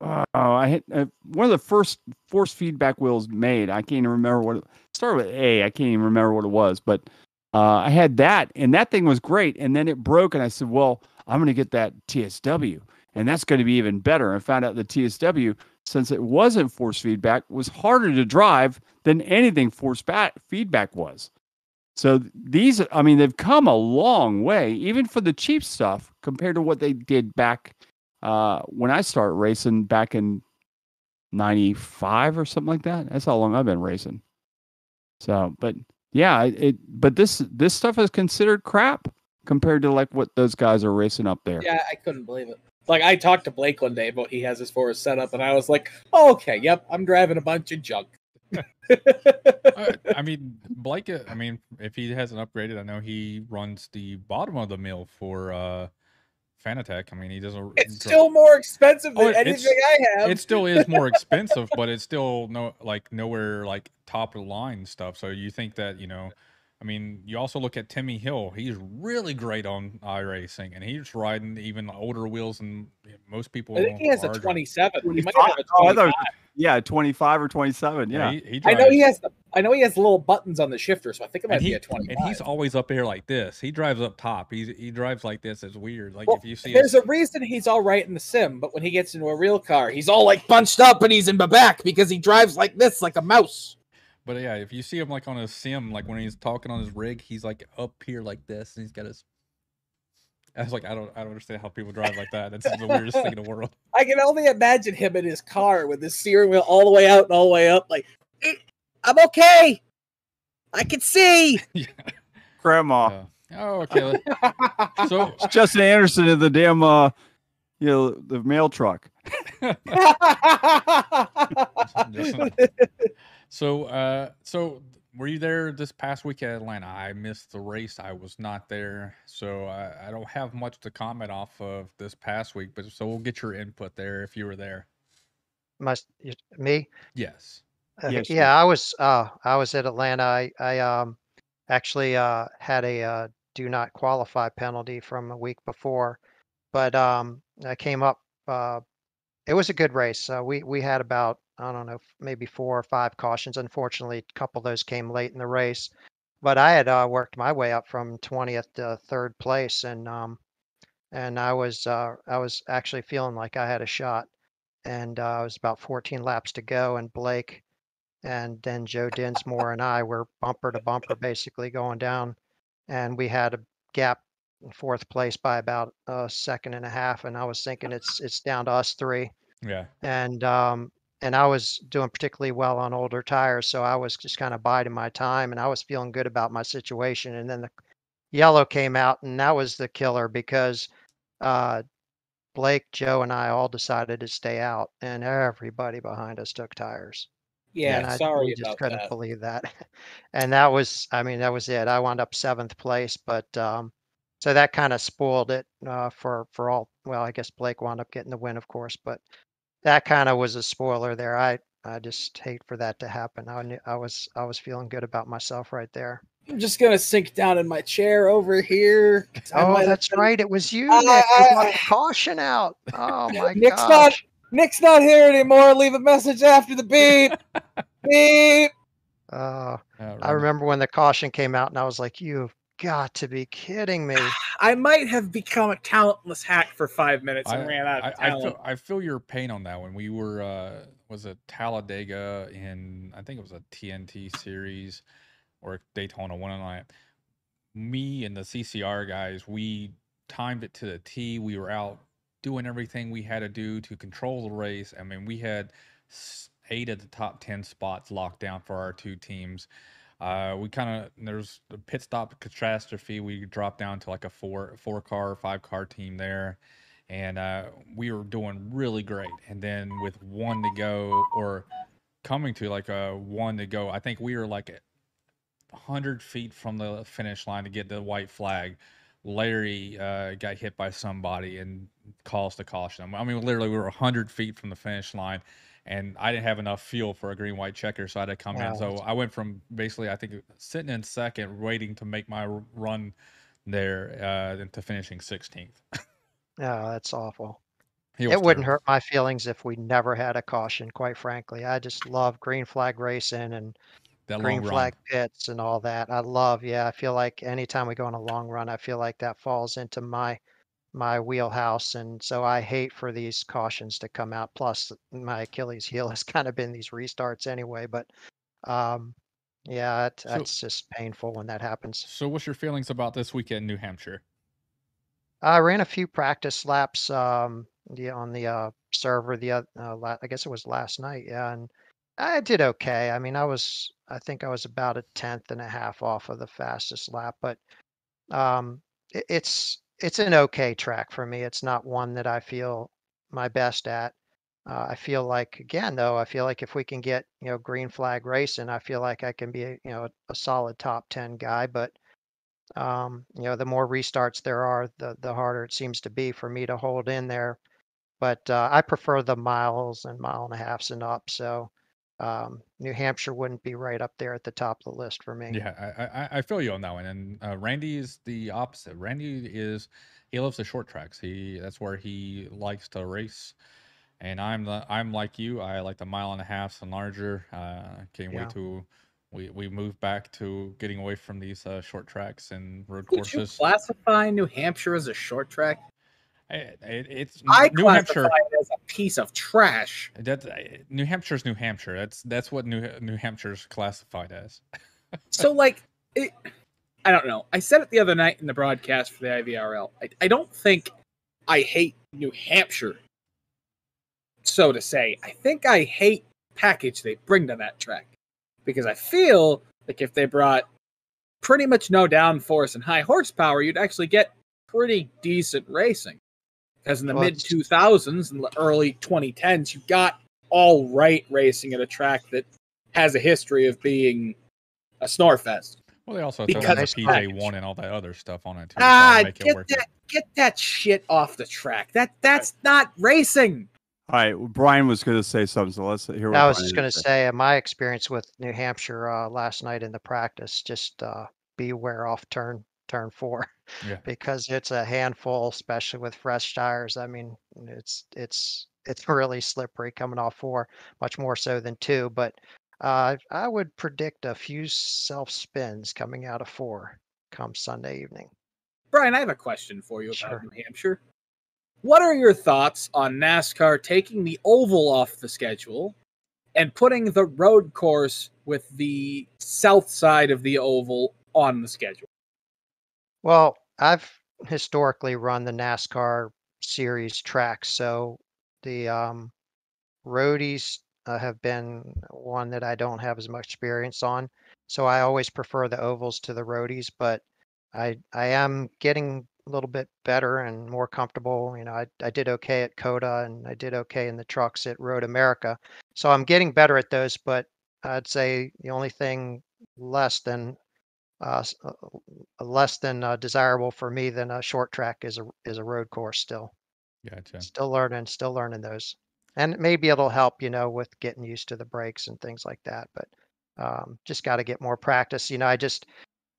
oh, I had uh, one of the first force feedback wheels made. I can't even remember what it started with A. I can't even remember what it was, but uh, I had that, and that thing was great. And then it broke, and I said, well, I'm going to get that TSW, and that's going to be even better. And found out the TSW since it wasn't force feedback, was harder to drive than anything force bat- feedback was. So these, I mean, they've come a long way, even for the cheap stuff, compared to what they did back uh, when I start racing back in '95 or something like that. That's how long I've been racing. So, but yeah, it, it. But this this stuff is considered crap compared to like what those guys are racing up there. Yeah, I couldn't believe it. Like I talked to Blake one day about he has his forest setup, and I was like, oh, okay, yep, I'm driving a bunch of junk. I, I mean, Blake. uh, I mean, if he hasn't upgraded, I know he runs the bottom of the mill for uh Fanatec. I mean, he doesn't. it's still more expensive oh, than Oh, anything I have. It still is more expensive, but it's still no like nowhere like top of the line stuff. So you think that you know. I mean, you also look at Timmy Hill. He's really great on iRacing, and he's riding even older wheels than most people. I think he has a 27. He might have a Oh, I thought it 25. Was- yeah, 25 or 27. Yeah. he, he I know he has the. I know he has little buttons on the shifter, so I think it might and be he, a 25. and he's always up here like this. He drives up top. He's he drives like this. It's weird. Like Well, if you see There's his, a reason he's all right in the sim, but when he gets into a real car, he's all like bunched up and he's in the back because he drives like this, like a mouse. but yeah, if you see him like on a sim, like when he's talking on his rig, he's like up here like this, and he's got his. I was like, I don't, I don't understand how people drive like that. That's the weirdest thing in the world. I can only imagine him in his car with his steering wheel all the way out and all the way up, like, "Eh, I'm okay. I can see. Grandma. Uh, oh, okay. So It's Justin Anderson in the damn, uh, you know, the mail truck. So, uh, so were you there this past week at Atlanta? I missed the race. I was not there, so I, I don't have much to comment off of this past week. But so we'll get your input there if you were there. Must me? Yes. Uh, Yes, sir. yeah, I was. Uh, I was at Atlanta. I, I um, actually uh, had a uh, do not qualify penalty from a week before, but um, I came up. Uh, it was a good race. Uh, we we had about I don't know maybe four or five cautions. Unfortunately, a couple of those came late in the race, but I had uh, worked my way up from twentieth to third place, and um, and I was uh, I was actually feeling like I had a shot, and uh, it was about 14 laps to go, and Blake and then Joe Dinsmore and I were bumper to bumper basically going down, and we had a gap fourth place by about a second and a half, and I was thinking it's it's down to us three, Yeah. and um and I was doing particularly well on older tires, so I was just kind of biding my time, and I was feeling good about my situation, and then the yellow came out, and that was the killer because uh Blake, Joe, and I all decided to stay out, and everybody behind us took tires yeah, and I sorry we just about couldn't that. believe that. And that was, I mean, that was it. I wound up seventh place, but um, so that kind of spoiled it uh, for for all. Well, I guess Blake wound up getting the win, of course, but that kind of was a spoiler there. I I just hate for that to happen. I knew I was I was feeling good about myself right there. I'm just gonna sink down in my chair over here. I Oh, might have that's been- right. It was you, I- Nick. You I- brought I- caution out. Oh my god. Nick's gosh. not. Nick's not here anymore. Leave a message after the beep. beep. Uh, Uh, I remember when the caution came out, and I was like, "You've got to be kidding me!" I might have become a talentless hack for five minutes and I- ran out I, of I talent. feel I feel your pain on that one. We were uh was it Talladega in I think it was a TNT series or Daytona one night. Me and the CCR guys, we timed it to the T. We were out doing everything we had to do to control the race. I mean, we had eight of the top 10 spots locked down for our two teams. Uh, we kind of there's a pit stop catastrophe. We dropped down to like a four four car, five car team there, and uh, we were doing really great. And then with one to go, or coming to like a one to go, I think we were like hundred feet from the finish line to get the white flag. Larry uh, got hit by somebody and calls to caution. I mean, literally, we were hundred feet from the finish line and I didn't have enough fuel for a green white checker, so I had to come wow. in. So I went from basically I think sitting in second, waiting to make my run there, uh, to finishing 16th. yeah, that's awful. It wouldn't hurt my feelings if we never had a caution. Quite frankly, I just love green flag racing and that green flag pits and all that. I love. Yeah, I feel like anytime we go on a long run, I feel like that falls into my my wheelhouse, and so I hate for these cautions to come out. Plus, my Achilles heel has kind of been these restarts anyway. But um, yeah, it, so, that's just painful when that happens. So, what's your feelings about this weekend, New Hampshire? I ran a few practice laps um, the, on the uh, server. The uh, la- I guess it was last night. Yeah, and I did okay. I mean, I was I think I was about a tenth and a half off of the fastest lap, but um, it, it's it's an okay track for me. It's not one that I feel my best at. Uh, I feel like again though, I feel like if we can get you know green flag racing, I feel like I can be you know a solid top ten guy. But um, you know the more restarts there are, the the harder it seems to be for me to hold in there. But uh, I prefer the miles and mile and a halfs and up. So um, New Hampshire wouldn't be right up there at the top of the list for me. Yeah, I I, I feel you on that one. And uh, Randy is the opposite. Randy is he loves the short tracks. He that's where he likes to race. And I'm the I'm like you. I like the mile and a half and larger. Uh, can't yeah. wait to we we move back to getting away from these uh, short tracks and road Would courses. Would you classify New Hampshire as a short track? It, it's I New Hampshire it as a piece of trash. That's New Hampshire's New Hampshire. That's that's what New New Hampshire's classified as. so like it, I don't know. I said it the other night in the broadcast for the IVRL. I, I don't think I hate New Hampshire, so to say. I think I hate package they bring to that track because I feel like if they brought pretty much no downforce and high horsepower, you'd actually get pretty decent racing. Because in the well, mid 2000s and the early 2010s, you got all right racing at a track that has a history of being a snore fest. Well, they also throw the PJ one and all that other stuff on it too. Ah, get that get that shit off the track. That that's not racing. All right, Brian was going to say something, so let's hear. I was Brian just going to say. in my experience with New Hampshire uh, last night in the practice. Just uh, beware off turn turn four yeah. because it's a handful, especially with fresh tires. I mean, it's it's it's really slippery coming off four, much more so than two. But uh, I would predict a few self spins coming out of four come Sunday evening. Brian, I have a question for you about sure. New Hampshire. What are your thoughts on NASCAR taking the oval off the schedule and putting the road course with the south side of the oval on the schedule? Well, I've historically run the NASCAR series tracks, so the um, roadies uh, have been one that I don't have as much experience on. So I always prefer the ovals to the roadies, but I I am getting a little bit better and more comfortable. You know, I, I did okay at COTA and I did okay in the trucks at Road America. So I'm getting better at those, but I'd say the only thing less than uh, uh, less than uh, desirable for me than a short track is a is a road course still. Gotcha. Still learning, still learning those, and maybe it'll help, you know, with getting used to the brakes and things like that. But um, just got to get more practice. You know, I just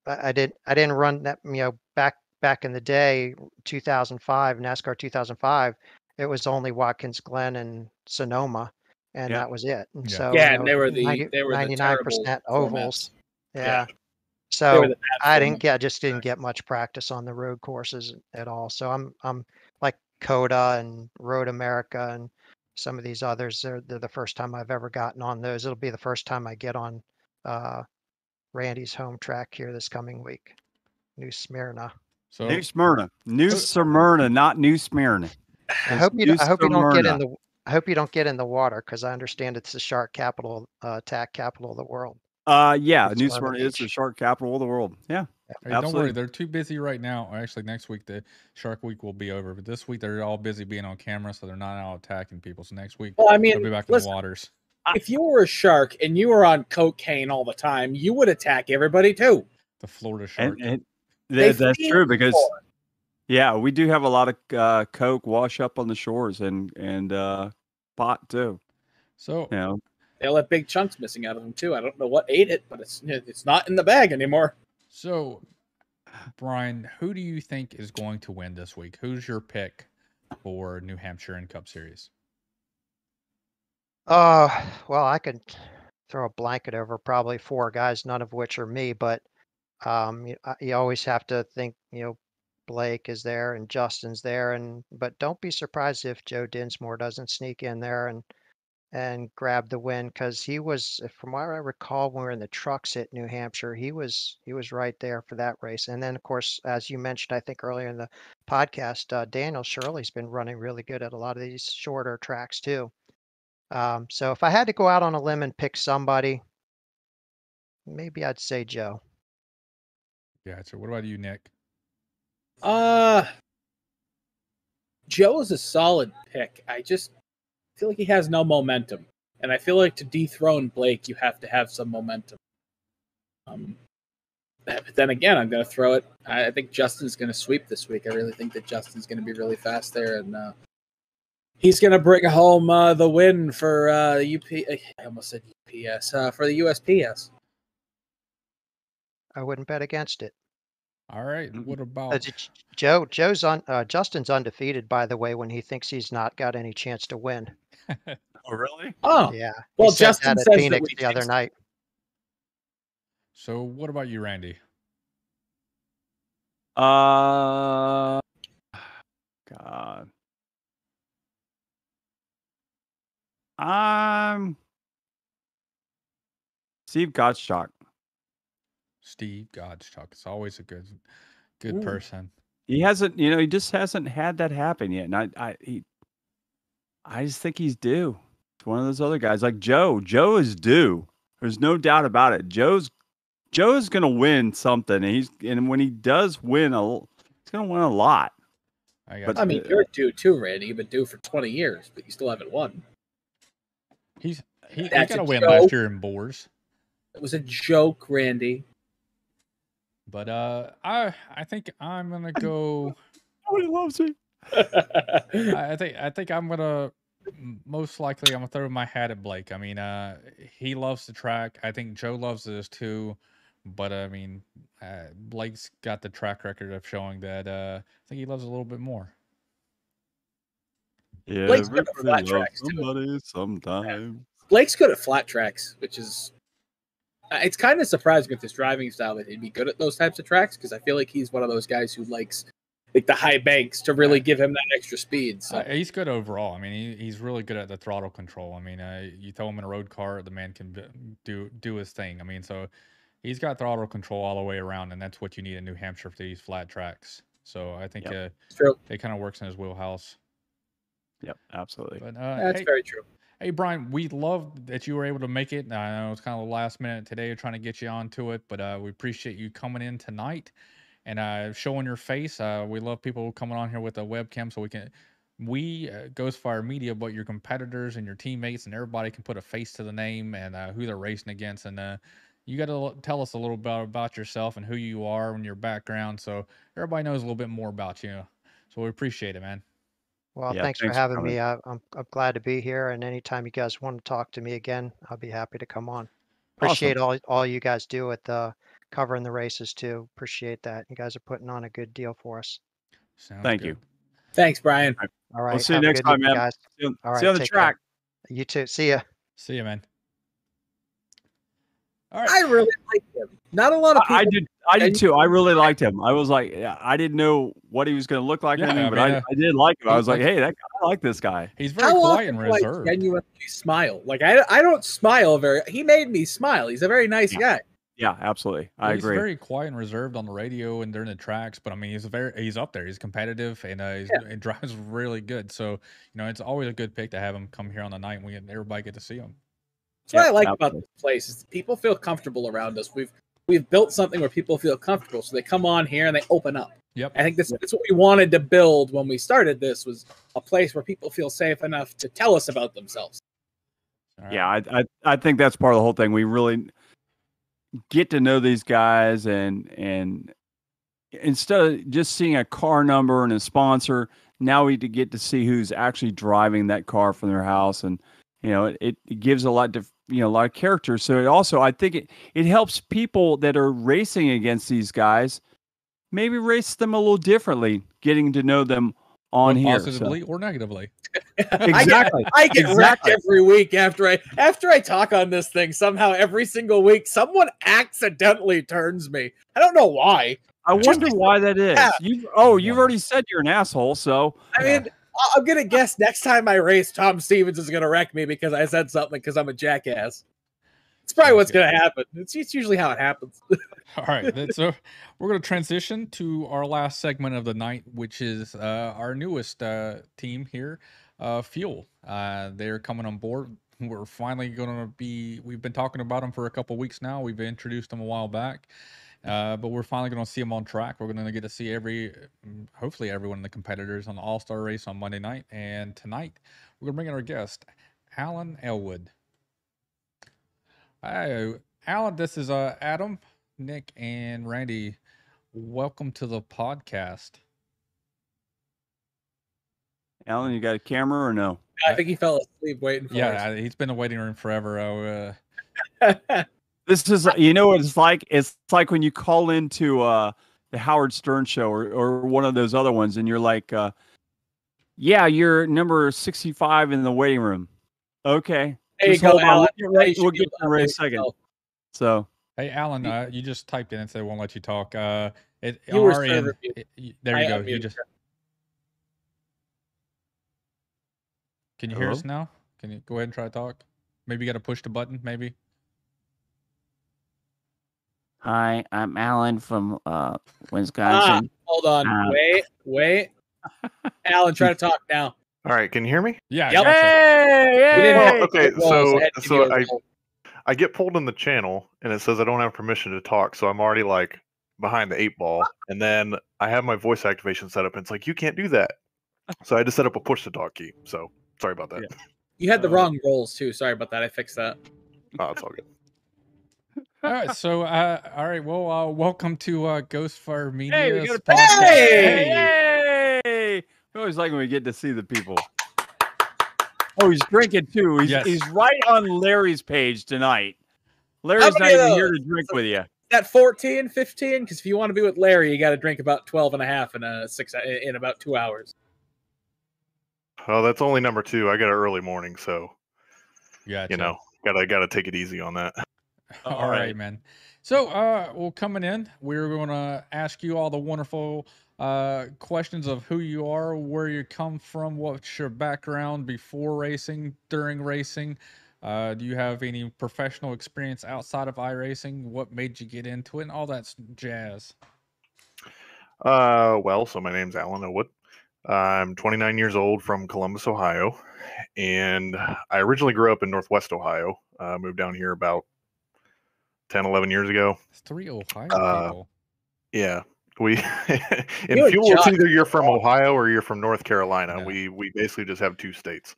I, I did I didn't run that. You know, back back in the day, 2005 NASCAR 2005, it was only Watkins Glen and Sonoma, and yeah. that was it. And yeah. so yeah, you know, and they were the 90, they were 99% ovals. Yeah. yeah. So I didn't get, I just didn't get much practice on the road courses at all. So I'm, I'm like COTA and Road America and some of these others. They're, they're the first time I've ever gotten on those. It'll be the first time I get on uh, Randy's home track here this coming week, New Smyrna. So New Smyrna, New Smyrna, not New Smyrna. I hope you. don't- I hope you don't get in the. I hope you don't get in the water because I understand it's the shark capital, uh, attack capital of the world. Uh, yeah, New New Smyrna Smyrna is the shark capital of the world. Yeah, Hey, don't worry, Absolutely. they're too busy right now. Actually, next week the Shark Week will be over, but this week they're all busy being on camera, so they're not out attacking people. So next week Well, I mean, they'll be back in the waters. if you were a shark and you were on cocaine all the time, you would attack everybody too. The Florida Shark. and, and They that, that's true because people. yeah, we do have a lot of uh, coke wash up on the shores and and uh, pot too. so You know, they'll have big chunks missing out of them too. I don't know what ate it, but it's it's not in the bag anymore. So, Brian, who do you think is going to win this week? Who's your pick for New Hampshire and Cup Series? Uh, well, I could throw a blanket over probably four guys, none of which are me, but um, you, uh, you always have to think, you know, Blake is there and Justin's there, and but don't be surprised if Joe Dinsmore doesn't sneak in there and and grab the win because he was, from what I recall, when we were in the trucks at New Hampshire, he was he was right there for that race. And then, of course, as you mentioned, I think earlier in the podcast, uh, Daniel Shirley's been running really good at a lot of these shorter tracks too. Um, so if I had to go out on a limb and pick somebody, maybe I'd say Joe. Yeah. So, what about you, Nick? Uh Joe is a solid pick. I just feel like he has no momentum. And I feel like to dethrone Blake, you have to have some momentum. Um, but then again, I'm going to throw it. I I think Justin's going to sweep this week. I really think that Justin's going to be really fast there, and uh, he's going to bring home uh, the win for uh, UP. I almost said UPS uh, for the USPS. I wouldn't bet against it. All right. What Uh, about J- Joe, Joe's on. Uh, Justin's undefeated, by the way, when he thinks he's not got any chance to win. oh really? Oh, Yeah. well, he said Justin that says Phoenix we the other it. night. So, what about you, Randy? Uh, God. I'm Steve Gottschalk. Steve Godchuk. It's always a good, good Ooh. person. He hasn't, you know, he just hasn't had that happen yet. And I, I, he, I just think he's due. It's one of those other guys like Joe. Joe is due. There's no doubt about it. Joe's, Joe's gonna win something, and he's, and when he does win a, l- he's gonna win a lot. I got. But- I mean, you're due too, Randy. You've been due for 20 years, but you still haven't won. he's he, he That's got a a win joke. last year in Boers. It was a joke, Randy. But uh, I I think I'm gonna go. Nobody loves me. I I think I think I'm gonna most likely I'm gonna throw my hat at Blake. I mean, uh, he loves the track. I think Joe loves this too. But I mean, uh, Blake's got the track record of showing that. Uh, I think he loves a little bit more. Yeah, Blake's good at flat loves tracks, too. somebody sometimes. Blake's good at flat tracks, which is uh, it's kind of surprising with his driving style that he'd be good at those types of tracks because I feel like he's one of those guys who likes like the high banks to really give him that extra speed. So Uh, he's good overall. I mean, he, he's really good at the throttle control. I mean, uh, you throw him in a road car, the man can do do his thing. I mean, so he's got throttle control all the way around, and that's what you need in New Hampshire for these flat tracks. So I think Yep. uh, true. it kind of works in his wheelhouse. Yep, absolutely. But uh, That's hey, very true. hey, Brian, we love that you were able to make it. I know it's kind of the last minute today, trying to get you onto it, but uh, we appreciate you coming in tonight and uh, showing your face. Uh, we love people coming on here with a webcam so we can. We uh, Ghostfire Media, but your competitors and your teammates and everybody can put a face to the name and uh, who they're racing against. And uh, you got to tell us a little bit about yourself and who you are and your background, so everybody knows a little bit more about you. So we appreciate it, man. Well, Yeah, thanks, thanks for for having coming. me. I, I'm I'm glad to be here, and anytime you guys want to talk to me again, I'll be happy to come on. Appreciate all all you guys do with uh, covering the races too. Appreciate that. You guys are putting on a good deal for us. Sounds Thank good. you. Thanks, Brian. All right. I'll see you next time, man. guys. See you, All see you on the take care. track. You too. See ya. See you, man. All right. I really liked him. Not a lot of people. I, I did. I did too. I really liked him. I was like, I didn't know what he was going to look like, Yeah, anything, I but I, uh, I did like him. I was like, like- hey, that guy, I like this guy. He's very How quiet often and do I reserved. genuinely smile? Like I, I don't smile very. He made me smile. He's a very nice Yeah. guy. Yeah, absolutely. I he's agree. very quiet and reserved on the radio and during the tracks, but I mean, he's very he's up there. He's competitive and uh, he's, he drives really good. So you know, it's always a good pick to have him come here on the night when everybody get to see him. That's what I like about absolutely. this place is people feel comfortable around us. We've we've built something where people feel comfortable, so they come on here and they open up. Yep. I think this that's what we wanted to build when we started this was a place where people feel safe enough to tell us about themselves. All right. Yeah, I, I I think that's part of the whole thing. We really get to know these guys, and and instead of just seeing a car number and a sponsor, now we get to see who's actually driving that car from their house, and you know it, it gives a lot of you know a lot of character. So it also I think it it helps people that are racing against these guys maybe race them a little differently, getting to know them on Or here. so- positively or negatively. Exactly. I get wrecked Exactly. every week after I after I talk on this thing. Somehow every single week, someone accidentally turns me. I don't know why. I Just wonder because- why that is. Yeah. You oh, you've Yeah. already said you're an asshole, so I mean, I'm gonna guess next time I race, Tom Stevens is gonna wreck me because I said something because I'm a jackass. It's probably what's gonna happen. It's, it's usually how it happens. All right, so we're going to transition to our last segment of the night, which is uh, our newest uh, team here, uh, Fuel. Uh, they're coming on board. We're finally going to be. We've been talking about them for a couple weeks now. We've introduced them a while back, uh, but we're finally going to see them on track. We're going to get to see every, mm, hopefully, everyone of the competitors on the All Star race on Monday night, and tonight we're going to bring in our guest, Alan Elwood. Hi, Alan. This is uh, Adam. Nick and Randy, welcome to the podcast. Alan, you got a camera or no? I think he fell asleep waiting for Yeah, us. I- he's been in the waiting room forever. Uh, uh, This is you know what it's like? It's like when you call into uh the Howard Stern show or, or one of those other ones and you're like uh yeah, you're number 65 in the waiting room. Okay. There you Just go, hold on, Alan. We'll get, Now right, you we'll be get to to right a second. So hey, Alan, uh, you just typed in and said won't let you talk. Uh, it, You were end, it- y- there I you go. You just can you hear us now? Can you go ahead and try to talk? Maybe you got to push the button. Maybe. Hi, I'm Alan from uh, Ah, Wisconsin. hold on. Uh, wait, wait. Alan, try to talk now. All right, can you hear me? Yeah. Yep. hey, hey, have okay, to roll, so- I had to give so you a I- roll. I get pulled in the channel and it says I don't have permission to talk, so I'm already like behind the eight ball. And then I have my voice activation set up and it's like you can't do that. So I had to set up a push to talk key. So sorry about that. You had the Uh, wrong rolls too. Sorry about that. I fixed that. Oh, it's all good. All right. So, uh, all right. Well, uh, welcome to uh, Ghostfire Media. Hey, we got a podcast. Hey! Hey! We always like when we get to see the people. Oh, he's drinking too. He's, Yes. he's right on Larry's page tonight. Larry's not even here to drink with you. That 14, 15? Because if you want to be with Larry, you got to drink about 12 and a half in a six in about two hours. Oh, that's only number two. I got an early morning, so Gotcha. you know, gotta gotta take it easy on that. all All right, right. man. So, uh, well, coming in, we're going to ask you all the wonderful uh, questions of who you are, where you come from, what's your background before racing, during racing. Uh, do you have any professional experience outside of iRacing? What made you get into it, and all that jazz? Uh, well, so my name's Alan Elwood. I'm 29 years old from Columbus, Ohio, and I originally grew up in Northwest Ohio. Uh, moved down here about 10, 11 years ago. It's three Ohio Uh, people. Yeah, we in You and fuel. It's either you're from Ohio or you're from North Carolina. Yeah. We we basically just have two states.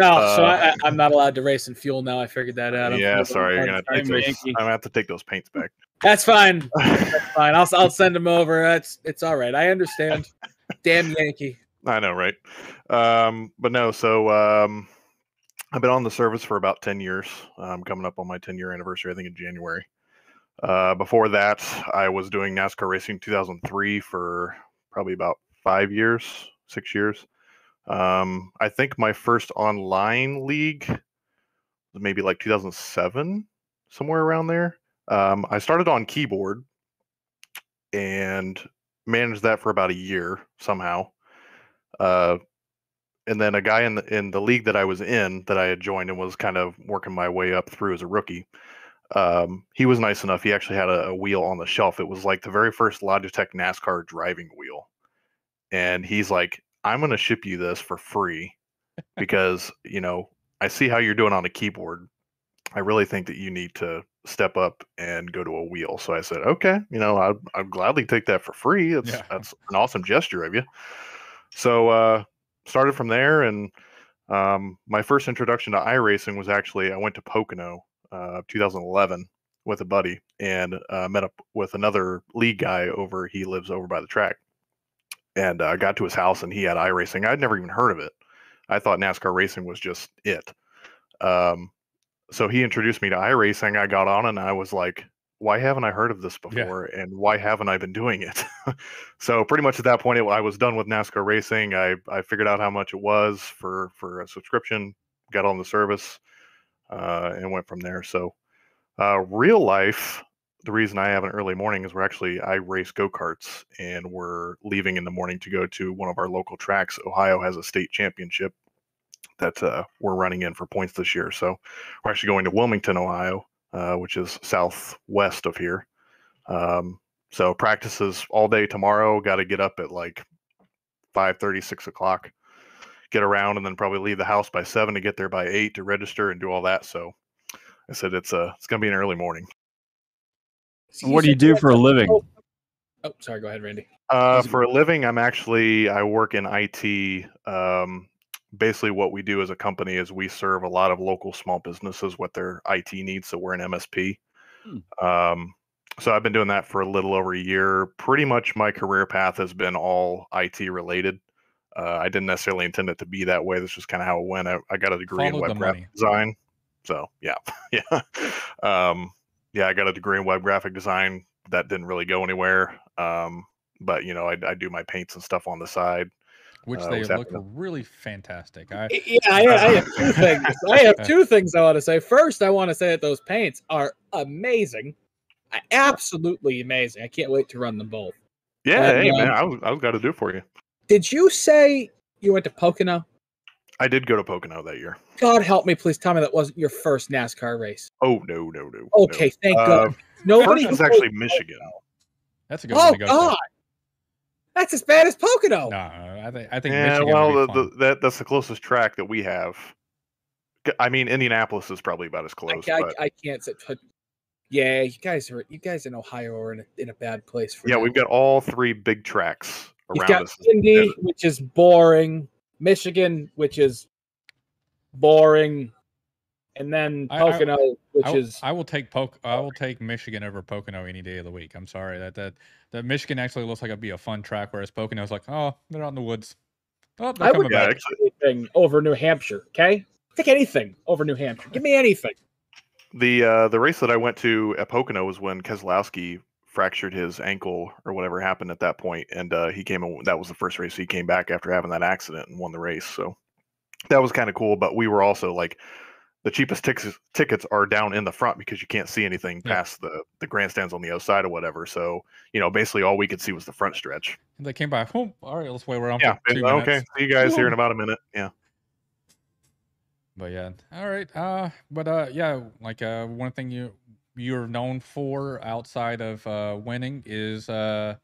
Oh, so Uh, I, I- I'm not allowed to race in fuel now. I figured that out. I'm yeah, sorry, you're gonna take those. I'm gonna have to take those paints back. That's fine. That's fine. I'll I'll send them over. That's it's all right. I understand. Damn Yankee. I know, right? Um, but no, so um, I've been on the service for about 10 years. I'm coming up on my 10 year anniversary, I think, in January. Uh, before that, I was doing NASCAR racing 2003 for probably about five years, six years. Um, I think my first online league was maybe like 2007, somewhere around there. Um, I started on keyboard and managed that for about a year somehow. Uh, and then a guy in the in the league that I was in that I had joined and was kind of working my way up through as a rookie um, he was nice enough. He actually had a, a wheel on the shelf. It was like the very first Logitech NASCAR driving wheel, and he's like, "I'm going to ship you this for free because you know I see how you're doing on a keyboard. I really think that you need to step up and go to a wheel." So I said, "Okay, you know, I'd, I'd gladly take that for free. It's Yeah. that's an awesome gesture of you." So uh, started from there, and um, my first introduction to iRacing was actually I went to Pocono, uh, 2011, with a buddy, and uh, met up with another league guy over. He lives over by the track, and uh, got to his house, and he had iRacing. I'd never even heard of it. I thought NASCAR racing was just it. Um, so he introduced me to iRacing. I got on, and I was like, "Why haven't I heard of this Yeah. before? And why haven't I been doing it?" so pretty much at that point, it, I was done with NASCAR racing. I I figured out how much it was for for a subscription, got on the service, uh, and went from there. So uh, real life, the reason I have an early morning is we're actually I race go karts, and we're leaving in the morning to go to one of our local tracks. Ohio has a state championship that uh, we're running in for points this year. So we're actually going to Wilmington, Ohio, uh, which is southwest of here. Um, so practices all day tomorrow. Got to get up at like 5 6 o'clock, get around, and then probably leave the house by seven to get there by eight to register and do all that. So I said it's a it's gonna be an early morning. So What do you do for a living? Oh, oh, sorry. Go ahead, Randy. Uh, for a living, I'm actually I work in IT. Um, basically, what we do as a company is we serve a lot of local small businesses with their IT needs. So we're an MSP. Hmm. Um, so I've been doing that for a little over a year. Pretty much my career path has been all IT related. Uh, I didn't necessarily intend it to be that way. This just kind of how it went. I, I got a degree in Followed the web graphic money. design. So yeah, yeah, um, yeah. I got a degree in web graphic design. That didn't really go anywhere. Um, but you know, I, I do my paints and stuff on the side. which Uh, they was look happening? really fantastic. I Yeah, I, I have two things. I have two things I want to say. First, I want to say that those paints are amazing, Uh, absolutely amazing. I can't wait to run them both. Yeah, And, hey man, um, I was I was got to do it for you. Did you say you went to Pocono? I did go to Pocono that year. God help me, please tell me that wasn't your first NASCAR race. Oh no, no, no. Okay, thank no. God. Uh, Nobody first was actually goes- Michigan. that's a good Oh one to go God, that's as bad as Pocono. No, I think I think Yeah, Michigan well, would the, be the, that that's the closest track that we have. I mean, Indianapolis is probably about as close. I, but I can't say. but- Yeah, you guys are you guys in Ohio are in a, in a bad place for yeah, now. we've got all three big tracks You've got us. Indy, which is boring. Michigan, which is boring, and then I- I- Pocono, which I, will- is I will take Poc- I will take Michigan over Pocono any day of the week. I'm sorry that that that Michigan actually looks like it'd be a fun track, whereas Pocono's like, oh, they're out in the woods. Oh, they're I coming would Yeah, back. actually, anything over New Hampshire. Okay, take anything over New Hampshire. Give me anything. the uh, the race that I went to at Pocono was when Keselowski fractured his ankle or whatever happened at that point, and uh, he came. and- That was the first race he came back after having that accident and won the race. So that was kind of cool. But we were also like the cheapest tickets tickets are down in the front because you can't see anything Yeah. past the the grandstands on the other side or whatever. So you know, basically all we could see was the front stretch. They came by. Oh, all right, let's wait around Yeah. two Okay. minutes. See you guys here in about a minute. Yeah. But yeah, all right. Uh, but uh, yeah, like uh, one thing you you're known for outside of uh winning is uh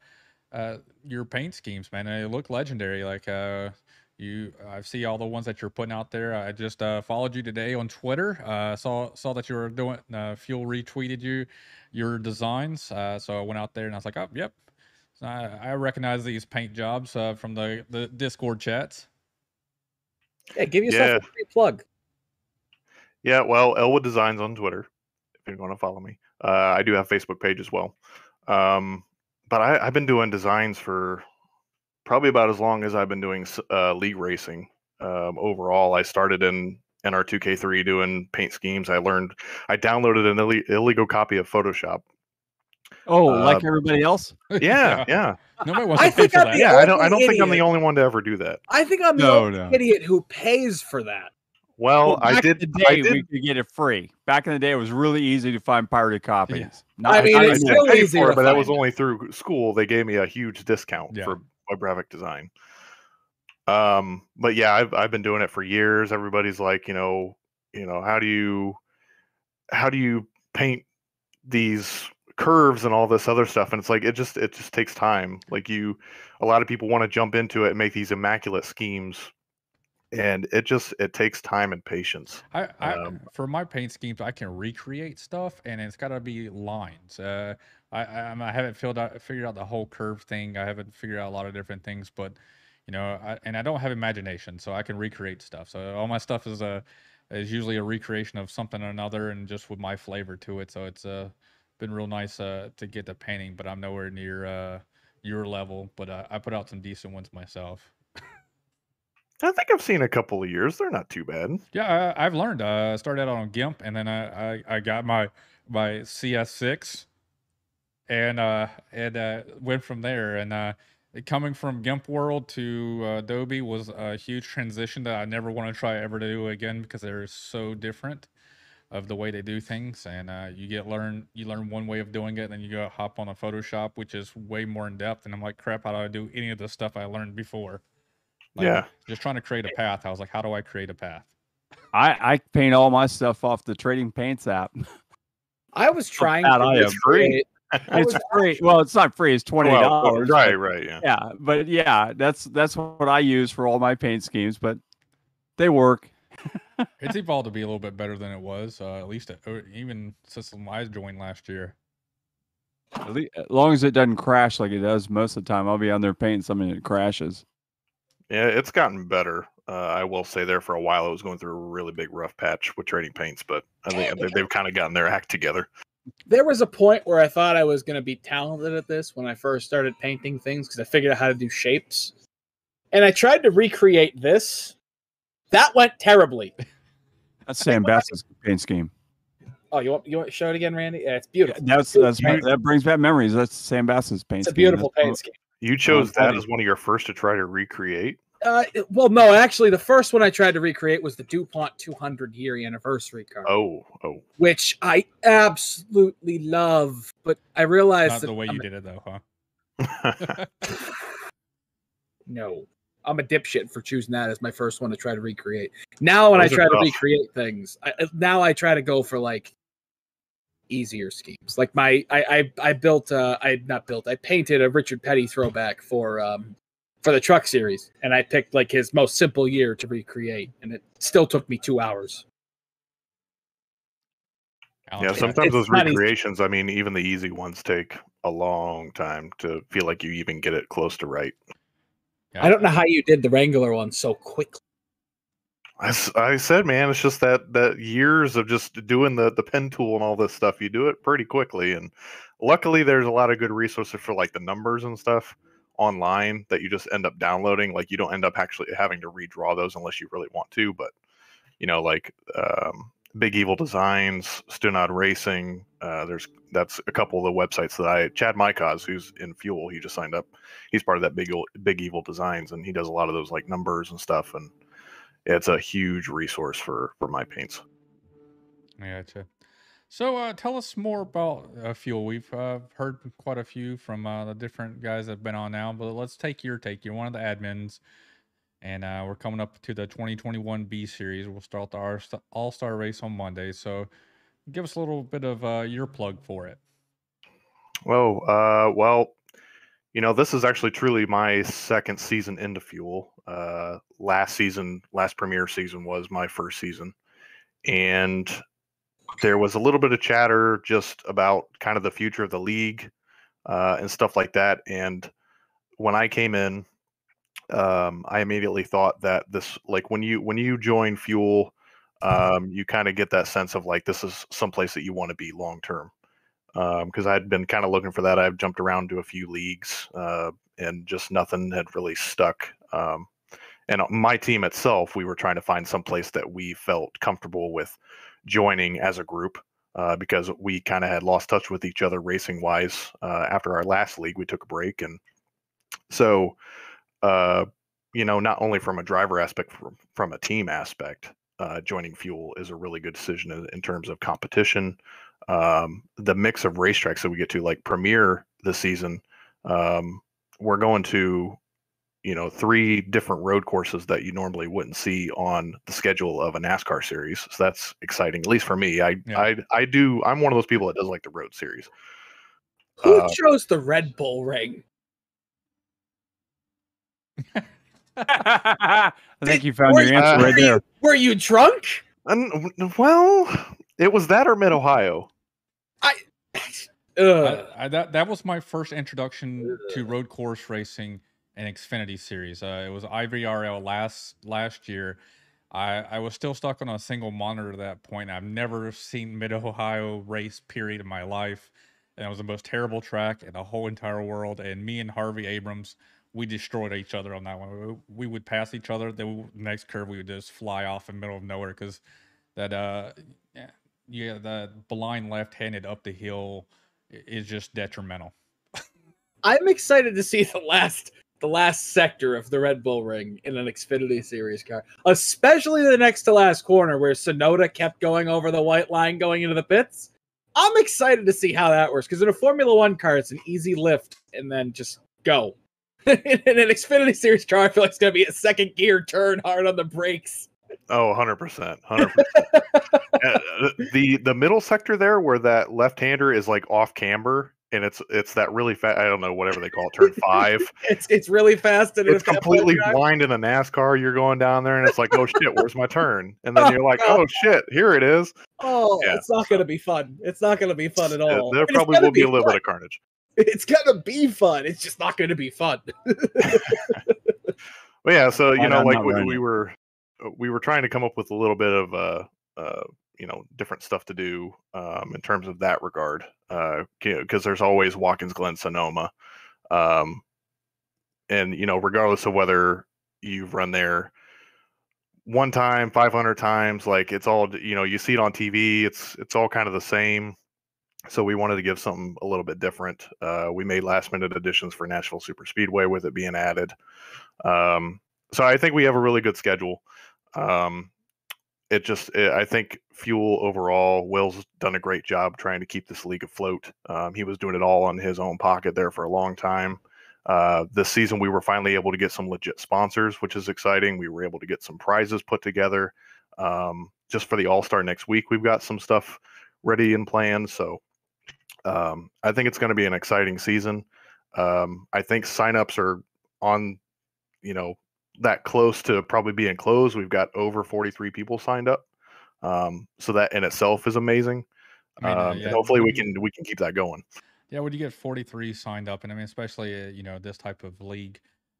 uh your paint schemes, man. And they look legendary. Like uh, you, I see all the ones that you're putting out there. I just uh followed you today on Twitter. Uh, saw saw that you were doing. Uh, Fuel retweeted you your designs. Uh, so I went out there and I was like, oh, yep. So I, I recognize these paint jobs uh, from the the Discord chats. Yeah, give yourself Yeah. a free plug. Yeah, well, Elwood Designs on Twitter, if you want to follow me. Uh, I do have a Facebook page as well. Um, but I, I've been doing designs for probably about as long as I've been doing s- uh, league racing. Um, overall, I started in NR2K3 doing paint schemes. I learned, I downloaded an ille- illegal copy of Photoshop. Oh, like Uh, everybody else? Yeah, yeah, Nobody wants I to pay think for I'm that. yeah. I don't, I don't think I'm the only one to ever do that. I think I'm the No, only no. idiot who pays for that. Well, Well, I did. in the I day, did we could get it free. Back in the day, it was really easy to find pirated copies. Not, I mean, not I it's did anymore. still easy for to it, but that was find. only through school. They gave me a huge discount Yeah. for web graphic design. Um, but yeah, I've I've been doing it for years. Everybody's like, you know, you know, how do you how do you paint these curves and all this other stuff and it's like it just it just takes time like you a lot of people want to jump into it and make these immaculate schemes and it just it takes time and patience I, I Um, for my paint schemes, I can recreate stuff, and it's got to be lines. Uh, I, I I'm- haven't filled out figured out the whole curve thing. I haven't figured out a lot of different things, but you know, I, and I don't have imagination, so I can recreate stuff. So all my stuff is a is usually a recreation of something or another, and just with my flavor to it. So it's uh been real nice uh to get the painting, but I'm nowhere near uh your level. But uh, I put out some decent ones myself. I think i've seen a couple of years they're not too bad Yeah, I, I've learned. Uh, I started out on GIMP, and then I, I, I got my my CS6, and uh, and uh, went from there. And uh, coming from GIMP world to uh, Adobe was a huge transition that I never want to try ever to do again because they're so different of the way they do things. And uh, you get learn you learn one way of doing it, and then you go hop on a Photoshop, which is way more in depth. And I'm like, crap, how do I do any of the stuff I learned before? Like, yeah just trying to create a path. I was like, how do I create a path? I I paint all my stuff off the Trading Paints app. I was trying bad to I am. recreate- I it's free. Well, it's not free. It's twenty Well, dollars. right right yeah Yeah, but yeah, that's that's what I use for all my paint schemes. But they work. it's evolved to be a little bit better than it was, uh, at least it, or even since I joined last year. At lea- as long as it doesn't crash like it does most of the time, I'll be on there painting something and it crashes. Yeah, it's gotten better. Uh, I will say there for a while it was going through a really big rough patch with trading paints, but I think they- they've kind of gotten their act together. there was a point where I thought I was going to be talented at this when I first started painting things because I figured out how to do shapes. And I tried to recreate this. That went terribly. That's Sam Bass's paint scheme. Oh, you want you want to show it again, Randy? Yeah, it's beautiful. That's that's that brings back memories. That's Sam Bass's paint scheme. It's a beautiful That's paint what- scheme. You chose that as one of your first to try to recreate. Uh, well, no, actually, the first one I tried to recreate was the DuPont 200 year anniversary card, Oh, oh, which I absolutely love. But I realized Not that the way I'm you a- did it, though, huh? no, I'm a dipshit for choosing that as my first one to try to recreate. Now, when Those I are try to tough. recreate things, I, I- now I try to go for like easier schemes. Like my, I, I, I built, uh, I not built, I painted a Richard Petty throwback for, um, for the truck series, and I picked like his most simple year to recreate, and it still took me two hours. Yeah. Sometimes it's those not easy. recreations, I mean, even the easy ones take a long time to feel like you even get it close to right. Yeah, I don't know how you did the Wrangler one so quickly. I, I said, man, it's just that that years of just doing the the pen tool and all this stuff. You do it pretty quickly, and luckily, there's a lot of good resources for like the numbers and stuff online that you just end up downloading. Like you don't end up actually having to redraw those unless you really want to. But you know, like um, Big Evil Designs, Stunod Racing. Uh, there's that's a couple of the websites that I Chad Mykos, who's in Fuel, he just signed up. He's part of that Big Big Evil Designs, and he does a lot of those like numbers and stuff and it's a huge resource for for my paints. Gotcha. So, uh, tell us more about uh, Fuel. We've uh, heard quite a few from uh, the different guys that have been on now, but let's take your take. You're one of the admins, and uh, we're coming up to the 2021 B Series. We'll start the All Star race on Monday. So, give us a little bit of uh, your plug for it. Oh, uh, well, you know, this is actually truly my second season into Fuel. Uh, last season, last premiere season was my first season, and there was a little bit of chatter just about kind of the future of the league uh, and stuff like that. And when I came in, um, I immediately thought that this, like, when you when you join Fuel, um, you kind of get that sense of like this is someplace that you want to be long term because I'd been kind of looking for that. I've jumped around to a few leagues uh, and just nothing had really stuck. Um, and my team itself, we were trying to find some place that we felt comfortable with joining as a group uh, because we kind of had lost touch with each other racing wise uh, after our last league. We took a break, and so uh, you know, not only from a driver aspect, from, from a team aspect, uh, joining Fuel is a really good decision in, in terms of competition um, the mix of racetracks that we get to, like Premiere this season, um, we're going to you know three different road courses that you normally wouldn't see on the schedule of a NASCAR series. So that's exciting, at least for me. I Yeah. I I do. I'm one of those people that does like the road series. Who Uh, chose the Red Bull ring? I think Did- you found were your you- answer uh, right were you- there. Were you drunk? And well, it was that or Mid Ohio. Ugh. I, I, that that was my first introduction to road course racing and Xfinity series. Uh, it was IVRL last last year. I, I was still stuck on a single monitor at that point. I've never seen Mid Ohio race period in my life, and it was the most terrible track in the whole entire world. And me and Harvey Abrams, we destroyed each other on that one. We, we would pass each other. The next curve, we would just fly off in the middle of nowhere because that uh yeah, yeah the blind left-handed up the hill is just detrimental. I'm excited to see the last the last sector of the Red Bull ring in an Xfinity series car, especially the next to last corner where Tsunoda kept going over the white line going into the pits. I'm excited to see how that works because in a Formula One car, it's an easy lift and then just go. in an Xfinity series car, I feel like it's gonna be a second gear turn hard on the brakes. Oh, 100%. 100%. Uh, the the middle sector there where that left-hander is like off camber and it's it's that really fast I don't know whatever they call it turn 5. It's it's really fast and it's completely blind in a NASCAR you're going down there and it's like oh shit where's my turn and then you're like oh shit here it is. Oh, Yeah, it's not gonna be fun. It's not gonna be fun at all. there And probably will be a little bit of carnage. It's gonna be fun. It's just not gonna be fun. But yeah, so you know, I'm like we, we were we were trying to come up with a little bit of uh uh you know different stuff to do um in terms of that regard uh because there's always Watkins Glen Sonoma um and you know regardless of whether you've run there one time 500 times like it's all you know you see it on TV it's it's all kind of the same so we wanted to give something a little bit different uh we made last minute additions for Nashville Super Speedway with it being added um, so I think we have a really good schedule. Um, it just, it, I think fuel overall, Will's done a great job trying to keep this league afloat. Um, he was doing it all on his own pocket there for a long time. Uh, this season, we were finally able to get some legit sponsors, which is exciting. We were able to get some prizes put together. Um, just for the All Star next week, we've got some stuff ready and planned. So um, I think it's going to be an exciting season. Um, I think signups are on you know that close to probably being closed. We've got over 43 people signed up. Um, so that in itself is amazing. I mean, uh, um, yeah, and hopefully we can we can keep that going. Yeah, when you get 43 signed up, and I mean, especially uh, you know this type of league,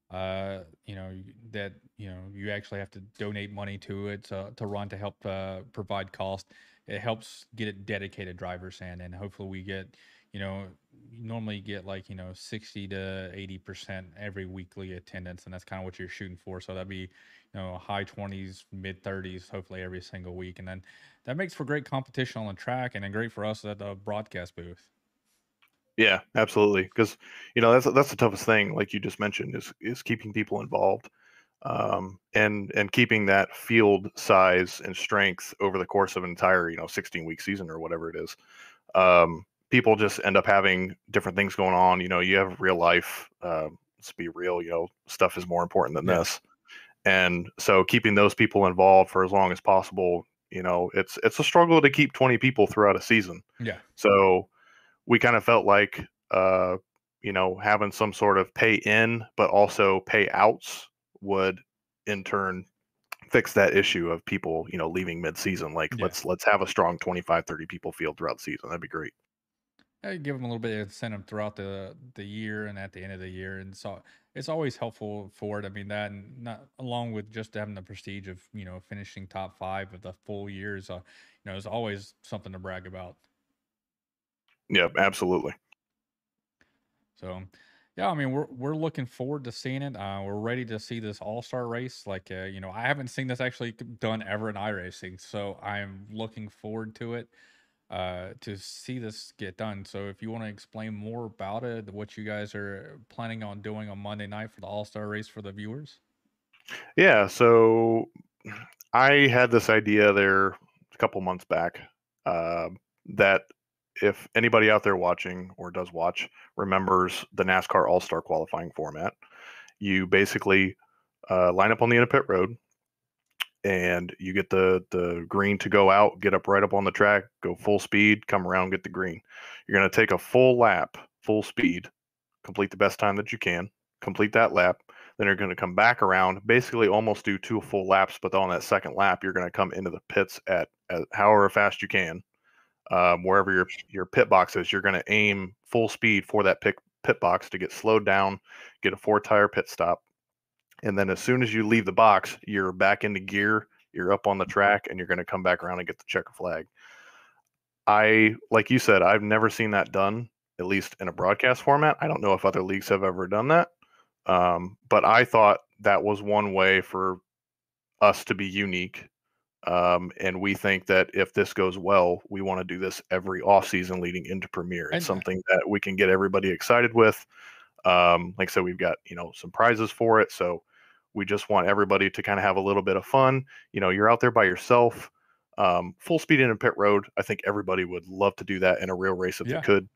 uh, you know that you know you actually have to donate money to it to, to run to help uh, provide cost. It helps get it dedicated drivers in, and hopefully we get you know you normally get like you know 60 to 80 percent every weekly attendance, and that's kind of what you're shooting for. So that'd be you know high 20s, mid 30s, hopefully every single week, and then that makes for great competition on the track, and then great for us at the broadcast booth. Yeah, absolutely. Because you know that's that's the toughest thing, like you just mentioned, is is keeping people involved, um, and and keeping that field size and strength over the course of an entire you know 16 week season or whatever it is. Um, people just end up having different things going on. You know, you have real life. Uh, let's be real. You know, stuff is more important than Yeah. this, and so keeping those people involved for as long as possible. You know, it's it's a struggle to keep 20 people throughout a season. Yeah. So we kind of felt like, uh, you know, having some sort of pay in, but also pay outs would in turn fix that issue of people, you know, leaving mid season. Like Yeah. let's, let's have a strong 25, 30 people field throughout the season. That'd be great. Yeah, give them a little bit of incentive throughout the the year and at the end of the year, and so it's always helpful for it. I mean that, and not along with just having the prestige of you know finishing top five of the full years. Uh, you know, is always something to brag about. Yeah, absolutely. So, yeah, I mean, we're we're looking forward to seeing it. Uh, we're ready to see this All Star race. Like, uh, you know, I haven't seen this actually done ever in iRacing, so I'm looking forward to it. Uh, to see this get done. So, if you want to explain more about it, what you guys are planning on doing on Monday night for the All Star race for the viewers. Yeah. So I had this idea there a couple months back uh, that if anybody out there watching or does watch remembers the NASCAR All Star qualifying format, you basically uh, line up on the end of pit road, and you get the the green to go out, get up right up on the track, go full speed, come around, get the green. You're going to take a full lap, full speed, complete the best time that you can, complete that lap. Then you're going to come back around, basically almost do two full laps, but on that second lap, you're going to come into the pits at, at however fast you can, um, wherever your your pit box is. You're going to aim full speed for that pit pit box to get slowed down, get a four tire pit stop, and then as soon as you leave the box, you're back into gear, you're up on the track, and you're going to come back around and get the checker flag. I, like you said, I've never seen that done, at least in a broadcast format. I don't know if other leagues have ever done that. Um, but I thought that was one way for us to be unique. Um, and we think that if this goes well, we want to do this every off season leading into premiere. It's something that we can get everybody excited with. Um, like I said, we've got, you know, some prizes for it. So we just want everybody to kind of have a little bit of fun. You know, you're out there by yourself, um, full speed in a pit road. I think everybody would love to do that in a real race if Yeah. they could.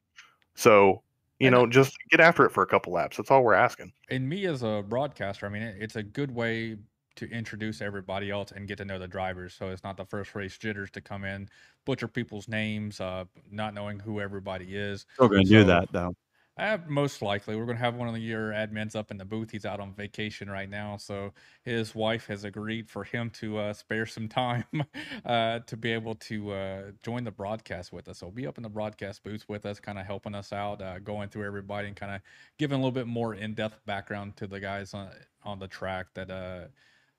So, you And know, I- just get after it for a couple laps. That's all we're asking. and me as a broadcaster, I mean, it's a good way to introduce everybody else and get to know the drivers. So it's not the first race jitters to come in, butcher people's names, uh, not knowing who everybody is. Still going to do that though. Uh, most likely, we're going to have one of the year admins up in the booth. He's out on vacation right now, so his wife has agreed for him to uh, spare some time uh, to be able to uh, join the broadcast with us. So be up in the broadcast booth with us, kind of helping us out, uh, going through everybody, and kind of giving a little bit more in-depth background to the guys on on the track that. Uh,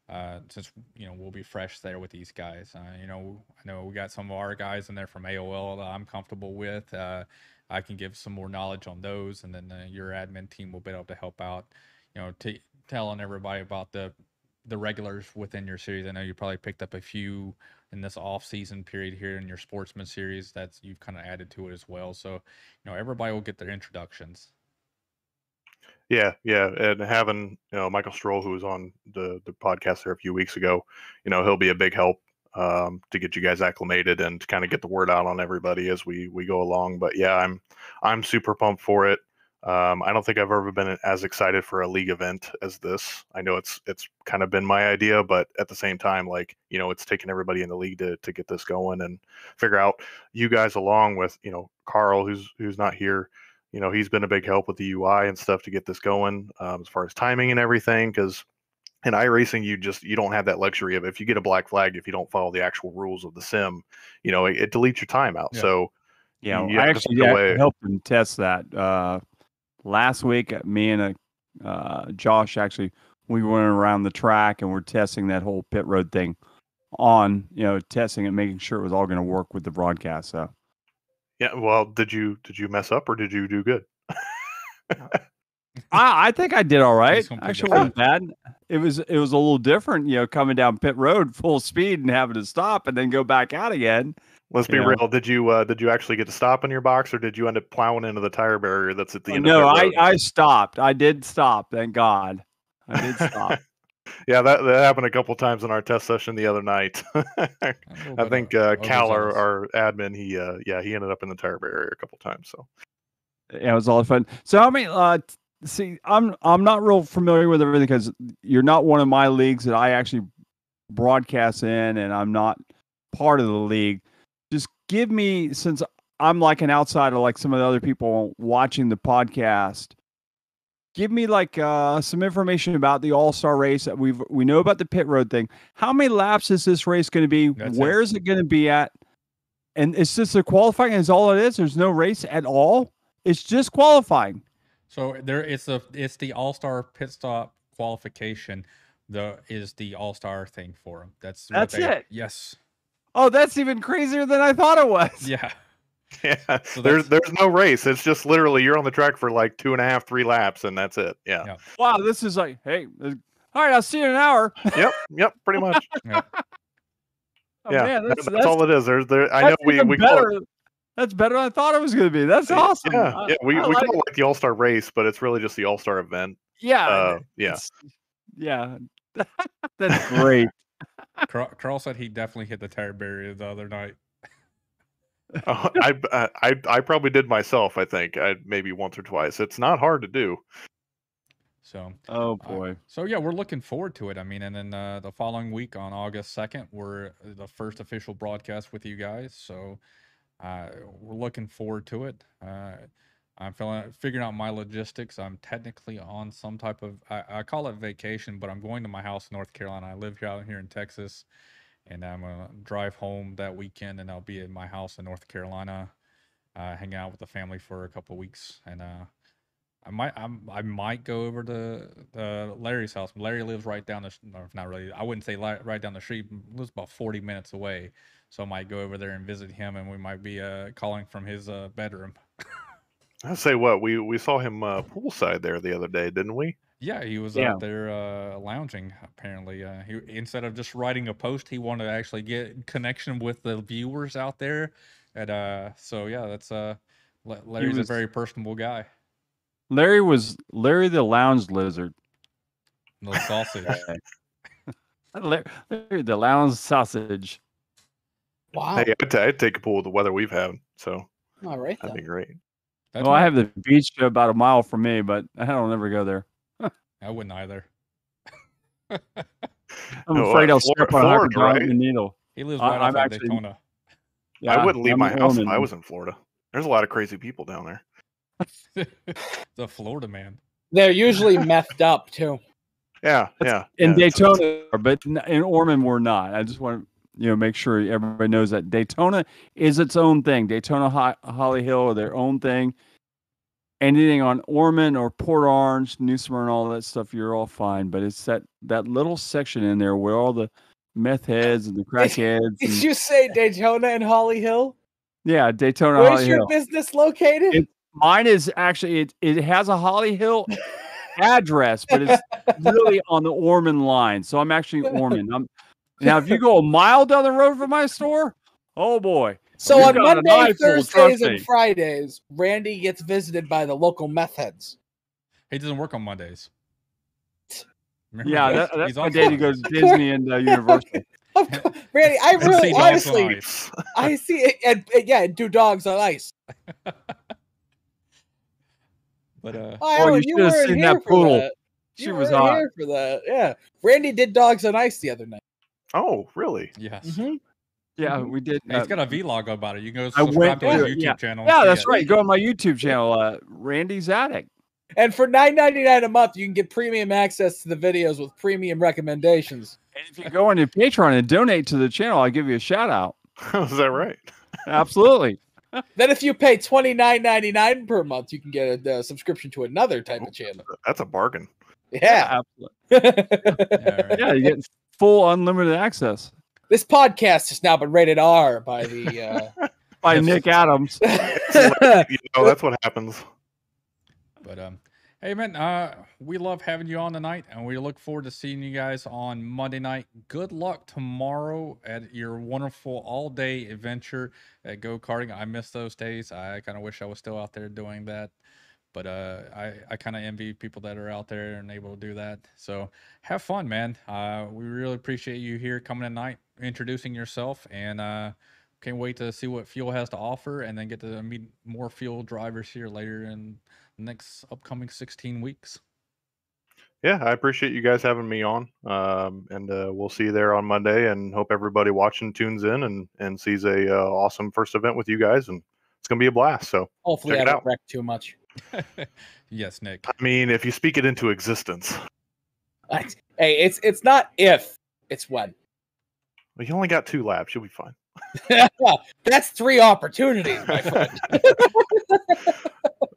uh, since you know we'll be fresh there with these guys, uh, you know I know we got some of our guys in there from AOL that I'm comfortable with. Uh, I can give some more knowledge on those, and then uh, your admin team will be able to help out. You know, t- telling everybody about the the regulars within your series. I know you probably picked up a few in this off season period here in your sportsman series. That's you've kind of added to it as well. So, you know, everybody will get their introductions. Yeah, yeah, and having you know Michael Stroll, who was on the the podcast there a few weeks ago, you know he'll be a big help um, to get you guys acclimated and kind of get the word out on everybody as we we go along. But yeah, I'm I'm super pumped for it. Um, I don't think I've ever been as excited for a league event as this. I know it's it's kind of been my idea, but at the same time, like you know, it's taken everybody in the league to to get this going and figure out you guys along with you know Carl, who's who's not here you know he's been a big help with the UI and stuff to get this going um, as far as timing and everything because in iRacing you just you don't have that luxury of if you get a black flag if you don't follow the actual rules of the sim you know it, it deletes your timeout Yeah. so Yeah, you I have to actually yeah, way- helped them test that uh, last week. uh, Me and uh, uh, Josh actually we went around the track and we're testing that whole pit road thing on you know testing it, making sure it was all going to work with the broadcast. So yeah well did you did you mess up or did you do good I, I think I did all right. He's gonna plead the Actually, wasn't bad. It was it was a little different, you know, coming down pit road full speed and having to stop and then go back out again. let's be Yeah. real did you uh, did you actually get to stop in your box or did you end up plowing into the tire barrier that's at the end no, of I? I stopped. I did stop. Thank God, I did stop. yeah that, that happened a couple times in our test session the other night I think uh, Cal, our, our admin, he uh, yeah, he ended up in the tire barrier a couple times. So yeah, it was a lot of fun. So I mean, uh, t- see, I'm I'm not real familiar with everything because you're not one of my leagues that I actually broadcast in, and I'm not part of the league. Just give me since I'm like an outsider, like some of the other people watching the podcast. Give me like uh, some information about the All Star race that we've we know about the pit road thing. How many laps is this race going to be? That's it. Where is it going to be at? And it's just a qualifying is all it is. There's no race at all. It's just qualifying. So there, it's a it's the All Star pit stop qualification. The is the All Star thing for them. That's That's they- it? Yes. Oh, that's even crazier than I thought it was. Yeah. yeah, So there's there's no race. It's just literally you're on the track for like two and a half, three laps, and that's it. Yeah, Yeah. Wow, this is like, hey, uh, all right, I'll see you in an hour. yep, yep, pretty much. Oh, yeah, man, that's, that's, that's, all it is. There's there. I know that's we even we call it, better. That's better than I thought it was going to be. That's awesome. yeah, I- yeah. We, I we like call it like the All Star race, but it's really just the All Star event. yeah, Uh, yeah, yeah. that's great. Carl, Carl said he definitely hit the tire barrier the other night. Uh, I, uh, I I probably did myself. I think I maybe once or twice. It's not hard to do. So Oh uh, boy. so yeah, we're looking forward to it. I mean, and then uh, the following week on August second, we're uh, the first official broadcast with you guys. So uh, we're looking forward to it. Uh, I'm feeling figuring out my logistics. I'm technically on some type of I, I call it vacation, but I'm going to my house in North Carolina. I live here out here in Texas, and I'm gonna drive home that weekend, and I'll be at my house in North Carolina, uh, hanging out with the family for a couple weeks, and uh, I might I'm, I might go over to uh, Larry's house. Larry lives right down the not really. I wouldn't say li- right down the street. Lives about 40 minutes away. So I might go over there and visit him, and we might be uh, calling from his uh, bedroom. I say what we we saw him uh, poolside there the other day, didn't we? Yeah, he was Yeah. out there uh, lounging. Apparently, uh, he instead of just writing a post, he wanted to actually get connection with the viewers out there. And uh, so yeah, that's uh, Larry's was- a very personable guy. Larry was Larry the lounge lizard. Little sausage. Larry, Larry the lounge sausage. Wow. Hey, I'd, ta- I'd take a pool with the weather we've had, so All right. that'd Then. be great. That's well, I have the beach about a mile from me, but I don't ever go there. I wouldn't either. I'm No, afraid uh, I'll Flor- step on a Florida, Florida, right? right? needle. He lives right I'm outside actually- Daytona. Yeah, I wouldn't leave I'm my house if I was in Florida. There's a lot of crazy people down there. the Florida man. They're usually methed up too. Yeah, yeah. in yeah, Daytona, but in Ormond we're not. I just want to you know make sure everybody knows that Daytona is its own thing. Daytona Ho- Holly Hill are their own thing. Anything on Ormond or Port Orange, New Smyrna, all that stuff, you're all fine. But it's that that little section in there where all the meth heads and the crackheads. Did and- you say Daytona and Holly Hill? yeah, Daytona Where's Holly your Hill. business located? It- Mine is actually it. It has a Holly Hill address, but it's really on the Ormond line. So I'm actually Ormond. I'm now if you go a mile down the road from my store, oh boy. so on got a Monday, knife full, trust Thursdays, and Fridays, Randy gets visited by the local meth heads. He doesn't work on Mondays. Remember Yeah, that, that's He's my off day to on- go to Disney and uh, Universal. Randy, I really, honestly. I see it, and, and yeah, and do dogs on ice. But uh, Oh, Oh, you you, should've seen that poodle. that. She You was weren't here for that. Yeah, Randy did dogs on ice the other night. Oh, really? yes, Mhm. Yeah, Mhm. we did. Yeah, he's uh, got a vlog about it. You can go subscribe went to his to YouTube yeah. channel. yeah, that's it. right. Go on my YouTube channel, uh, Randy's Attic. And for nine ninety nine a month, you can get premium access to the videos with premium recommendations. And if you go on your Patreon and donate to the channel, I'll give you a shout out. Is that right? Absolutely. Then, if you pay twenty nine ninety nine per month, you can get a, uh subscription to another type of channel. That's a bargain. Yeah. Absolutely. Yeah, right. Yeah, you get full unlimited access this podcast has now been rated R by the. by Nick Adams. Uh... You know, that's what happens. But um, hey man, uh, we love having you on tonight, and we look forward to seeing you guys on Monday night. Good luck tomorrow at your wonderful all-day adventure at go karting. I miss those days. I kind of wish I was still out there doing that. But uh, I, I kind of envy people that are out there and able to do that. So have fun, man. Uh, we really appreciate you here coming tonight, introducing yourself, and uh, can't wait to see what Fuel has to offer, and then get to meet more Fuel drivers here later in the next upcoming 16 weeks. Yeah, I appreciate you guys having me on. Um, and uh, we'll see you there on Monday. And hope everybody watching tunes in and and sees a uh, awesome first event with you guys. And it's gonna be a blast. So Hopefully, Check I it don't out. wreck too much. yes, Nick. I mean, if you speak it into existence, I- Hey, it's it's not if, it's when. well, you only got two laps. You'll be fine. That's three opportunities, my friend.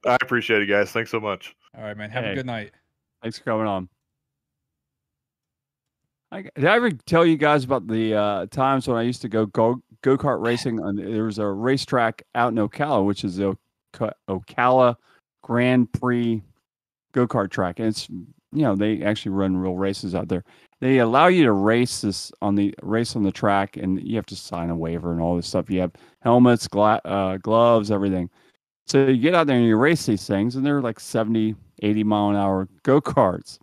I appreciate it, guys. Thanks so much. All right, man. Have Hey. a good night. Thanks for coming on. I, did I ever tell you guys about the uh, times when I used to go go go kart racing? On, there was a racetrack out in Ocala, which is the Oca- Ocala Grand Prix go kart track, and it's you know they actually run real races out there. They allow you to race this on the race on the track, and you have to sign a waiver and all this stuff. You have helmets, gla- uh, gloves, everything. So you get out there and you race these things, and they're like 70, 80 mile an hour go karts.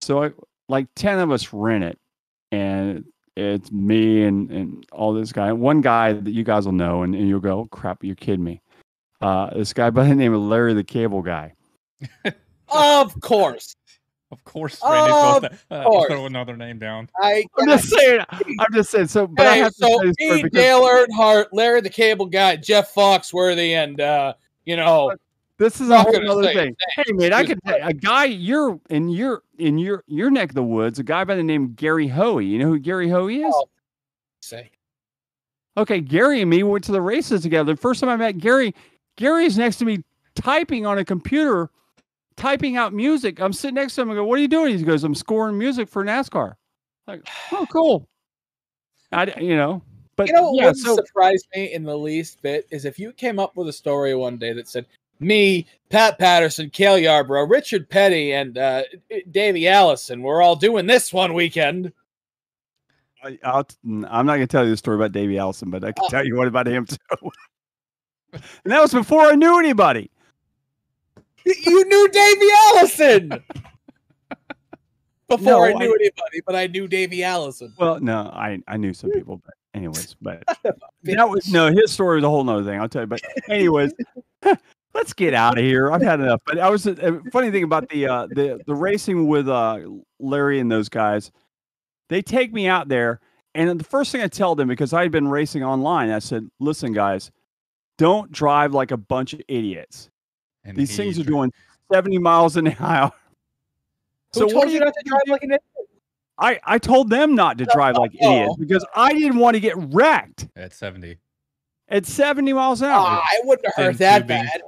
So I, like 10 of us rent it, and it's me and, and all this guy. One guy that you guys will know, and, and you'll go, oh, crap, you're kidding me. Uh, this guy by the name of Larry the Cable Guy. of course. Of course, Randy's Of supposed to uh, course. throw another name down. I I'm just saying. I'm just saying. So, but I Hey, have to so say me, because Dale Earnhardt, Larry the Cable Guy, Jeff Foxworthy, and uh, you know, this is a whole other thing. Hey, man, I Excuse could a guy you're in your in your your neck of the woods. A guy by the name of Gary Hoey. You know who Gary Hoey is? Oh. say Okay, Gary and me went to the races together. The first time I met Gary, Gary is next to me typing on a computer, typing out music. I'm sitting next to him. I go, "What are you doing?" He goes, "I'm scoring music for NASCAR." Like, oh, cool. I, you know, but you know what yeah. wouldn't So surprise me in the least bit is if you came up with a story one day that said me, Pat Patterson, Cale Yarborough, Richard Petty, and uh, Davey Allison, we're all doing this one weekend. I, I'll, t- n- I'm not going to tell you the story about Davey Allison, but I can Oh. tell you what about him too. and that was before I knew anybody. You knew Davey Allison before No, I I- knew anybody, but I knew Davey Allison. Well, no, I I knew some people, but anyways, but that was no his story was a whole nother thing. I'll tell you. But anyways, let's get out of here. I've had enough. But I was a funny thing about the uh the the racing with uh Larry and those guys. They take me out there, and the first thing I tell them because I had been racing online, I said, "Listen, guys, don't drive like a bunch of idiots. And These he things are dr- doing 70 miles an hour." Who what told do you not to drive like an idiot? I, I told them not to drive like idiots Oh. because I didn't want to get wrecked at 70. at 70 miles an hour. Ah, I wouldn't have Thin heard that tubing. bad.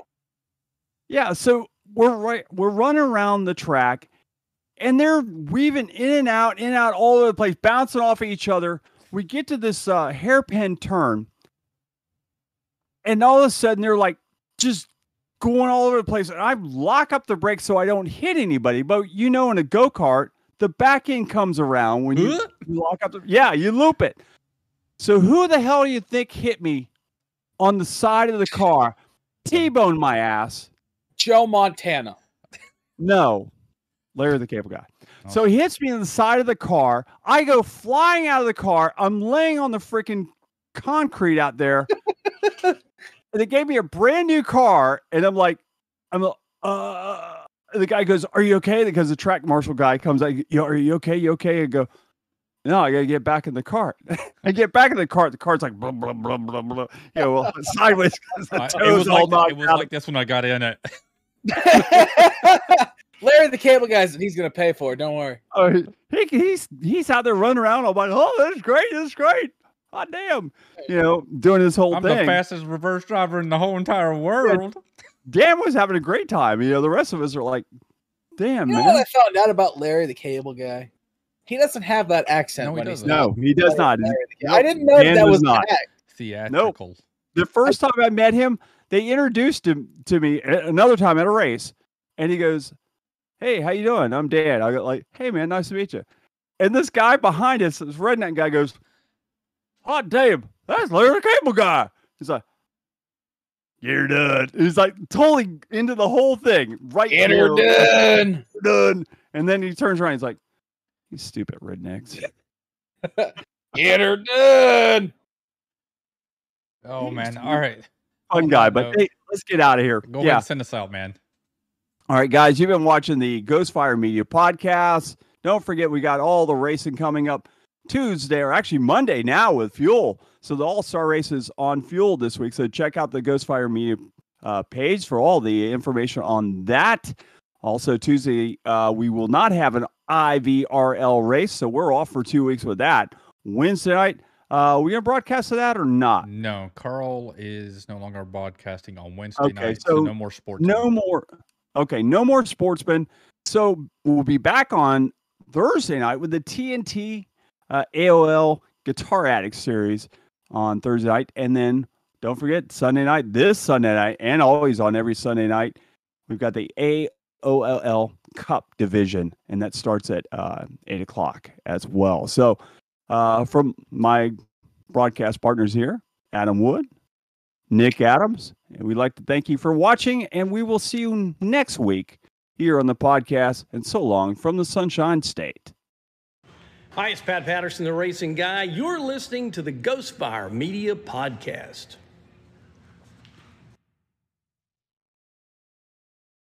Yeah, so we're right we're running around the track and they're weaving in and out, in and out all over the place, bouncing off of each other. We get to this uh, hairpin turn, and all of a sudden they're like just going all over the place. And I lock up the brakes so I don't hit anybody. But you know, in a go kart, the back end comes around when you, you lock up the yeah, you loop it. So who the hell do you think hit me on the side of the car? T-bone my ass. Joe Montana. No, Larry the Cable Guy. Oh. So he hits me on the side of the car. I go flying out of the car. I'm laying on the freaking concrete out there. and they gave me a brand new car, and I'm like, I'm a- uh. the guy goes, "Are you okay?" Because the track marshal guy comes, like, "Yo, are you okay? You okay?" I go, "No, I gotta get back in the cart." I get back in the cart. The cart's like blah blah blah blah blah. You know, well, sideways. 'cause the I- it was all like knocked it was out. like this when I got in it. Larry the Cable Guy said he's gonna pay for it. Don't worry. Oh, he, he's he's out there running around. I'm like, oh, that's great, that's great. Hot damn, you know, doing this whole thing. I'm the fastest reverse driver in the whole entire world. Dan was having a great time. You know, the rest of us are like, damn, You know man. what I found out about Larry the Cable Guy? He doesn't have that accent No, he doesn't. No, he does not. Larry the Cable- Nope, I didn't know that, Dan that was not. an act. Theatrical. The first time I met him, they introduced him to me another time at a race, and he goes, "Hey, how you doing? I'm Dan." I go like, "Hey, man, nice to meet you." And this guy behind us, this redneck guy, goes, "Hot damn, that's Larry the Cable Guy." He's like, "You're done." He's like totally into the whole thing, right? Get there, her done. done. And then he turns around. He's like, "You stupid rednecks." Get her done. Oh man. All right. Fun guy, but hey, let's get out of here. Go ahead yeah. and send us out, man. All right, guys, you've been watching the Ghostfire Media podcast. Don't forget, we got all the racing coming up Tuesday, or actually Monday now with Fuel. So the All Star races on Fuel this week. So check out the Ghostfire Media uh, page for all the information on that. Also, Tuesday, uh, we will not have an IVRL race. So we're off for two weeks with that. Wednesday night, uh, we going to broadcast to that or not? No, Carl is no longer broadcasting on Wednesday Okay, night, so, so no more sports. No more. Okay, no more sportsmen. So we'll be back on Thursday night with the TNT uh, AOL Guitar Addict series on Thursday night, and then don't forget Sunday night. This Sunday night, and always on every Sunday night, we've got the AOLL Cup division, and that starts at uh, eight o'clock as well. So, uh, from my broadcast partners here, Adam Wood, Nick Adams. And we'd like to thank you for watching, and we will see you next week here on the podcast. And so long from the Sunshine State. Hi, it's Pat Patterson, the racing guy. You're listening to the Ghostfire Media Podcast.